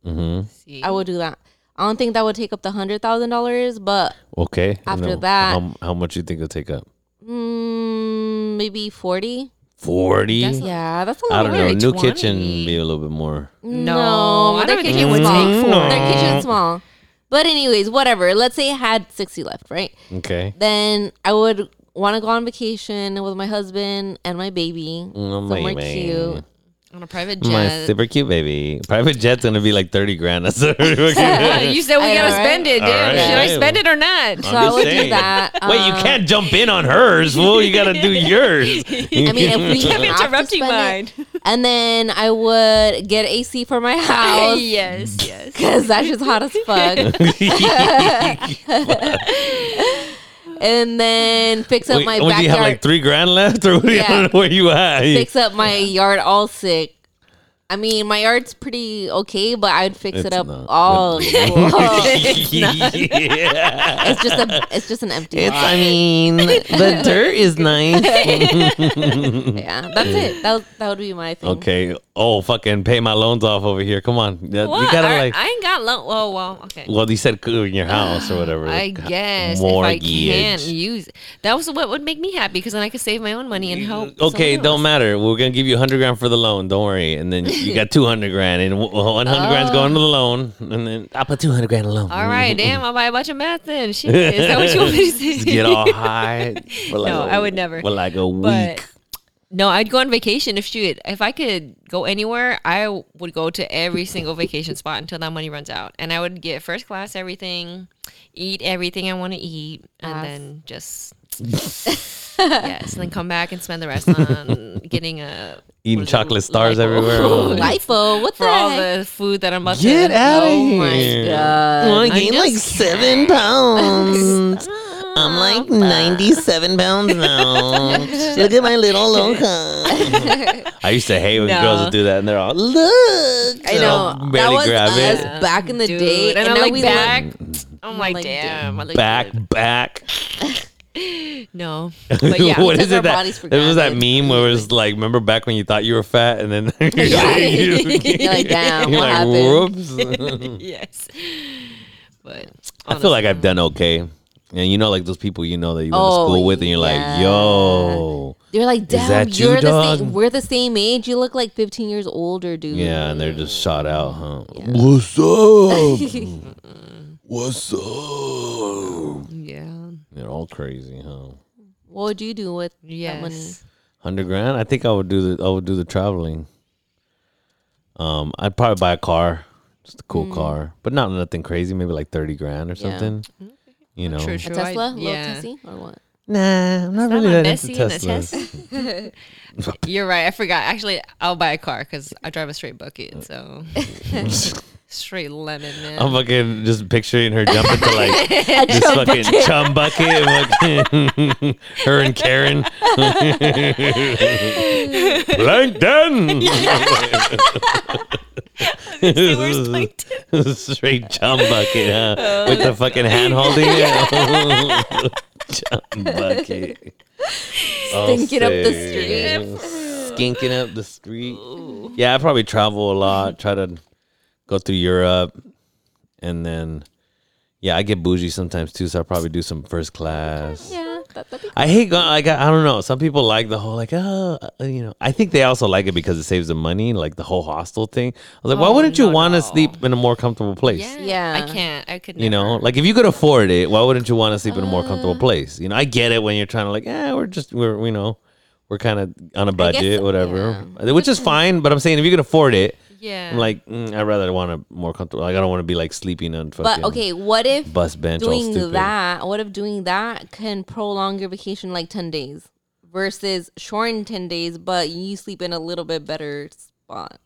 Mm-hmm. I will do that. I don't think that would take up the hundred thousand dollars, but Okay. After then that- how, how much you think it'll take up? mm, maybe forty. Forty. Yeah, that's a lot. I don't know. New 20. kitchen be a little bit more. No, I their don't think it would small. take four. Their kitchen's small. But anyways, whatever. Let's say I had sixty left, right? Okay. Then I would want to go on vacation with my husband and my baby Mm, somewhere my cute. on a private jet. My super cute baby. Private jet's gonna be like thirty grand. That's what you said we I gotta know, right? spend it, dude. All right. Should I spend it or not? So I just would do saying. that. Wait, you Um, can't jump in on hers, Well, You gotta do yours. I mean, if we Kept have to interrupting spend it- mine. and then I would get AC for my house yes, yes. because that's just hot as fuck. And then fix up Wait, my what, do you have like three grand left, or what do you, I Yeah. don't know where you at? fix up my yard all sick. I mean, my yard's pretty okay, but I'd fix It's it up not. all. it's yeah. just a, it's just an empty It's. lot. I mean, the dirt is nice. yeah, that's it. That was, that would be my thing. okay. Oh, fucking pay my loans off over here. Come on. That- What? You gotta I, like. I ain't got loan. Oh well, okay. well, you said cool in your house or whatever. I like, guess if I can't use that was what would make me happy because then I could save my own money and help. Okay, someone don't else. matter. We're gonna give you hundred grand for the loan. Don't worry. And then you got two hundred grand, and one hundred grand's going to the oh. loan, and then I put two hundred grand in the loan. All right, damn, I'll buy a bunch of meth then. Shit, is that what you want me to say? Just get all high. For like No, a- I would never. For like a But- week. No, I'd go on vacation if shoot. If I could go anywhere, I would go to every single vacation spot until that money runs out, and I would get first class everything, eat everything I want to eat, and Ass. then just yes, and then come back and spend the rest on getting a Eating what is it, chocolate stars lipo. everywhere. LIFO, what for the all heck? the food that I'm about Get to. out of oh here. my god! Well, I gained like just seven pounds. I'm like 97 pounds now. Look at my little loca. I used to hate when No. girls would do that, and they're all, look. I know that was grab us it. back in the Dude, day, and, I now like we back. look- I'm like, like, damn, I Back, back. No, but yeah, what took is our it that? bodies for There was that meme where it was like, remember back when you thought you were fat, and then you're You're like, damn, you're what like, happened? whoops. yes, but I feel like I've done okay. And you know, like those people you know that you went to Oh, school with, and you're yeah. like, yo. They're like, damn, that you, you're the same. We're the same age. You look like 15 years older, dude. Yeah, and they're just shot out, huh? What's up? What's up? yeah, They're all crazy, huh? What would you do with that money? Hundred grand? I think I would do the I would do the traveling. Um, I'd probably buy a car, just a cool mm. car, but not nothing crazy. Maybe like thirty grand or Yeah. something. Mm-hmm. You know? True, A. Tesla, I- little yeah. Tessie, or what? Nah, I'm not Not really my that into Bessie Teslas. Tesla. You're right. I forgot. Actually, I'll buy a car because I drive a straight bucket. Uh, so straight lemon, man. I'm fucking just picturing her jumping to like this fucking chum bucket, and fucking her and Karen. Plankton. Straight chum bucket, huh? Oh, With the fucking hand holding it. chum bucket. Oh, Stinking up the sick. Skinking up the street. Yeah, I probably travel a lot. Try to go through Europe, and then yeah, I get bougie sometimes too. So I probably do some first class. Yeah, that, that'd be I hate going. Like I I don't know. Some people like the whole like oh uh, you know. I think they also like it because it saves them money. Like the whole hostel thing. I was like, why Oh, wouldn't you no, want to no. sleep in a more comfortable place? yeah, Yeah. I can't. I could. Not you know, like if you could afford it, why wouldn't you want to sleep in a more Uh. comfortable place? You know, I get it when you're trying to like, yeah, we're just we're you know, we're kind of on a guess, budget, whatever, yeah. which is fine. But I'm saying if you can afford it, yeah. I'm like, mm, I'd rather want a more comfortable. Like I don't want to be like sleeping on fucking But okay, what if bus bench doing stupid. that? What if doing that can prolong your vacation like ten days versus shorten ten days, but you sleep in a little bit better spot?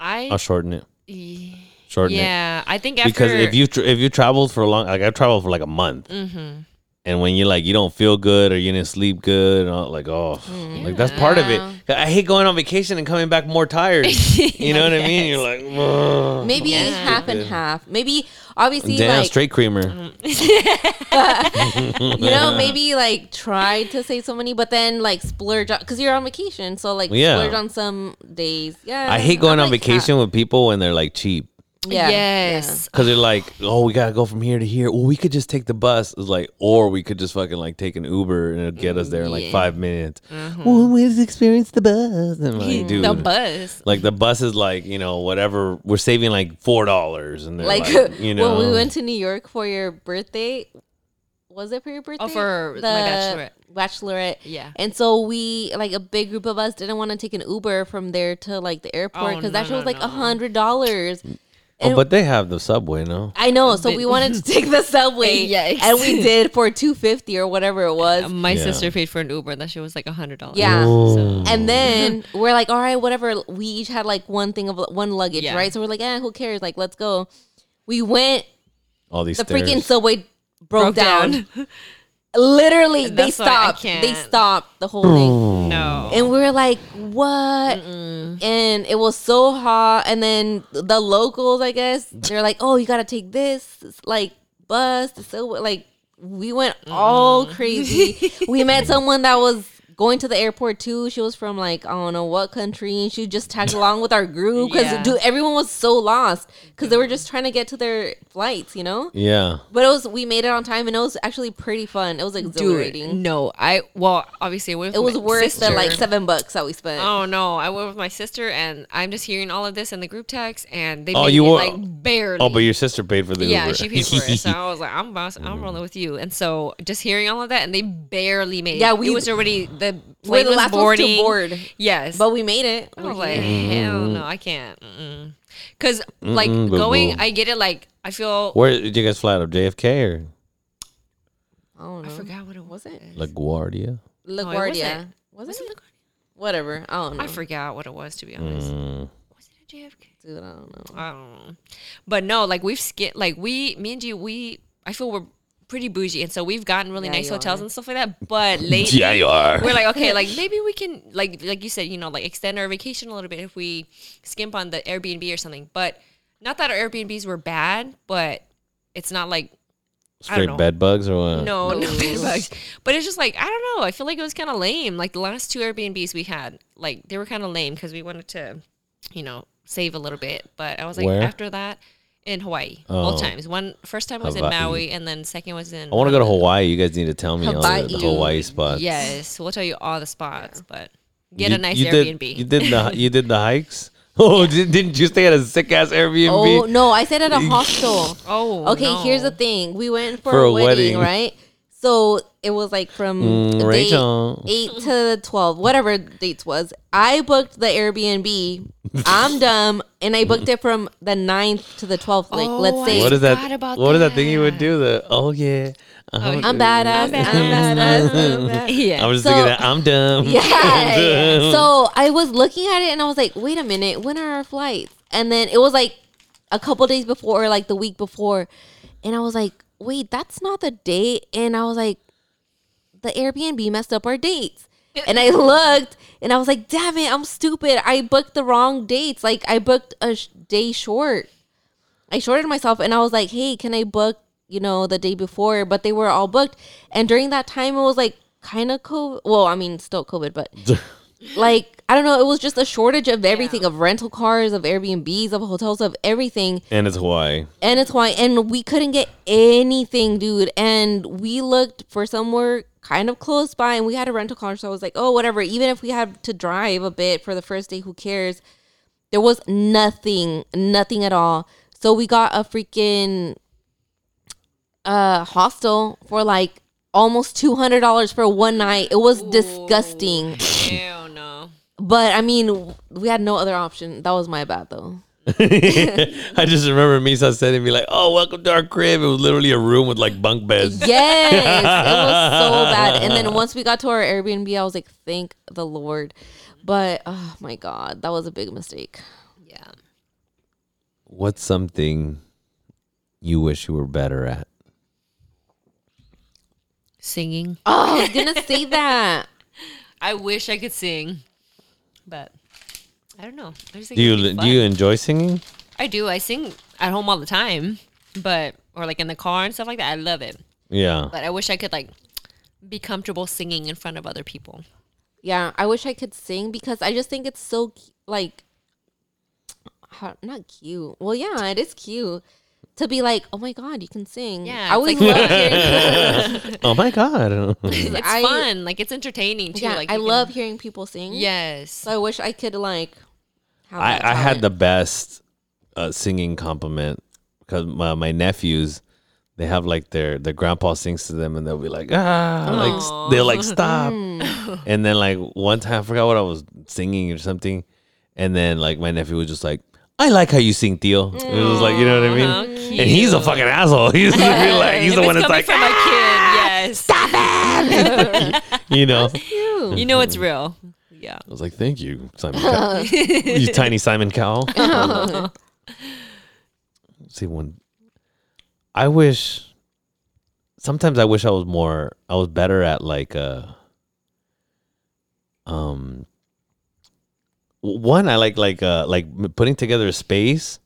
I. I'll shorten it. y- Shorten it. yeah, I think after because if you tr if you traveled for a long like I've traveled for like a month Mm-hmm. And when you like you don't feel good or you didn't sleep good and all, like oh mm-hmm. like that's part of it I hate going on vacation and coming back more tired you know what I mean you're like "Ugh." Maybe Yeah. half and half. Maybe obviously damn like straight creamer you know maybe like try to save some money, but then like splurge because you're on vacation. So like Yeah. splurge on some days. Yeah, I hate going I'm on like vacation with people when they're like cheap Yeah. yes. Because they're like, oh, we gotta go from here to here. Well, we could just take the bus. It's like, or we could just fucking like take an Uber and it'll get us there in like Yeah. five minutes. Mm-hmm. Well, we just experience the bus. And I'm like, dude, the bus. like the bus is like you know whatever we're saving like four dollars and they're Like, like, you know when we went to New York for your birthday, was it for your oh, birthday? Oh, for my bachelorette. Bachelorette. Yeah. And so we, like, a big group of us didn't want to take an Uber from there to like the airport Oh, because no, that shit was no, like no. a hundred dollars. Oh, but they have the subway no I know, so we wanted to take the subway, Yikes. and we did for two fifty or whatever it was. My Yeah. sister paid for an Uber. and That shit was like a hundred dollars. Yeah. Ooh. And then we're like, all right, whatever. We each had like one thing of one luggage, Yeah. right? So we're like, eh, who cares? Like, let's go. We went. all these The stairs. freaking subway broke, Broke down. down. Literally, they That's why I stopped. They stopped the whole thing. Oh. no. And we were like, what? And it was so hot. And then the locals, I guess, they're like, oh, you got to take this, like, bus. So, like, we went all crazy. we met someone that was going to the airport too. She was from, like, I don't know what country. And she just tagged along with our group because, Yeah. dude, everyone was so lost because they were just trying to get to their flights, you know? yeah But it was, we made it on time and it was actually pretty fun. It was Dude, exhilarating. no. I well, obviously, It was my worth the like seven bucks that we spent. Oh no! I went with my sister, and I'm just hearing all of this in the group text, and they Oh, you were- like barely. oh but your sister paid for the yeah, Uber she paid for it. So I was like, I'm boss, I'm rolling with you. And so just hearing all of that, and they barely made. Yeah, it. we- it was already the We're plane the was last ones boarding. to board, Yes, but we made it. I We're was like, here. hell no, I can't. Because like Mm-mm, boo-boo. going, I get it. Like I feel. where did you guys fly out of JFK or I don't know. I forgot what it was. Was it LaGuardia LaGuardia? Was Was it? it? Whatever. I don't know. I forgot what it was to be honest. Mm. Was it a JFK? Dude, I don't know. I don't know. But no, like we've skipped, like we, me and you, we, I feel we're pretty bougie. And so we've gotten really Yeah, nice hotels are. and stuff like that. But lately, yeah you are we're like, okay, like maybe we can, like, like you said, you know, like extend our vacation a little bit if we skimp on the Airbnb or something. But not that our Airbnbs were bad, but it's not like, I don't straight know. bed bugs or what no, no No. bed bugs. But it's just like, I don't know. I feel like it was kind of lame. Like the last two Airbnbs we had, like they were kind of lame because we wanted to, you know, save a little bit. But I was like, Where? after that, in Hawaii, Oh. both times. One first time was in Maui, and then second was in. I want to go to Hawaii you guys need to tell me all the, the Hawaii. Hawaii spots Yes, we'll tell you all the spots, but get You- a nice you Airbnb. did, you did the you did the hikes oh did, didn't you stay at a sick ass Airbnb Oh no, I stayed at a hostel. oh, Okay, here's the thing. We went for, For a, a wedding, wedding. right? So it was like from Mm, day Rachel. eight to twelve, whatever dates was. I booked the Airbnb. I'm dumb, and I booked it from the 9th to the twelfth. Like, Oh, let's I say what is forgot that about what is that thing you would do the oh yeah uh-huh. I'm badass. I'm badass. I'm badass. Yeah. I was just So- thinking that I'm dumb Yeah. so I was looking at it and I was like, wait a minute, when are our flights? And then it was like a couple days before, or like the week before. And I was like, wait, that's not the date. And I was like, the Airbnb messed up our dates. And I looked and I was like, damn it, I'm stupid. I booked the wrong dates. Like I booked a sh- day short. I shorted myself and I was like, hey, can I book, you know, the day before? But they were all booked. And during that time, it was like kind of COVID. Well, I mean, still COVID, but like, I don't know. It was just a shortage of everything of rental cars, of Airbnbs, of hotels, of everything. and it's Hawaii And it's Hawaii. and we couldn't get anything, dude. And we looked for somewhere kind of close by, and we had a rental car. So I was like, oh, whatever. Even if we had to drive a bit for the first day, who cares? There was nothing, nothing at all. So we got a freaking uh hostel for like almost two hundred dollars for one night. It was disgusting. Ew, no. But I mean, we had no other option. That was my bad though. I just remember Misa sending me like, "Oh, welcome to our crib." It was literally a room with like bunk beds. Yes, it was so bad. And then once we got to our Airbnb, I was like, thank the Lord. But oh my God, that was a big mistake. Yeah. What's something you wish you were better at? Singing. Oh, I was gonna say that. I wish I could sing, but I don't know. I just think Do you do you enjoy singing? I do. I sing at home all the time, but or like in the car and stuff like that. I love it, Yeah. but I wish I could like be comfortable singing in front of other people. Yeah, I wish I could sing because I just think it's so like how, not cute. Well, yeah, it is cute to be like, oh my god, you can sing. Yeah, I it's always like love hearing. oh my god. It's I- fun. Like it's entertaining too. yeah, like I you can- love hearing people sing. Yes. So I wish I could like. Have I, I had the best uh, singing compliment because my, my nephews they have like their their grandpa sings to them and they'll be like ah like they'll like stop Mm. and then like one time I forgot what I was singing or something and then like my nephew was just like I like how you sing Theo it was like you know what I mean How and he's a fucking asshole he's like he's If the one that's coming like from "Ah," my kid. Yes. Stop it. you know Cute. You know it's real. Yeah. I was like thank you Simon Cowell you tiny Simon Cowell see when I wish sometimes I wish I was more I was better at like uh um one I like like uh like putting together a space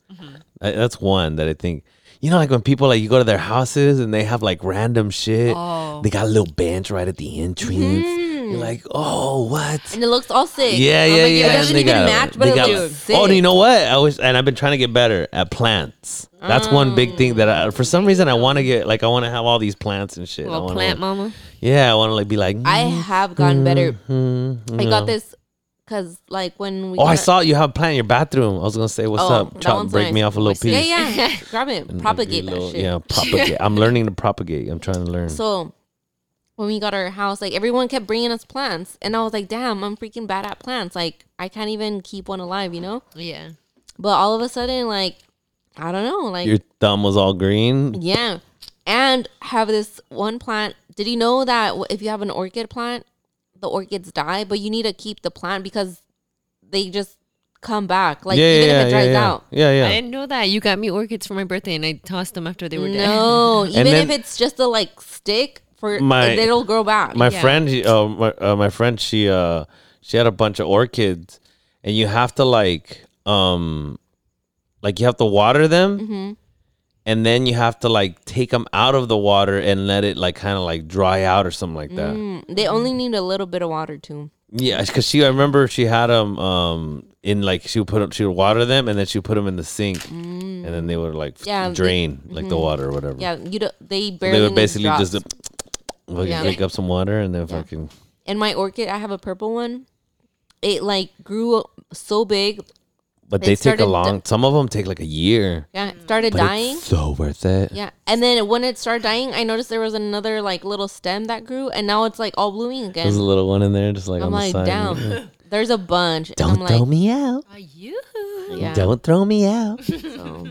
I, that's one that I think you know like when people like you go to their houses and they have like random shit Oh. they got a little bench right at the entrance you're like oh what and it looks all sick. yeah, yeah, like, yeah. It doesn't even got- match, but it got- looks sick. Oh, you know what? I was, and I've been trying to get better at plants. That's one big thing that I, for some reason I want to get. Like I want to have all these plants and shit. I wanna, plant mama. Yeah, I want to like be like. I have gotten better. mm, I got this because like when we. Oh, got I saw you have a plant in your bathroom. I was gonna say, "What's Oh, up? that Chop, one's break nice. me off a little piece." Yeah, yeah. Grab it. And, Propagate be that little- shit. Yeah, propagate. I'm learning to propagate. I'm trying to learn. So when we got our house, like everyone kept bringing us plants, and I was like, "Damn, I'm freaking bad at plants. Like I can't even keep one alive, you know." Yeah. But all of a sudden, like I don't know, like your thumb was all green. yeah, and have this one plant. Did you know that w- if you have an orchid plant, the orchids die, but you need to keep the plant because they just come back. Like yeah, even yeah, if it dries yeah, yeah. out. Yeah, I didn't know that. You got me orchids for my birthday and I tossed them after they were dead. No, even then- if it's just a like stick for My- it'll grow back. my Yeah. friend she- uh, my, uh, my friend she uh she had a bunch of orchids and you have to like um like you have to water them Mm-hmm. And then you have to like take them out of the water and let it like kind of like dry out or something like that Mm, they only need a little bit of water too. yeah because she i remember she had them um in like she would put 'em- she would water them and then she would put them in the sink and then they would like Mm. Yeah, they- drain like the water or whatever Yeah, you don't. they barely they would basically just like, Yeah. pick up some water and then fucking And my orchid, I have a purple one. It like grew so big. But It they take a started long some of them take like a year Yeah, it started But dying. It's so worth it. Yeah, and then when it started dying, I noticed there was another like little stem that grew, and now it's like all blooming again. There's a little one in there, just like I'm on like, the side. damn. There's a bunch. Don't I'm throw like, me out. You? Yeah. Don't throw me out. So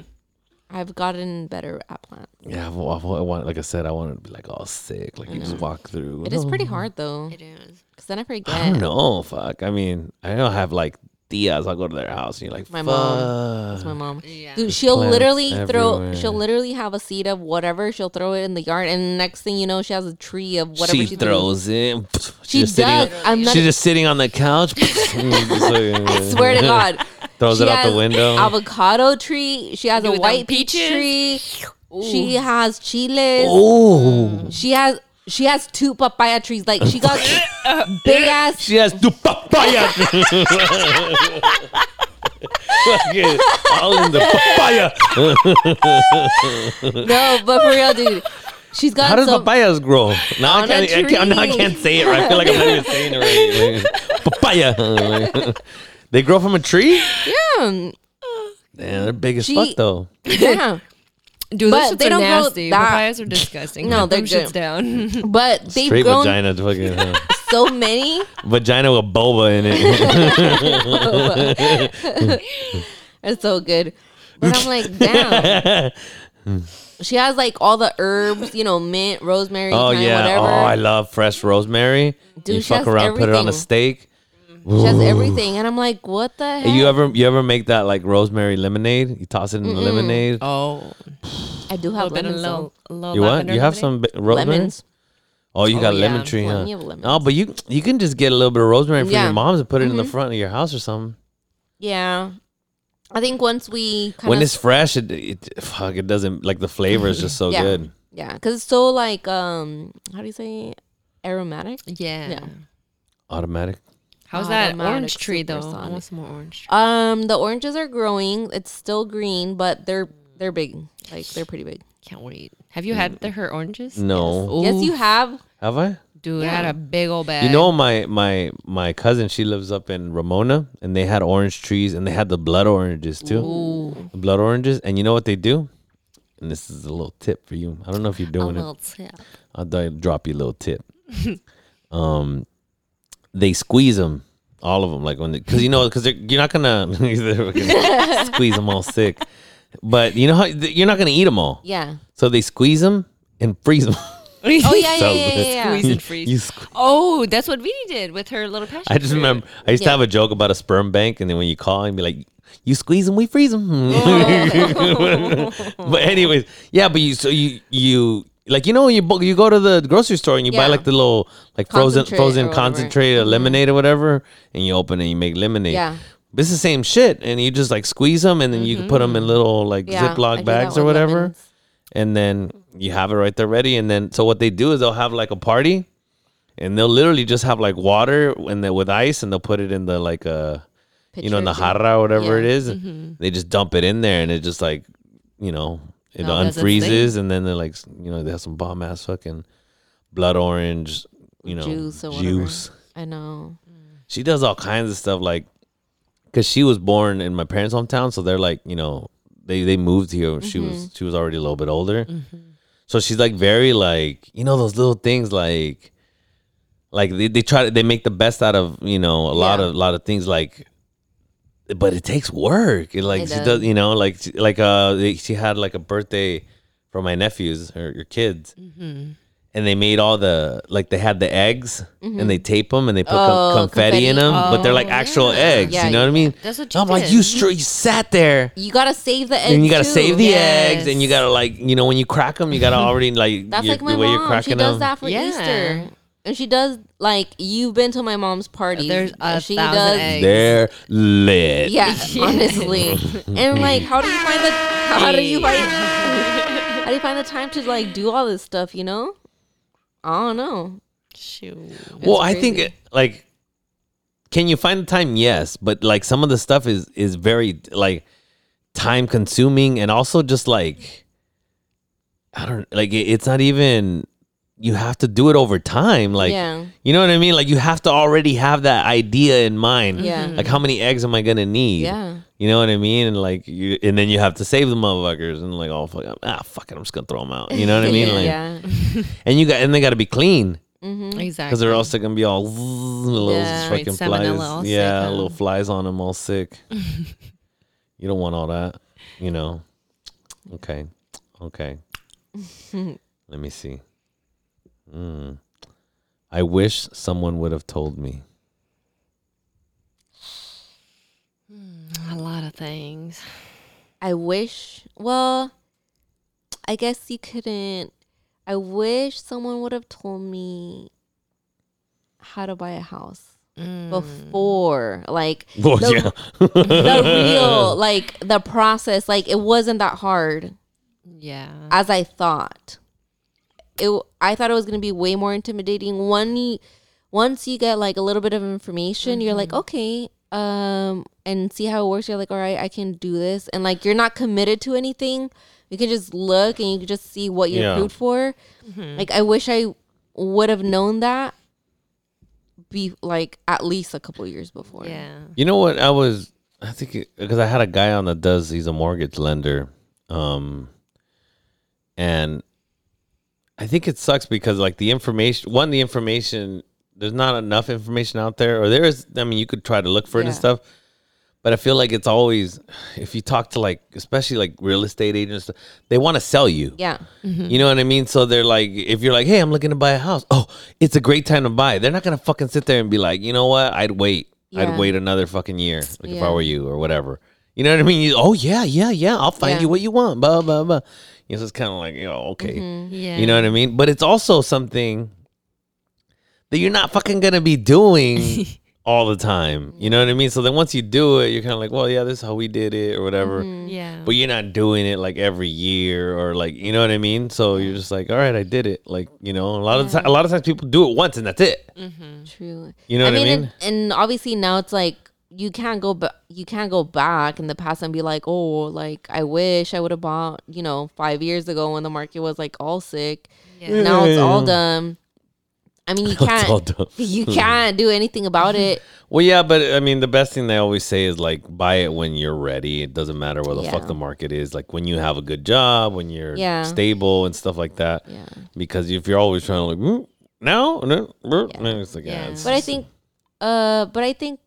I've gotten better at plants. yeah, well, I, I want, like I said, I want to be like all sick, like you just walk through. It is pretty Oh. hard though, It is. because then I forget. I don't know. Fuck. I mean, I don't have like tias. I'll go to their house and you're like, My fuck. mom. That's my mom. Yeah. Dude, she'll Plants literally throw. She'll literally have a seed of whatever. She'll throw it in the yard, and next thing you know, she has a tree of whatever she, she, threw. throws it. She She's just sitting. does. I'm On, not. she's just sitting on the couch. I swear to God. Throws She it out the window. Avocado tree. She has Do a white peach peaches? tree. She has chiles. oh, She has she has two papaya trees. Like she got big ass. she has two papaya. Fucking all in the papaya. No, but for real, dude. She's got How does some. papayas grow? Now I can't, I can't. Now I can't say it right. I feel like I'm not even saying it right. Papaya. they grow from a tree. Yeah, Damn, they're big as She- fuck though. yeah. Dude, But they are don't grow nasty. that- Papayas are disgusting. No, Put they're them shits good. down. But they've Straight grown vagina, fucking huh? so many. vagina with boba in it. It's so good. But I'm like, damn. She has like all the herbs, you know, mint, rosemary, oh thyme, yeah. Oh, whatever. Oh, I love fresh rosemary. Dude, you she fuck has around, put it on a steak. She has everything, and I'm like, what the heck? You ever you ever make that like rosemary lemonade? You toss it in the lemonade. oh, I do a have little bit of little, though. a little You what? lavender You have lemonade? some ba- rosemary? Lemons. Oh, you Oh, got a yeah. lemon tree, huh? Plenty of lemons. No, but you you can just get a little bit of rosemary from Yeah. your mom's and put it in the front of your house or something. Yeah. I think once we kind when of it's fresh, it, it fuck it doesn't like the flavor is just so Yeah. good. yeah, because it's so like um, how do you say aromatic? Yeah. Yeah. Automatic. How's that automatic orange tree though? I want some more orange. Tree. Um, the oranges are growing. It's still green, but they're they're big. Like they're pretty big. Can't wait. Have you had the her oranges? No, Yes, you have. have I? Dude, I had a big old bag. You know, my my my cousin, she lives up in Ramona, and they had orange trees, and they had the blood oranges too. The blood oranges, and you know what they do? And this is a little tip for you. I don't know if you're doing it. tip. I'll drop you a little tip. um, they squeeze them, all of them, like when because you know because you're not gonna squeeze them all sick, but you know how you're not gonna eat them all, Yeah. so they squeeze them and freeze them. Oh yeah, yeah, So yeah, yeah, good. yeah. Squeeze and freeze. You sque- Oh, that's what Vinny did with her little passion. I just fruit. remember I used to have a joke about a sperm bank, and then when you call and be like, "You squeeze them, we freeze them." Oh. but anyways, yeah, but you so you you like you know you bu- you go to the grocery store and you buy Yeah. like the little like frozen Concentrate or frozen whatever. Mm-hmm. concentrated lemonade or whatever, and you open it and you make lemonade. Yeah. But it's the same shit, and you just like squeeze them, and then you can put them in little like Mm-hmm. Yeah, I Ziploc do that bags or with whatever, lemons. and then you have it right there ready. And then so what they do is they'll have like a party, and they'll literally just have like water and then with ice, and they'll put it in the like a you know in the Pitcher jarra or whatever it is. Is. They just dump it in there, and it just like you know it its unfreezes, and then they're like you know they have some bomb ass fucking blood orange, you know Juice or juice. I know. She does all kinds of stuff like because she was born in my parents' hometown, so they're like you know they they moved here. She Mm-hmm. was she was already a little bit older, so she's like very like you know those little things like like they, they try to they make the best out of you know a lot Yeah. of a lot of things like but it takes work it like It she does. does you know like like uh she had like a birthday for my nephews or your kids Mm-hmm. and they made all the like they had the eggs and they tape them and they put com- Oh, confetti, in confetti. them but they're like Oh, actual yeah. eggs Yeah, you know what i mean That's what i'm you like you, str- you sat there You gotta save the eggs. and you gotta too. save the Yes. eggs and you gotta like you know when you crack them you gotta already like That's your- like my the way you're mom. She cracking does them that for Yeah. Easter. And she does like you've been to my mom's parties. There's a she thousand does eggs. they're lit Yeah, honestly. and like how do you find the how do you find how do you find the time to like do all this stuff, you know? I don't know. Shoot. well i think it, like can you find the time yes but like some of the stuff is is very like time consuming and also just like i don't like it, it's not even you have to do it over time like Yeah. you know what i mean like you have to already have that idea in mind Yeah. like how many eggs am i gonna need Yeah. you know what i mean and like you and then you have to save the motherfuckers and like oh fuck ah fuck it i'm just gonna throw them out you know what i mean like yeah. and you got and they got to be clean Mm-hmm. Exactly. because they're also gonna be all little Yeah. fucking Right, flies. all sick, yeah, huh? little flies on them, all sick. you don't want all that, you know. Okay, okay. Let me see. Mm. I wish someone would have told me. a lot of things. I wish well I guess you couldn't I wish someone would have told me how to buy a house before like Oh the, yeah, the real like the process like it wasn't that hard Yeah. as I thought. It I thought it was gonna be way more intimidating. One once you get like a little bit of information, you're like, okay, um, and see how it works. You're like, all right, I can do this, and like you're not committed to anything. You can just look and you can just see what you're Yeah. approved for. Like I wish I would have known that. Be like at least a couple years before. Yeah. You know what? I was, I think, because I had a guy on that does, he's a mortgage lender. Um, and I think it sucks because, like, the information, one, the information, there's not enough information out there, or there is, I mean, you could try to look for it and stuff. But I feel like it's always, if you talk to, like, especially like real estate agents, they want to sell you. Yeah. Mm-hmm. You know what I mean? So they're like, if you're like, hey, I'm looking to buy a house. Oh, it's a great time to buy. They're not gonna fucking sit there and be like, you know what? I'd wait. I'd wait another fucking year, like if I were you or whatever. You know what I mean? You, oh yeah, yeah, yeah. I'll find Yeah. you what you want. Blah blah blah. You know, so it's kind of like, you know, okay. Mm-hmm. Yeah. You know what I mean? But it's also something that you're not fucking gonna be doing all the time. You know what I mean? So then once you do it, you're kind of like, well, yeah, this is how we did it or whatever. Yeah. But you're not doing it like every year or like you know what I mean. So you're just like, all right, I did it. Like you know, a lot of ti- a lot of times people do it once and that's it. Mm-hmm. True. You know what I mean? And, and obviously now it's like you can't go back. You can't go back in the past and be like, oh, like I wish I would have bought. You know, five years ago when the market was like all sick. Yeah. Now it's all done. I mean, you can't. You can't do anything about it. Well, yeah, but I mean, the best thing they always say is like buy it when you're ready. It doesn't matter where the Yeah. fuck the market is. Like when you have a good job, when you're Yeah. stable and stuff like that. Yeah. Because if you're always trying to like "Mm, now, no, no," Yeah. no, it's like yeah. Yeah. it's But I think, uh, but I think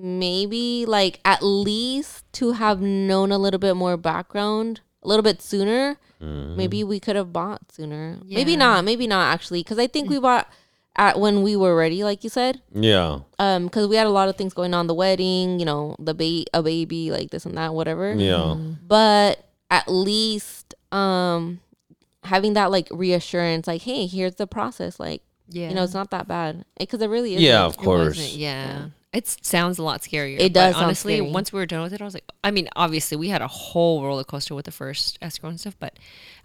maybe like at least to have known a little bit more background a little bit sooner, Mm-hmm. maybe we could have bought sooner. Maybe not. Maybe not actually, because I think we bought at when we were ready, like you said. yeah, Um, because we had a lot of things going on, the wedding, you know, the ba- a baby, like this and that, whatever. yeah, But at least, um, having that like reassurance, like, hey, here's the process, like. Yeah. You know, it's not that bad because it really is. yeah. Of It course. wasn't, yeah. It sounds a lot scarier. It but does sound honestly, scary. once we were done with it, I was like, I mean, obviously, we had a whole roller coaster with the first escrow and stuff, but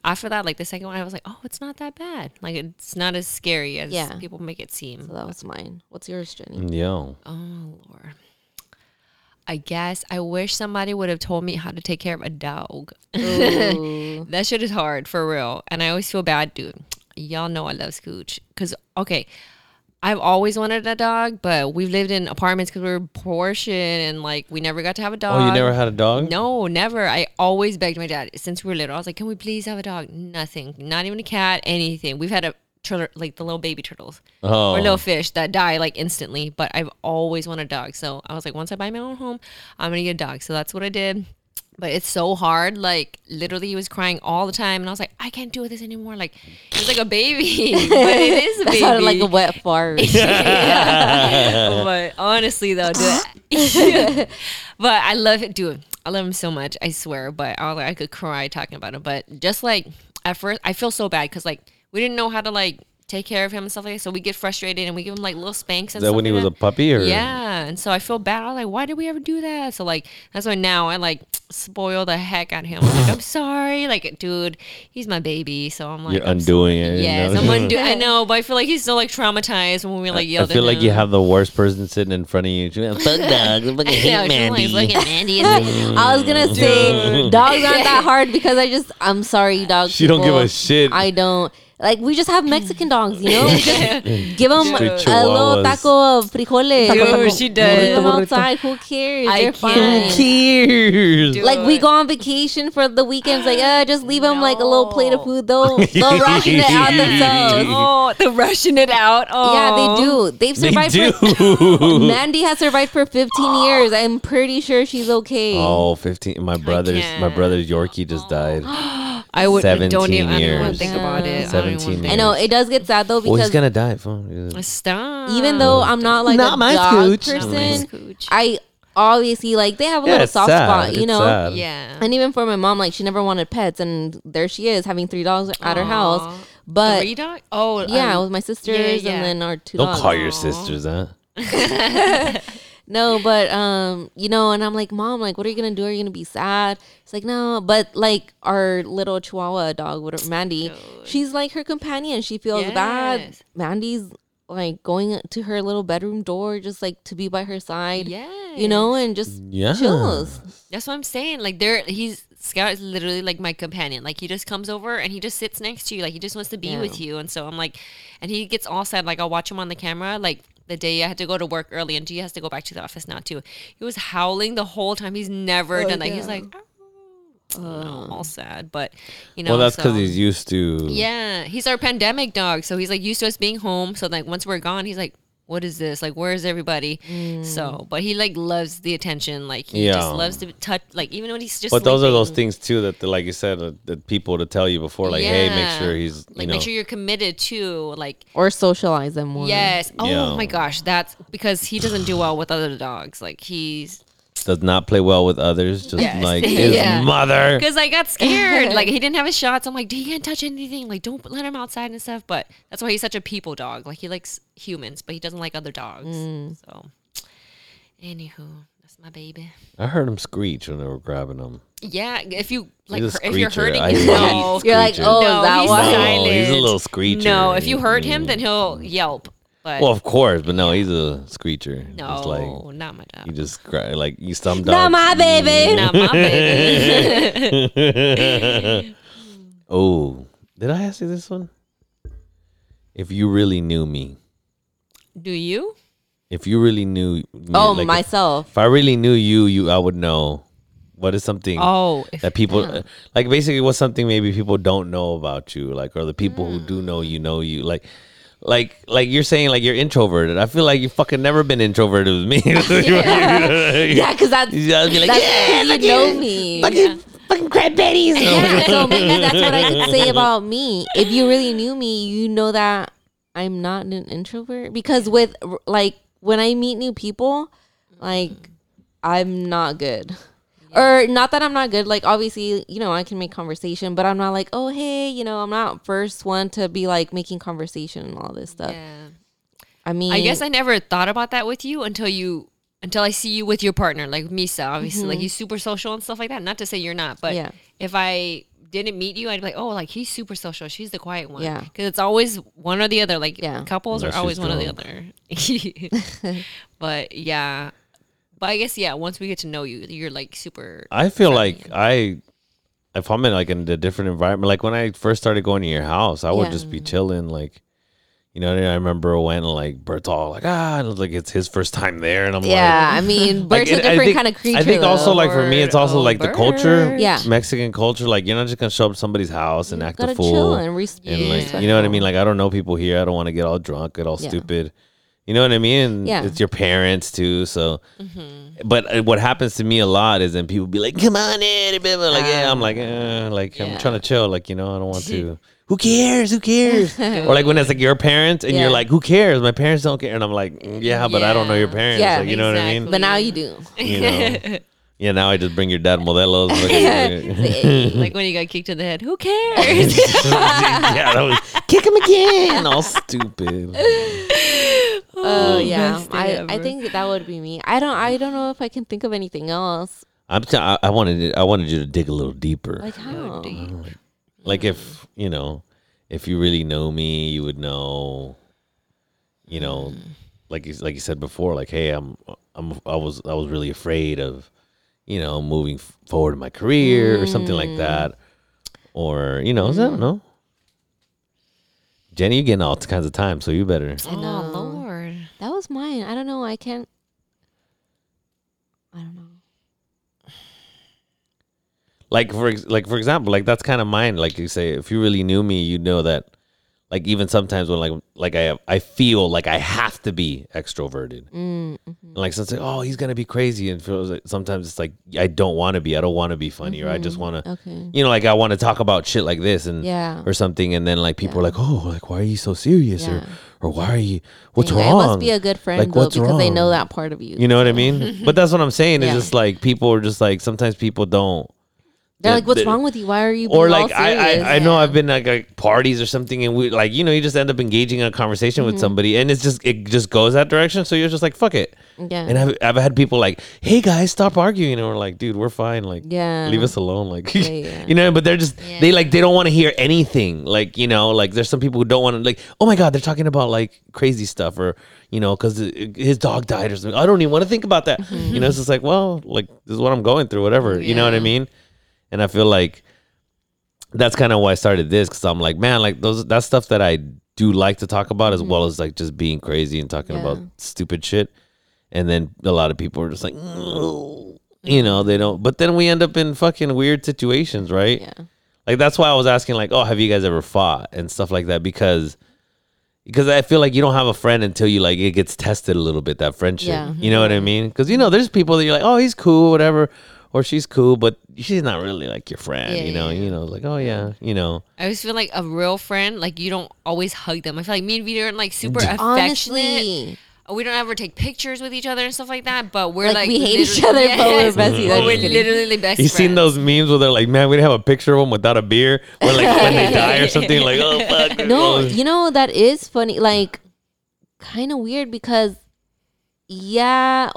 after that, like the second one, I was like, oh, it's not that bad. Like, it's not as scary as Yeah. people make it seem. So that was mine. What's yours, Jenny? Mm, yeah. Oh Lord. I guess I wish somebody would have told me how to take care of a dog. That shit is hard for real. And I always feel bad, dude. Y'all know I love Scooch. Cause okay, I've always wanted a dog, but we've lived in apartments because we were poor shit and like we never got to have a dog. Oh, you never had a dog? No, never. I always begged my dad since we were little. I was like, "Can we please have a dog?" Nothing. Not even a cat. Anything. We've had a turtle, like the little baby turtles Oh, or little fish that die like instantly. But I've always wanted a dog. So I was like, once I buy my own home, I'm gonna get a dog. So that's what I did. But it's so hard. Like literally, he was crying all the time, and I was like, I can't do this anymore. Like he's like a baby, but it is a baby. sounded like a wet fart. Yeah. but honestly though, dude, but I love it, dude. I love him so much. I swear. But I was like, I could cry talking about him. But just like at first, I feel so bad because like we didn't know how to like take care of him and stuff like that. So we get frustrated and we give him like little spanks and Is that stuff when he like was a puppy or? yeah, and so I feel bad. I was like, why did we ever do that? So like that's why now I like spoil the heck out of him. I'm like, I'm sorry, like dude, he's my baby. So I'm like, You're I'm undoing it. you know? I'm undo- I know, but I feel like he's still like traumatized when we like I feel at like you have the worst person sitting in front of you. Fuck dogs. I fucking hate Yeah, like Mandy. fucking Mandy and I was gonna say dogs aren't that hard because I just I'm sorry, dogs. She don't give a shit. I don't. Like we just have Mexican dogs, you know. Give them a little taco of frijoles. Dude, taco, she does. Them outside. Who cares? I They're fine. Who cares? Dude. Like we go on vacation for the weekends. Like, uh, just leave them no. like a little plate of food. They'll they'll ration it out themselves. Oh, they're rushing it out. Oh, yeah, they do. They've survived. They do. For, Mandy has survived for 15 years. I'm pretty sure she's okay. Oh, 15. My brother's my brother's Yorkie just died. I would 17 don't even, years. I don't think about it seventeen. Years. I know it does get sad though because well, he's gonna die. Stop. Even though I'm not like not a my dog scooch. person, I obviously like they have a yeah, little soft sad. spot, you know. Yeah. And even for my mom, like she never wanted pets, and there she is having three dogs at Aww. her house. But three dogs? Oh, yeah, um, with my sisters yeah, yeah. and then our two. Don't dogs. call your sisters, huh? No, but um, you know, and I'm like, mom, like, what are you gonna do? Are you gonna be sad? It's like, no, but like our little Chihuahua dog, whatever, Mandy, she's like her companion. She feels bad. Mandy's like going to her little bedroom door, just like to be by her side. yeah. You know, and just Yeah. chills. That's what I'm saying. Like there, he's Scout is literally like my companion. Like he just comes over and he just sits next to you. Like he just wants to be Yeah. with you. And so I'm like, and he gets all sad. Like I'll watch him on the camera. Like the day I had to go to work early, and he has to go back to the office now too. He was howling the whole time. He's never Oh, done that. He's like, "Oh," all sad. But you know, Well, that's because so- he's used to. Yeah, he's our pandemic dog, so he's like used to us being home. So like once we're gone, he's like, "What is this? Like, where's everybody?" So, but he like loves the attention. Like he Yeah. just loves to touch. Like even when he's just. But those are those things too that, the, like you said, uh, that people to tell you before, like, hey, make sure he's, you Like know, make sure you're committed to like Or socialize them more. yes. Oh Yeah. my gosh, that's because he doesn't do well with other dogs. Like he's does not play well with others, just Yes. like his Yeah. mother. because I got scared. like he didn't have his shots. I'm like, he can't touch anything. Like don't let him outside and stuff. But that's why he's such a people dog. Like he likes humans, but he doesn't like other dogs. Mm. So Anywho, that's my baby. I heard him screech when they were grabbing him. Yeah, if you like, he's a if you're hurting I him, no, You're like, oh, no, is that he's why? No, he's a little screecher. No, if you hurt him, Mm. then he'll yelp. But Well, of course, but no, he's a screecher. no, It's like not my dog. you just cry, like you some dogs. Not my baby. not my baby. oh, did I ask you this one? If you really knew me, Do you? if you really knew me, Oh, like, myself. If I really knew you, you I would know what is something Oh, that people like. Basically, what's something maybe people don't know about you, like, or the people who do know Mm. you know you, like. Like, like you're saying, like you're introverted. I feel like you fucking never been introverted with me. Yeah, because that's, You gotta be like, that's yeah, you know me. fucking, fucking crab. Yeah, so maybe that's what I could say about me. If you really knew me, you know that I'm not an introvert because with like when I meet new people, like I'm not good. Or not that I'm not good. Like obviously, you know, I can make conversation, but I'm not like, oh hey, you know, I'm not first one to be like making conversation and all this stuff. yeah. I mean, I guess I never thought about that with you until you until I see you with your partner, like Misa. Obviously, like he's super social and stuff like that. Not to say you're not, but Mm-hmm. Yeah. if I didn't meet you, I'd be like, oh, like he's super social. She's the quiet one. Yeah. because it's always one or the other. Like Yeah. couples Unless are always one or the other. but yeah, but I guess yeah. Once we get to know you, you're like super. I feel like I, if I'm in like in a different environment, like when I first started going to your house, I would Yeah. just be chilling, like, you know. I remember when like Bert's all like, ah, and like it's his first time there, and I'm Yeah, like, yeah. I mean, like, Bert's it- a I different think- kind of creature. I think also like for me, it's also like the culture, Yeah. Mexican culture. Like you're not just gonna show up to somebody's house and act a gotta fool, chill and, res- and like Yeah. you know what I mean. Like I don't know people here. I don't want to get all drunk, get all Yeah. stupid. You know what I mean? And Yeah. It's your parents too, so. Mm-hmm. But uh, what happens to me a lot is then people be like, "Come on in," blah, blah, like yeah, I'm like, eh, like I'm trying to chill, like you know, I don't want to. Who cares? Who cares? or like when it's like your parents and Yeah. you're like, "Who cares?" My parents don't care, and I'm like, "Mm, "Yeah, but I don't know your parents." Yeah, like, you know what I mean? But now you do. You know. Yeah, now I just bring your dad Modelo's. like when you got kicked in the head. Who cares? yeah, that was kick him again. All stupid. Oh um, yeah, I, I think that would be me. I don't I don't know if I can think of anything else. I'm. T- I, I wanted. it- I wanted you to dig a little deeper. Like how? deep? like if you know if you really know me you would know you know hmm. like you, like you said before like hey i'm i'm i was i was really afraid of you know moving f- forward in my career or something like hmm. that or you know i don't hmm. know jenny you're getting all kinds of time so you better oh know. Was mine. I don't know. I can't. I don't know. like for ex- like for example like that's kind of mine like you say if you really knew me you'd know that like even sometimes when like like i i feel like i have to be extroverted Mm, And like oh he's gonna be crazy and feels like sometimes it's like i don't want to be i don't want to be funny or i just want to Okay. you know like i want to talk about shit like this and Yeah. or something and then like people are like oh like why are you so serious Yeah. or or why are you what's Yeah, wrong must be a good friend Like, though, because they know that part of you. you know what i mean but that's what i'm saying Yeah. is just like people are just like sometimes people don't They're Yeah, like, "What's wrong with you? Why are you?" or like I, serious?" I I know I've been like at parties or something and we like you know you just end up engaging in a conversation Mm-hmm. with somebody and it's just it just goes that direction so you're just like fuck it Yeah. and I've, I've had people like hey guys stop arguing and we're like dude we're fine like Yeah. leave us alone like yeah. you know but they're just they like they don't want to hear anything like you know like there's some people who don't want to like oh my god they're talking about like crazy stuff or you know because his dog died or something I don't even want to think about that Mm-hmm. you know it's just like well like this is what I'm going through whatever you know what I mean and I feel like that's kind of why I started this because I'm like, man, like those that's stuff that I do like to talk about as well as like just being crazy and talking about stupid shit. And then a lot of people are just like, "Mm," you know, they don't. But then we end up in fucking weird situations, right? Yeah. Like that's why I was asking, like, oh, have you guys ever fought and stuff like that? Because because I feel like you don't have a friend until you like it gets tested a little bit that friendship. Yeah. You know what I mean? Because you know, there's people that you're like, oh, he's cool, whatever, or she's cool, but she's not really like your friend. Yeah, you know, yeah. you know, like oh yeah, you know. I always feel like a real friend, like you don't always hug them. I feel like me and Viri aren't like super affectionate. Honestly, We don't ever take pictures with each other and stuff like that. But we're Like, like, we hate each literally- other, but we're Yes. besties. But I'm we're literally best You friends. seen those memes where they're like, man, we didn't have a picture of them without a beer, or like when they die or something, like oh fuck. no, you know that is funny. Like, kind of weird because, yeah,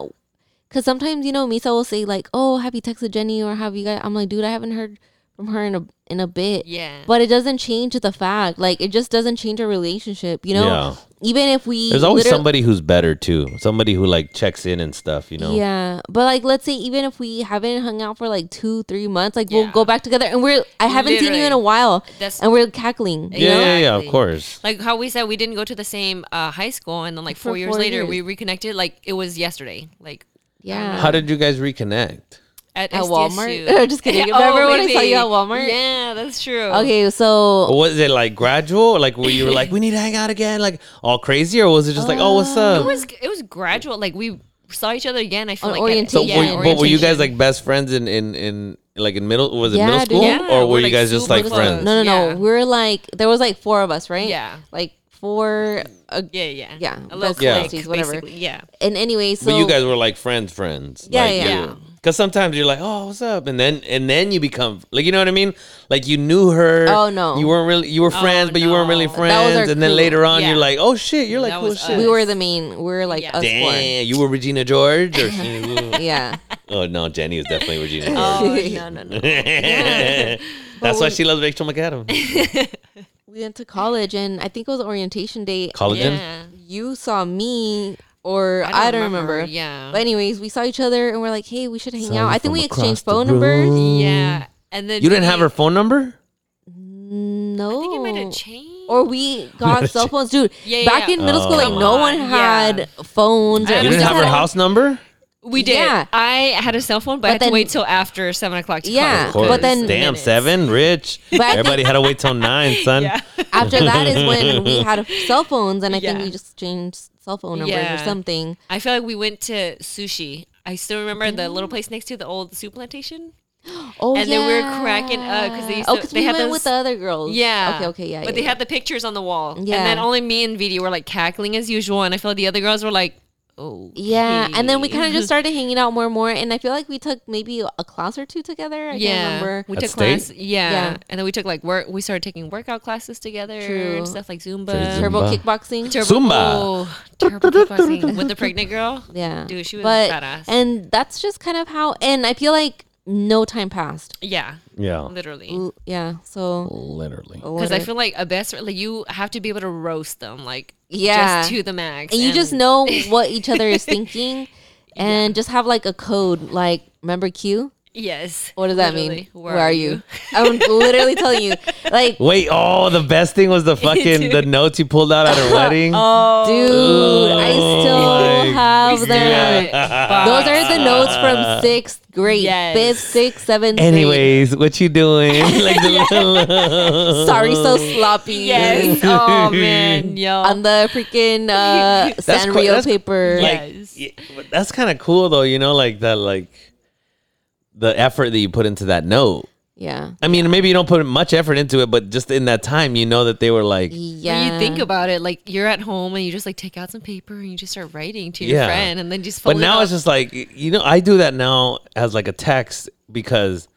Cause sometimes you know Misa will say like, "Oh, have you texted Jenny or have you guys?" I'm like, dude, I haven't heard from her in a in a bit. Yeah. But it doesn't change the fact, like it just doesn't change our relationship. You know, Yeah. even if we There's always literally- somebody who's better too. Somebody who like checks in and stuff. You know. Yeah, but like, let's say even if we haven't hung out for like two, three months, like we'll go back together, and we're I haven't seen you in a while, That's- and we're cackling. You Yeah, know? yeah, yeah. Of course. like how we said we didn't go to the same uh, high school, and then like For four years four later years. we reconnected. Like it was yesterday. Like yeah. How did you guys reconnect? at, At SDSU. Walmart? Just kidding. Remember when I saw you at oh, Walmart? Yeah, that's true. Okay, so Was it like gradual? Like where you were like, we need to hang out again, like all crazy, or was it just like, oh, what's um, up? It up? was it was gradual. Like we saw each other again. I feel On like orientation. So, At, were, yeah, but were you guys like best friends in in in like in middle? Was it Yeah, middle school, Yeah, or were we're, you like, guys just like close. friends? no, no, no, Yeah. we're like there was like four of us, right? Yeah. like four. Uh, Yeah, yeah, Yeah, A little best clique, besties, whatever. basically. Yeah, and anyway, so but you guys were like friends, friends. Yeah, like, yeah. Yeah. Because sometimes you're like, oh, what's up, and then and then you become like, you know what I mean? Like you knew her. Oh, no. you weren't really. You were friends, Oh, but you weren't really no. That was friends. our and then later on, Yeah. you're like, oh shit, you're like That cool was shit. we were the main. We were like Yeah. us Damn, you were Regina George, or she- Yeah, oh no, Jenny was definitely Regina George. Oh no, no, no. That's why she loves Rachel McAdams. We went to college, and I think it was orientation day. Collagen. Yeah. You saw me, or I don't, remember. Yeah, But anyways, we saw each other, and we're like, "Hey, we should hang Saw out." I think we exchanged phone numbers. yeah. And then You didn't have her phone number? No, I think it might have changed. or we got cell phones, dude. Yeah, yeah, back yeah. in middle school, like Oh. no Come one had yeah. phones. Or You didn't have her house number? We did. Yeah. I had a cell phone, but, I had then- to wait till after seven o'clock. To Yeah, call but then- damn Minutes. seven, rich. But Everybody had to wait till nine, son. Yeah. After that is when we had cell phones, and I think we just changed cell phone numbers or something. I feel like we went to sushi. I still remember the little place next to the old Souplantation. Oh, And yeah. then we were cracking up 'cause they used oh, because they we had went those- with the other girls. Yeah. Okay. Okay. Yeah. But yeah, they yeah. had the pictures on the wall. Yeah. And then only me and Viri were like cackling as usual. And I feel like the other girls were like, oh. Yeah, and then we kind of just started hanging out more and more, and I feel like we took maybe a class or two together. I yeah. can't remember. We At took State? class. Yeah. Yeah. And then we took like work. We started taking workout classes together True. and stuff like Zumba. Zumba. Turbo kickboxing. Turbo, Zumba. Oh, turbo kickboxing with the pregnant girl. yeah, Dude, she was but badass. and that's just kind of how. And I feel like no time passed. Yeah. Yeah. Literally. L- Yeah, so Literally. Because I feel like a best like you have to be able to roast them like Yeah. just to the max. and you just know what each other is thinking, and just have like a code. Like, remember Q? Yes. What does that mean? Where, are you? I'm literally telling you, like, Wait, oh, the best thing was the fucking the notes you pulled out at her wedding. Oh, dude, I Oh still my have We them. still have Those are the notes from sixth grade, Yes. fifth, sixth, seventh. grade. Anyways, what you doing? like the sorry, so sloppy. Yes. Oh man, yo. on the freaking uh, That's Sanrio cool. Paper. like Yes. yeah, that's kind of cool though. You know, like that, like the effort that you put into that note. Yeah, I mean, maybe you don't put much effort into it, but just in that time, you know that they were like, yeah. When you think about it, like you're at home and you just like take out some paper and you just start writing to your Yeah. friend and then just. But fold it now it's just like you know, I do that now as like a text because,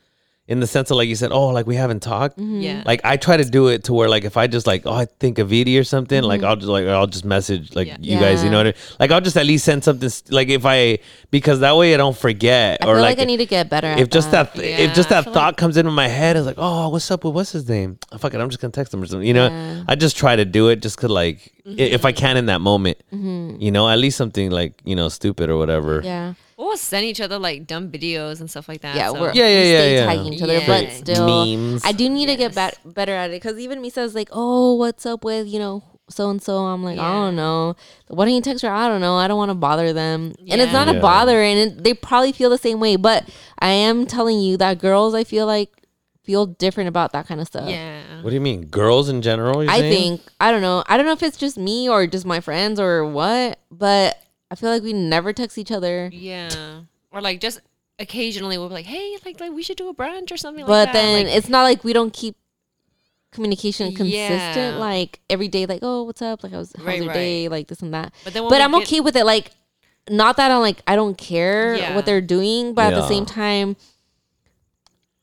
in the sense of like you said, oh, like we haven't talked. Mm-hmm. yeah. Like I try to do it to where like if I just like oh I think of Viri or something like mm-hmm. I'll just like I'll just message like Yeah. you guys you know what I, like I'll just at least send something s- like if I because that way I don't forget I or feel like, like, I need to get better. At if just that, Yeah, if just that feel thought comes into my head it's like oh what's up with what's his name oh, fuck it I'm just gonna text him or something you know Yeah. I just try to do it just cause like i- if I Mm-hmm. can in that moment mm-hmm. you know at least something like you know stupid or whatever yeah, we'll send each other like dumb videos and stuff like that. yeah, so- we're Yeah, yeah, we yeah, stay yeah. tagging each other, but still, Memes. I do need to get Yes. bet- better at it because even me says like, oh, what's up with you know so and so? I'm like, I don't know. Why don't you text her? I don't know. I don't want to bother them, and it's not Yeah. a bother, and it, they probably feel the same way. But I am telling you that girls, I feel like feel different about that kind of stuff. Yeah. what do you mean girls in general you're I saying? think I don't know. I don't know if it's just me or just my friends or what, but I feel like we never text each other. Yeah. Or like just occasionally we'll be like, hey, like, like we should do a brunch or something but like that. But then Like, it's not like we don't keep communication Yeah. consistent like every day like oh what's up like how's, how's Right, your right. day like this and that But then but i'm get- okay with it like not that i'm like i don't care Yeah. what they're doing but at the same time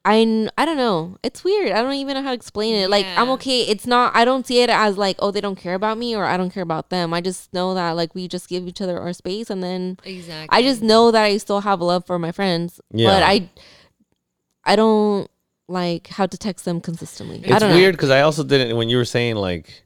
I, I don't know. It's weird. I don't even know how to explain it. Like I'm okay. It's not. I don't see it as like oh they don't care about me or I don't care about them. I just know that like we just give each other our space and then Exactly. I just know that I still have love for my friends. Yeah. But I I don't like how to text them consistently. I It's don't weird because I also didn't when you were saying like,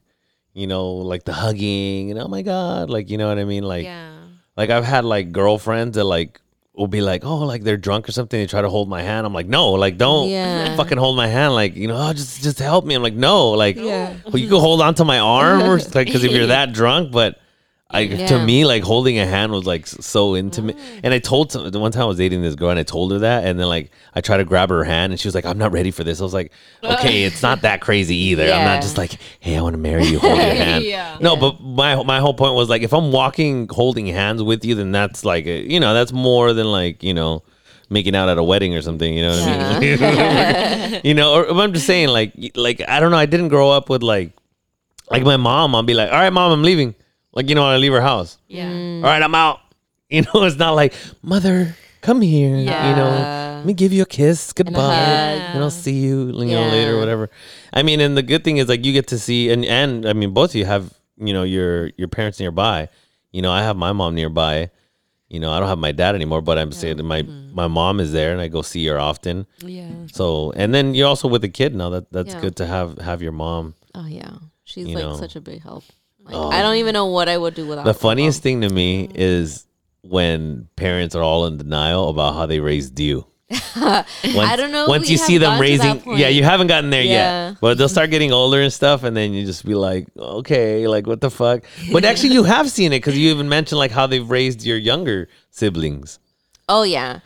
you know, like the hugging and oh my god, like you know what I mean, like yeah. like I've had like girlfriends that like will be like, oh, like they're drunk or something. They try to hold my hand. I'm like, no, like don't Yeah. fucking hold my hand. Like you know, oh, just just help me. I'm like, no, like Yeah. well, you can hold on to my arm or like because if you're that drunk, but. I, to me, like holding a hand was like so intimate, mm. and I told some, the one time I was dating this girl, and I told her that, and then like I tried to grab her hand, and she was like, "I'm not ready for this." I was like, "Okay, it's not that crazy either. I'm not just like, hey, I want to marry you, hold your hand." Yeah. No, but my my whole point was like, if I'm walking holding hands with you, then that's like, a, you know, that's more than like, you know, making out at a wedding or something. You know what I mean? you know, or, I'm just saying, like, like I don't know. I didn't grow up with like, like my mom. I'll be like, all right, mom, I'm leaving. Like, you know, I leave her house. Yeah. Mm. All right, I'm out. You know, it's not like, mother, come here. Yeah. You know, let me give you a kiss. Goodbye. hug. And I'll see you, you know, Yeah. later, whatever. I mean, and the good thing is like you get to see, and and I mean, both of you have, you know, your your parents nearby. You know, I have my mom nearby. You know, I don't have my dad anymore, but I'm saying that my Mm-hmm. my mom is there, and I go see her often. Yeah. So, and then you're also with a kid now. That that's Yeah. good to have have your mom. Oh yeah. She's like know. such a big help. Like, Oh. I don't even know what I would do without The funniest thing to me is when parents are all in denial about how they raised you. Once, I don't know Once you see them gotten to that raising, yeah, you haven't gotten there Yeah. yet, but they'll start getting older and stuff, and then you just be like, okay, like what the fuck? But actually, you have seen it because you even mentioned like how they've raised your younger siblings. Oh yeah,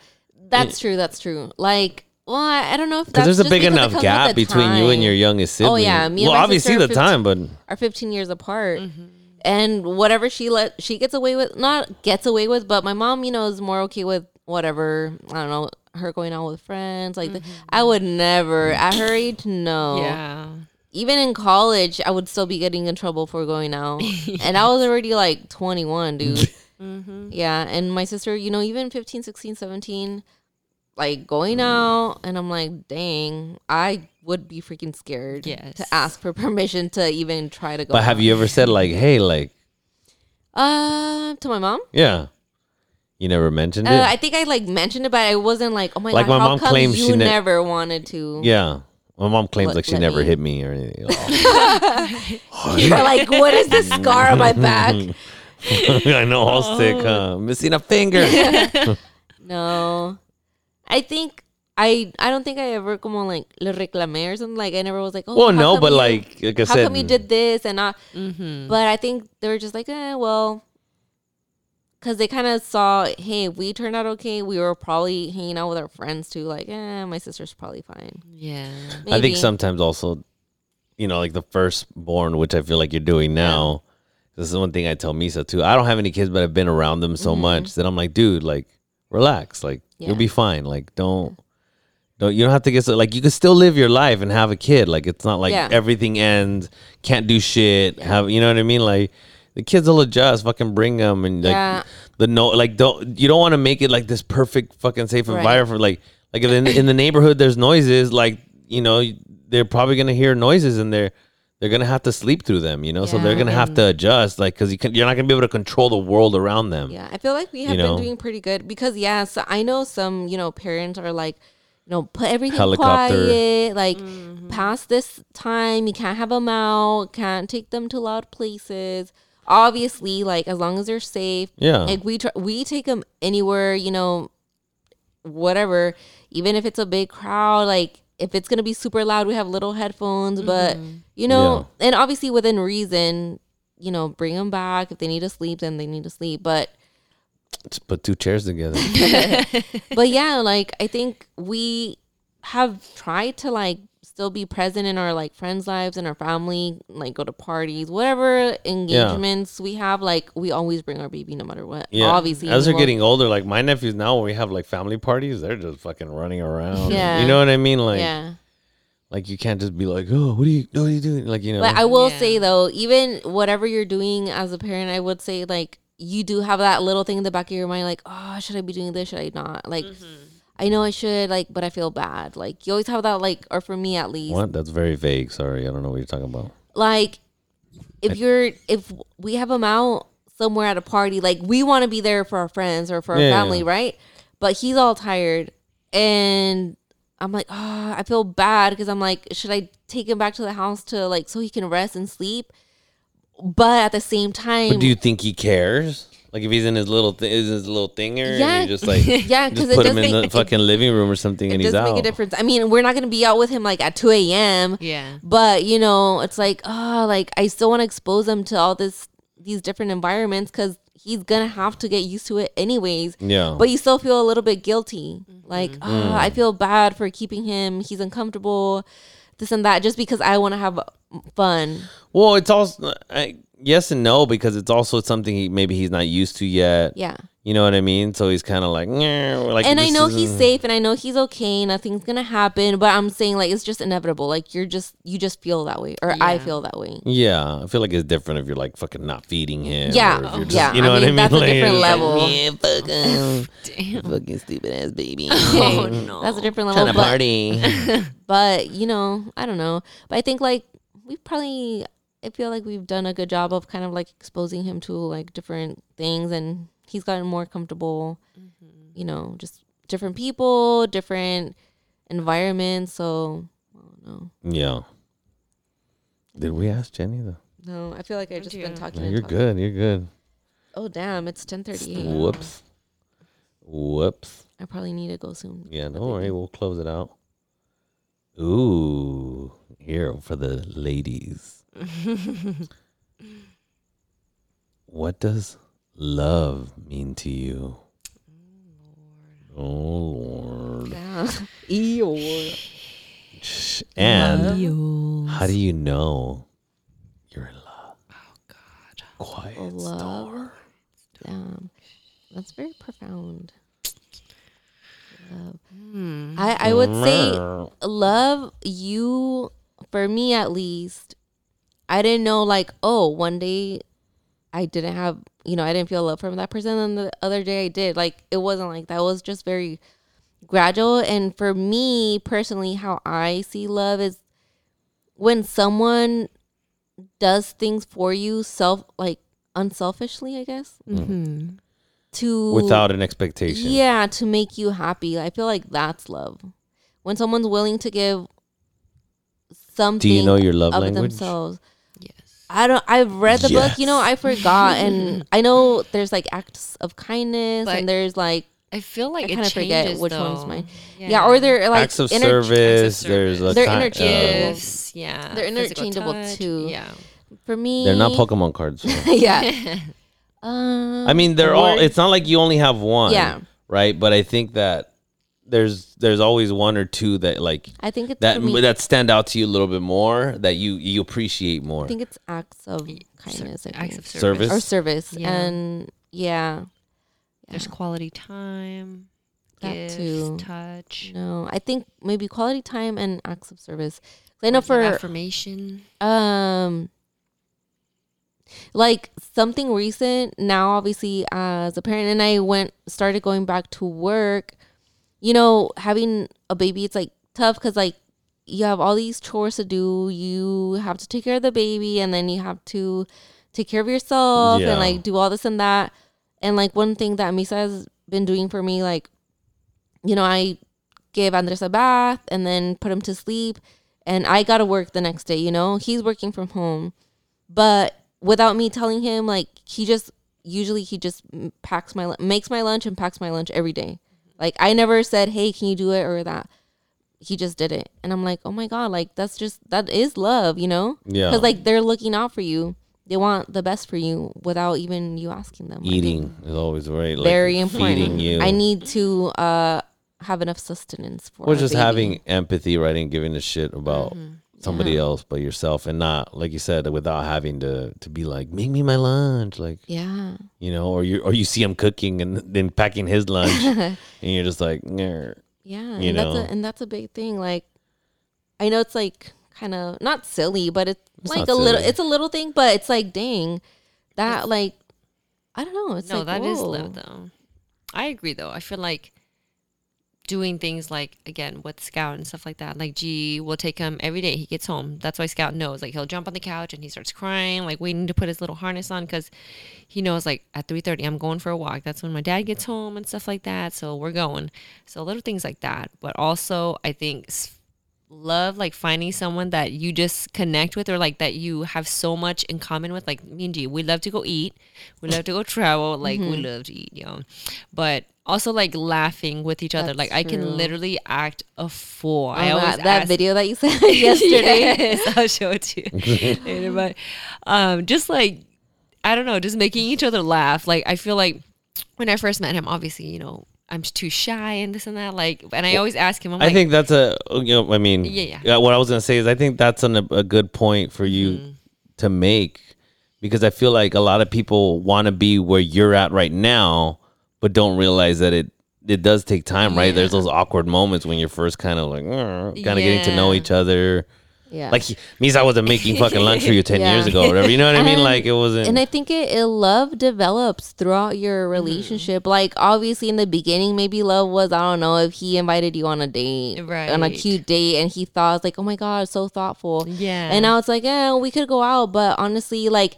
that's eh. true. That's true. Like, well, I, I don't know if Because that's there's a just big enough gap the between you and your youngest sibling. Oh, yeah, me and well, my obviously sister the are time, but are 15 years apart. Mm-hmm. And whatever she let she gets away with, not gets away with, but my mom, you know, is more okay with whatever. I don't know her going out with friends like that. Mm-hmm. I would never at her age. No. Yeah. Even in college, I would still be getting in trouble for going out, and I was already like 21, dude. Mm-hmm. Yeah, and my sister, you know, even 15, 16, 17, like going out, and I'm like, dang, I would be freaking scared Yes. to ask for permission to even try to go. but have out. you ever said like, hey, like, Uh, to my mom. yeah, you never mentioned it? Uh, I think I like mentioned it, but I wasn't like, oh my Like god, my how mom come claims you she ne- never wanted to? yeah. My mom claims What- like she never me- hit me or anything. You're like, what is this scar on my back? I know, all sick, huh? Missing a finger. No, I think I I don't think I ever como like le reclamé or something. Like I never was like, oh, well, no, but you- like, like I how said, come you did this and not? Mm-hmm. But I think they were just like, eh, well, because they kind of saw, hey, we turned out okay. We were probably hanging out with our friends too. Like, eh, my sister's probably fine. Yeah. I think sometimes also, you know, like the firstborn, which I feel like you're doing now. This is one thing I tell Misa too. I don't have any kids, but I've been around them so much that I'm like, dude, like, relax, like Mm-hmm. Yeah. you'll be fine. Like, don't, don't you don't have to get so like you can still live your life and have a kid. Like it's not like Yeah. everything ends, can't do shit. Have you know what I mean? Like the kids will adjust. Fucking bring them and like Yeah. the no like don't you don't want to make it like this perfect fucking safe Right. environment for like like if in, in the neighborhood there's noises like you know they're probably gonna hear noises in they're they're gonna have to sleep through them you know so they're gonna have to adjust like because you can you're not gonna be able to control the world around them Yeah, I feel like we have know? been doing pretty good because yeah, so I know some you know parents are like, you know, put everything Helicopter. quiet, like mm-hmm. past this time you can't have them out, can't take them to loud places. Obviously, like as long as they're safe, Yeah. like we tr- we take them anywhere, you know, whatever, even if it's a big crowd, like. If it's gonna be super loud, we have little headphones, but mm-hmm. you know, and obviously within reason, you know, bring them back. If they need to sleep, then they need to sleep. But just put two chairs together but yeah, like I think we have tried to like still be present in our like friends' lives and our family, like go to parties, whatever engagements we have. Like we always bring our baby no matter what. yeah obviously. as they're getting older like my nephews now when we have like family parties they're just fucking running around Yeah. you know what i mean like yeah. like you can't just be like oh what are you what are you doing like you know But I will Yeah. say though, even whatever you're doing as a parent, I would say like you do have that little thing in the back of your mind, like, oh, should I be doing this? Should I not? Like, mm-hmm. I know I should like, but I feel bad. Like you always have that like, or for me at least, What? That's very vague. Sorry, I don't know what you're talking about. like if you're if we have them out somewhere at a party, like we want to be there for our friends or for our Yeah. family, right? But he's all tired, and I'm like, oh, I feel bad because I'm like, should I take him back to the house to like so he can rest and sleep? But at the same time, But do you think he cares? Like if he's in his little th- is his little thinger, Yeah. and you just like yeah, because just put does him in make the fucking living room or something, and he's out. it and does he's make a difference. I mean, we're not gonna be out with him like at 2 a.m. Yeah. but you know it's like oh like i still want to expose him to all this these different environments because he's gonna have to get used to it anyways Yeah. but you still feel a little bit guilty mm-hmm. like oh, Mm. Ah, i feel bad for keeping him he's uncomfortable this and that just because i want to have fun Well, it's also I, yes and no because it's also something he, maybe he's not used to yet. yeah You know what I mean? So he's kind of like, like, and i know he's isn't- safe and i know he's okay nothing's gonna happen but i'm saying like it's just inevitable like you're just you just feel that way or i feel that way Yeah, I feel like it's different if you're like fucking not feeding him. Yeah. or if you're Yeah. You know I what mean, I mean? that's a different it's like, level. yeah, fuck him. Damn. fucking stupid ass baby. Oh, oh no. that's a different level Trying to but- party. but you know i don't know but i think like we probably i feel like we've done a good job of kind of like exposing him to like different things and he's gotten more comfortable mm-hmm. you know just different people different environments so i don't know yeah. Did we ask Jenny though? no i feel like i've just been talking No, you're talking. good. You're good. oh damn it's 1038 Whoops. Whoops. i probably need to go soon Yeah, don't worry. We'll close it out. Ooh, here for the ladies. what does love mean to you? Oh Lord. yeah Eeyore. Shh. And how do you know you're in love? Oh God. Quiet love storm. Damn. That's very profound. Love. Hmm. I, I would say love you for me at least. I didn't know like, oh, one day I didn't have you know, I didn't feel love from that person and the other day I did. Like it wasn't like that. It was just very gradual. And for me personally, how I see love is when someone does things for you self like unselfishly, I guess. Mm-hmm. To Without an expectation. yeah, to make you happy. I feel like that's love. When someone's willing to give something Do you know your love of language? themselves. Yes. I don't I've read the book, you know, I forgot and I know there's like acts of kindness But and there's like I feel like I kind of forget changes, which one's though. mine. Yeah. or they're like Acts of inter- service. Acts of There's a They're ki- uh, interchangeable. gifts. Yeah. They're interchangeable touch, too. Yeah. for me. they're not Pokemon cards. so. yeah. Um, I mean, they're all. It's not like you only have one. Yeah. Right. But I think that there's there's always one or two that like I think it's that me, that stand out to you a little bit more that you you appreciate more. I think it's acts of kindness. I Acts of Service? service. or service Yeah. and yeah. There's quality time. That gifts, too. touch. No, I think maybe quality time and acts of service. I know for affirmation. um like something recent now obviously as a parent and I went started going back to work you know having a baby it's like tough cuz like you have all these chores to do you have to take care of the baby and then you have to take care of yourself Yeah. and like do all this and that and like one thing that Misa has been doing for me like you know I gave Andres a bath and then put him to sleep and I got to work the next day, you know? He's working from home. But without me telling him like he just usually he just packs my makes my lunch and packs my lunch every day. Like I never said, "Hey, can you do it?" or that. He just did it. And I'm like, "Oh my god, like that's just that is love, you know?" Yeah. Cuz like they're looking out for you. They want the best for you without even you asking them. Eating is always right. Like very important. You. I need to uh have enough sustenance for or just baby. having empathy, right, and giving a shit about somebody Yeah. else but yourself, and not like you said, without having to to be like, make me my lunch, like Yeah. you know, or you or you see him cooking and then packing his lunch, and you're just like, "Nyeh." Yeah, you and that's know? a and that's a big thing. Like, I know it's like kind of not silly, but it's, It's like not a little. It's a little thing, but it's like, dang, that like, I don't know. It's no, like that is whoa. love though. I agree though. I feel like doing things like again with Scout and stuff like that. Like G will take him every day he gets home. That's why Scout knows. Like he'll jump on the couch and he starts crying, like waiting to put his little harness on because he knows like at three thirty I'm going for a walk. That's when my dad gets home and stuff like that. So we're going. So little things like that. But also I think love like finding someone that you just connect with or like that you have so much in common with like me and G we love to go eat we love to go travel like we mm-hmm. love to eat you know but also like laughing with each other That's like I true. can literally act a fool Oh, I always that, that ask- video that you sent yesterday. yes, I'll show it to you later. But um, just like I don't know, just making each other laugh. Like I feel like when I first met him, obviously, you know, I'm too shy and this and that. Like, and I always ask him, I'm I like, think that's a you know I mean Yeah, yeah. what I was gonna say is I think that's an, a good point for you Mm-hmm. to make because I feel like a lot of people want to be where you're at right now but don't realize that it it does take time right there's those awkward moments when you're first kind of like kind of getting to know each other Yeah. like he, means I wasn't making fucking lunch for you 10 Yeah. years ago or whatever you know what I mean like it wasn't and I think it, it love develops throughout your Mm-hmm. relationship. Like obviously in the beginning, maybe love was I don't know if he invited you on a date, right. on a cute date, and he thought like, oh my god, so thoughtful. Yeah. And now it's like, yeah, we could go out, but honestly, like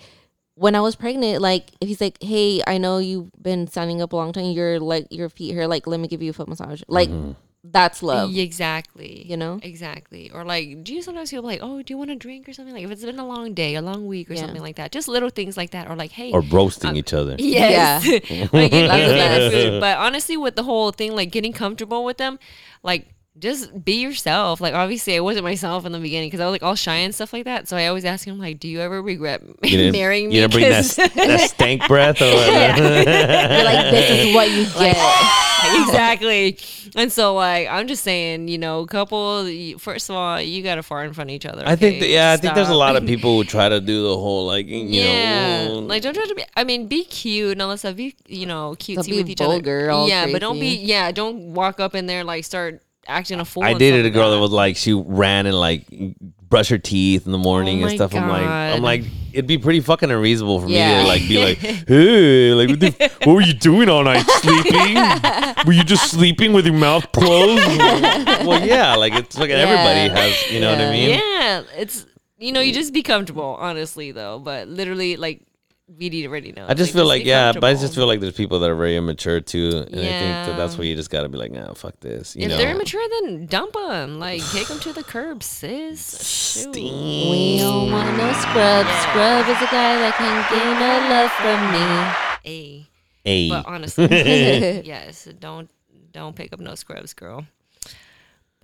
when I was pregnant, like if he's like, hey, I know you've been standing up a long time, your like your feet here, like let me give you a foot massage, like Mm-hmm. that's love. Exactly. You know? Exactly. Or like, do you sometimes feel like, oh, do you want a drink or something? Like, if it's been a long day, a long week, or Yeah. something like that. Just little things like that. Or like, hey, or roasting each other Yes. Yeah. like eating That's the best. But honestly, with the whole thing, like getting comfortable with them, like just be yourself. Like obviously, I wasn't myself in the beginning because I was like all shy and stuff like that. So I always ask him like, "Do you ever regret you didn't, marrying me?" you didn't bring that, 'Cause- that stank breath or whatever. You're like, this is what you get. exactly. And so like I'm just saying, you know, couple. First of all, you got to fart in front of each other. I think, that, yeah, I think there's a lot of people who try to do the whole like, you yeah, know, like don't try to be. I mean, be cute and all that stuff. Be you know cutesy with each vulgar, other. all yeah, but don't be. Yeah, don't walk up in there like start acting a fool. I dated a girl like that was like she ran and like brush her teeth in the morning Oh and stuff. I'm like, I'm like, it'd be pretty fucking unreasonable for Yeah. me to like be like, hey, like, what, the, what were you doing all night? Sleeping? were you just sleeping with your mouth closed? well, yeah, like it's like everybody has, you know what I mean? Yeah, it's you know you just be comfortable, honestly though. But literally, like VD already knows. I just feel like yeah, but I just feel like there's people that are very immature too, and I think that that's where you just gotta be like, nah, fuck this, you If know. they're immature, then dump them. Like take them to the curb, sis. Shoot. We don't want no scrub. Scrub is a guy that can gain no love from me. Hey, Hey, but honestly, yes, don't don't pick up no scrubs, girl.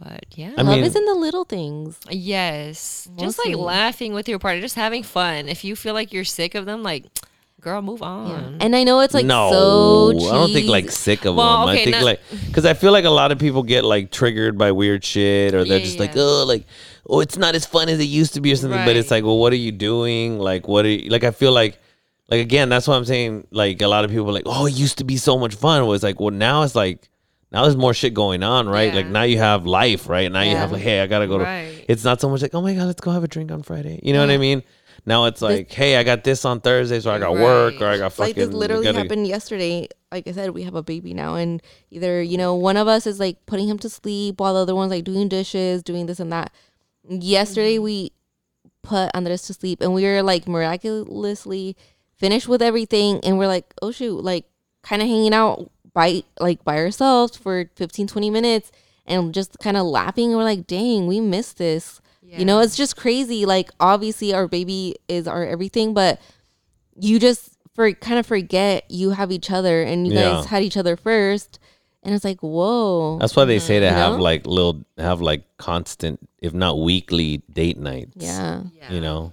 But yeah, I love mean- is in the little things. yes, just like laughing with your partner, just having fun. If you feel like you're sick of them, like, girl, move on. And I know it's like no, so I don't think like sick of Well, them. I think not- like because I feel like a lot of people get like triggered by weird shit, or they're Yeah, just like, oh, like oh, it's not as fun as it used to be, or something. But it's like, well, what are you doing? Like, what are you like? I feel like. Like again, that's what I'm saying. Like a lot of people are like, oh, it used to be so much fun. It was like, well, now it's like, now there's more shit going on, right? Like now you have life, right? Now you have like, hey, I gotta go Right. to. It's not so much like, oh my god, let's go have a drink on Friday. You know what I mean? Now it's like, hey, I got this on Thursday, so I got work, or I got fucking. like this literally gotta- happened yesterday. Like I said, we have a baby now, and either you know one of us is like putting him to sleep while the other one's like doing dishes, doing this and that. Yesterday Mm-hmm. we put Andres to sleep, and we were like miraculously finished with everything, and we're like, oh shoot, like kind of hanging out by like by ourselves for 15, 20 minutes, and just kind of laughing. And we're like, dang, we missed this. You know, it's just crazy. Like obviously our baby is our everything, but you just for kind of forget you have each other and you Yeah. guys had each other first. And it's like, whoa. That's why they say to You have know? like little, have like constant, if not weekly, date nights. yeah. You know,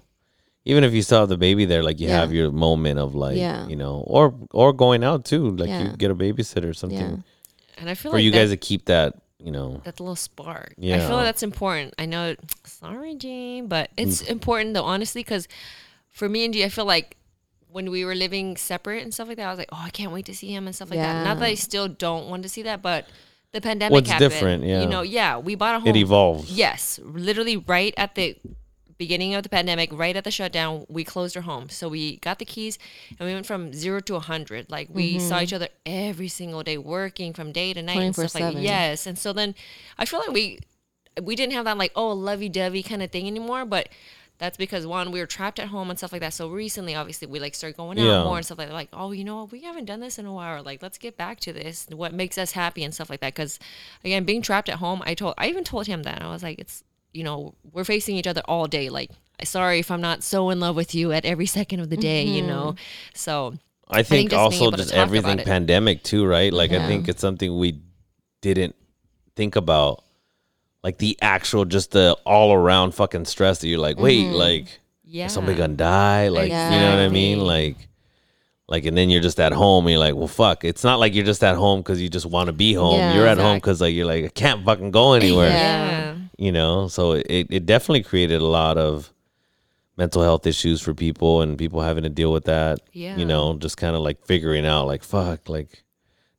even if you still have the baby there, like you Yeah. have your moment of like, Yeah. you know, or or going out too. Like Yeah. you get a babysitter or something Yeah. and I feel for like you that- guys to keep that. You know, that little spark. Yeah, I feel like that's important. I know, sorry, Jane, but it's Mm. important though, honestly, because for me and G, I feel like when we were living separate and stuff like that, I was like, oh, I can't wait to see him and stuff like that. Not that I still don't want to see that, but the pandemic Well, it's happened. different, yeah. You know, yeah, we bought a home. it evolves. Yes, literally right at the beginning of the pandemic, right at the shutdown, we closed our home. So we got the keys and we went from zero to a hundred. Like we saw mm-hmm. each other every single day, working from day to night and stuff like 24/7. Yes, and so then I feel like we we didn't have that like oh lovey dovey kind of thing anymore, but. That's because one, we were trapped at home and stuff like that. So recently, obviously, we like started going out Yeah. more and stuff like that. Like, oh, you know, what? we haven't done this in a while. Like, let's get back to this. What makes us happy and stuff like that. Because again, being trapped at home, I told, I even told him that I was like, it's, you know, we're facing each other all day. Like, sorry if I'm not so in love with you at every second of the day. You mm-hmm. know, so I think, think just also able just everything pandemic too, right? Like I think it's something we didn't think about, like the actual just the all around fucking stress that you're like, wait, mm-hmm. like yeah, is somebody gonna die? Like you know what I mean? Like, like and then you're just at home and you're like, well, fuck. It's not like you're just at home because you just want to be home. Yeah, you're at home because like you're like I can't fucking go anywhere. yeah, You know, so it it definitely created a lot of mental health issues for people and people having to deal with that. Yeah. You know, just kind of like figuring out like fuck, like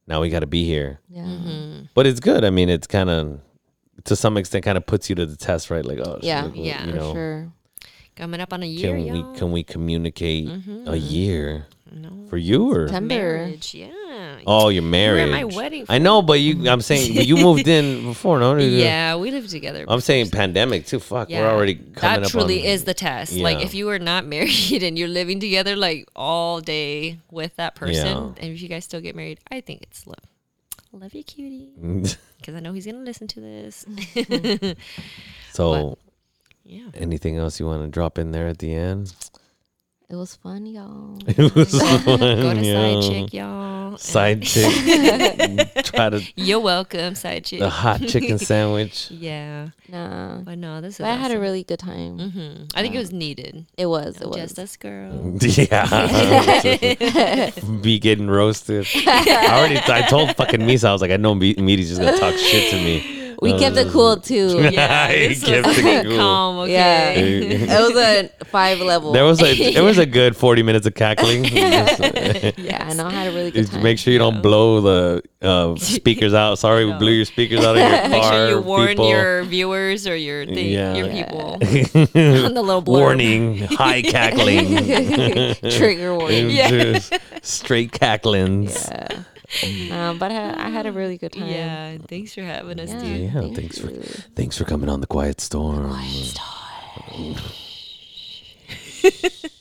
now we got to be here. Yeah. Mm-hmm. But it's good. I mean, it's kind of to some extent kind of puts you to the test, right? Like, oh, shit, Yeah. like, Yeah, you For know, sure. coming up on a year, can y'all. we can we communicate a year No. for you or September. marriage? Yeah. Oh you're married? my wedding I know, but you. I'm saying, but you moved in before, no? Yeah, we lived together. I'm saying pandemic too. Fuck, we're already coming that truly on, is the test. Like if you were not married and you're living together like all day with that person, Yeah. and if you guys still get married, I think it's love. Love you, cutie, because I know he's gonna listen to this. so, yeah. anything else you want to drop in there at the end? It was fun, y'all. It was fun. Go fun, to yo. side chick, y'all. Side chick. Try to You're welcome, side chick. the hot chicken sandwich. yeah, Nah. but no, this is. But I had a really good time. Mhm. I think it was needed. It was. It was. Just us girls. yeah. Be getting roasted. I already I told fucking Misa, I was like, I know Me- Meaty's just gonna talk shit to me. We kept it cool too. Yeah, He this kept was it cool. calm. Okay. Yeah. it was a five level. There was a it was a good forty minutes of cackling. yeah, I know. I had a really good time. Make sure you don't blow the uh, speakers out. Sorry, we blew your speakers out of your car. Make sure you warn people. your viewers or your thing, Yeah. your Yeah. people on the little blurb. warning, high cackling, Trigger warning. Just straight cacklings. Yeah. Um, but I had, I had a really good time. Yeah, thanks for having us, Yeah. dude. Yeah, Thank thanks for thanks for coming on the Quiet Storm.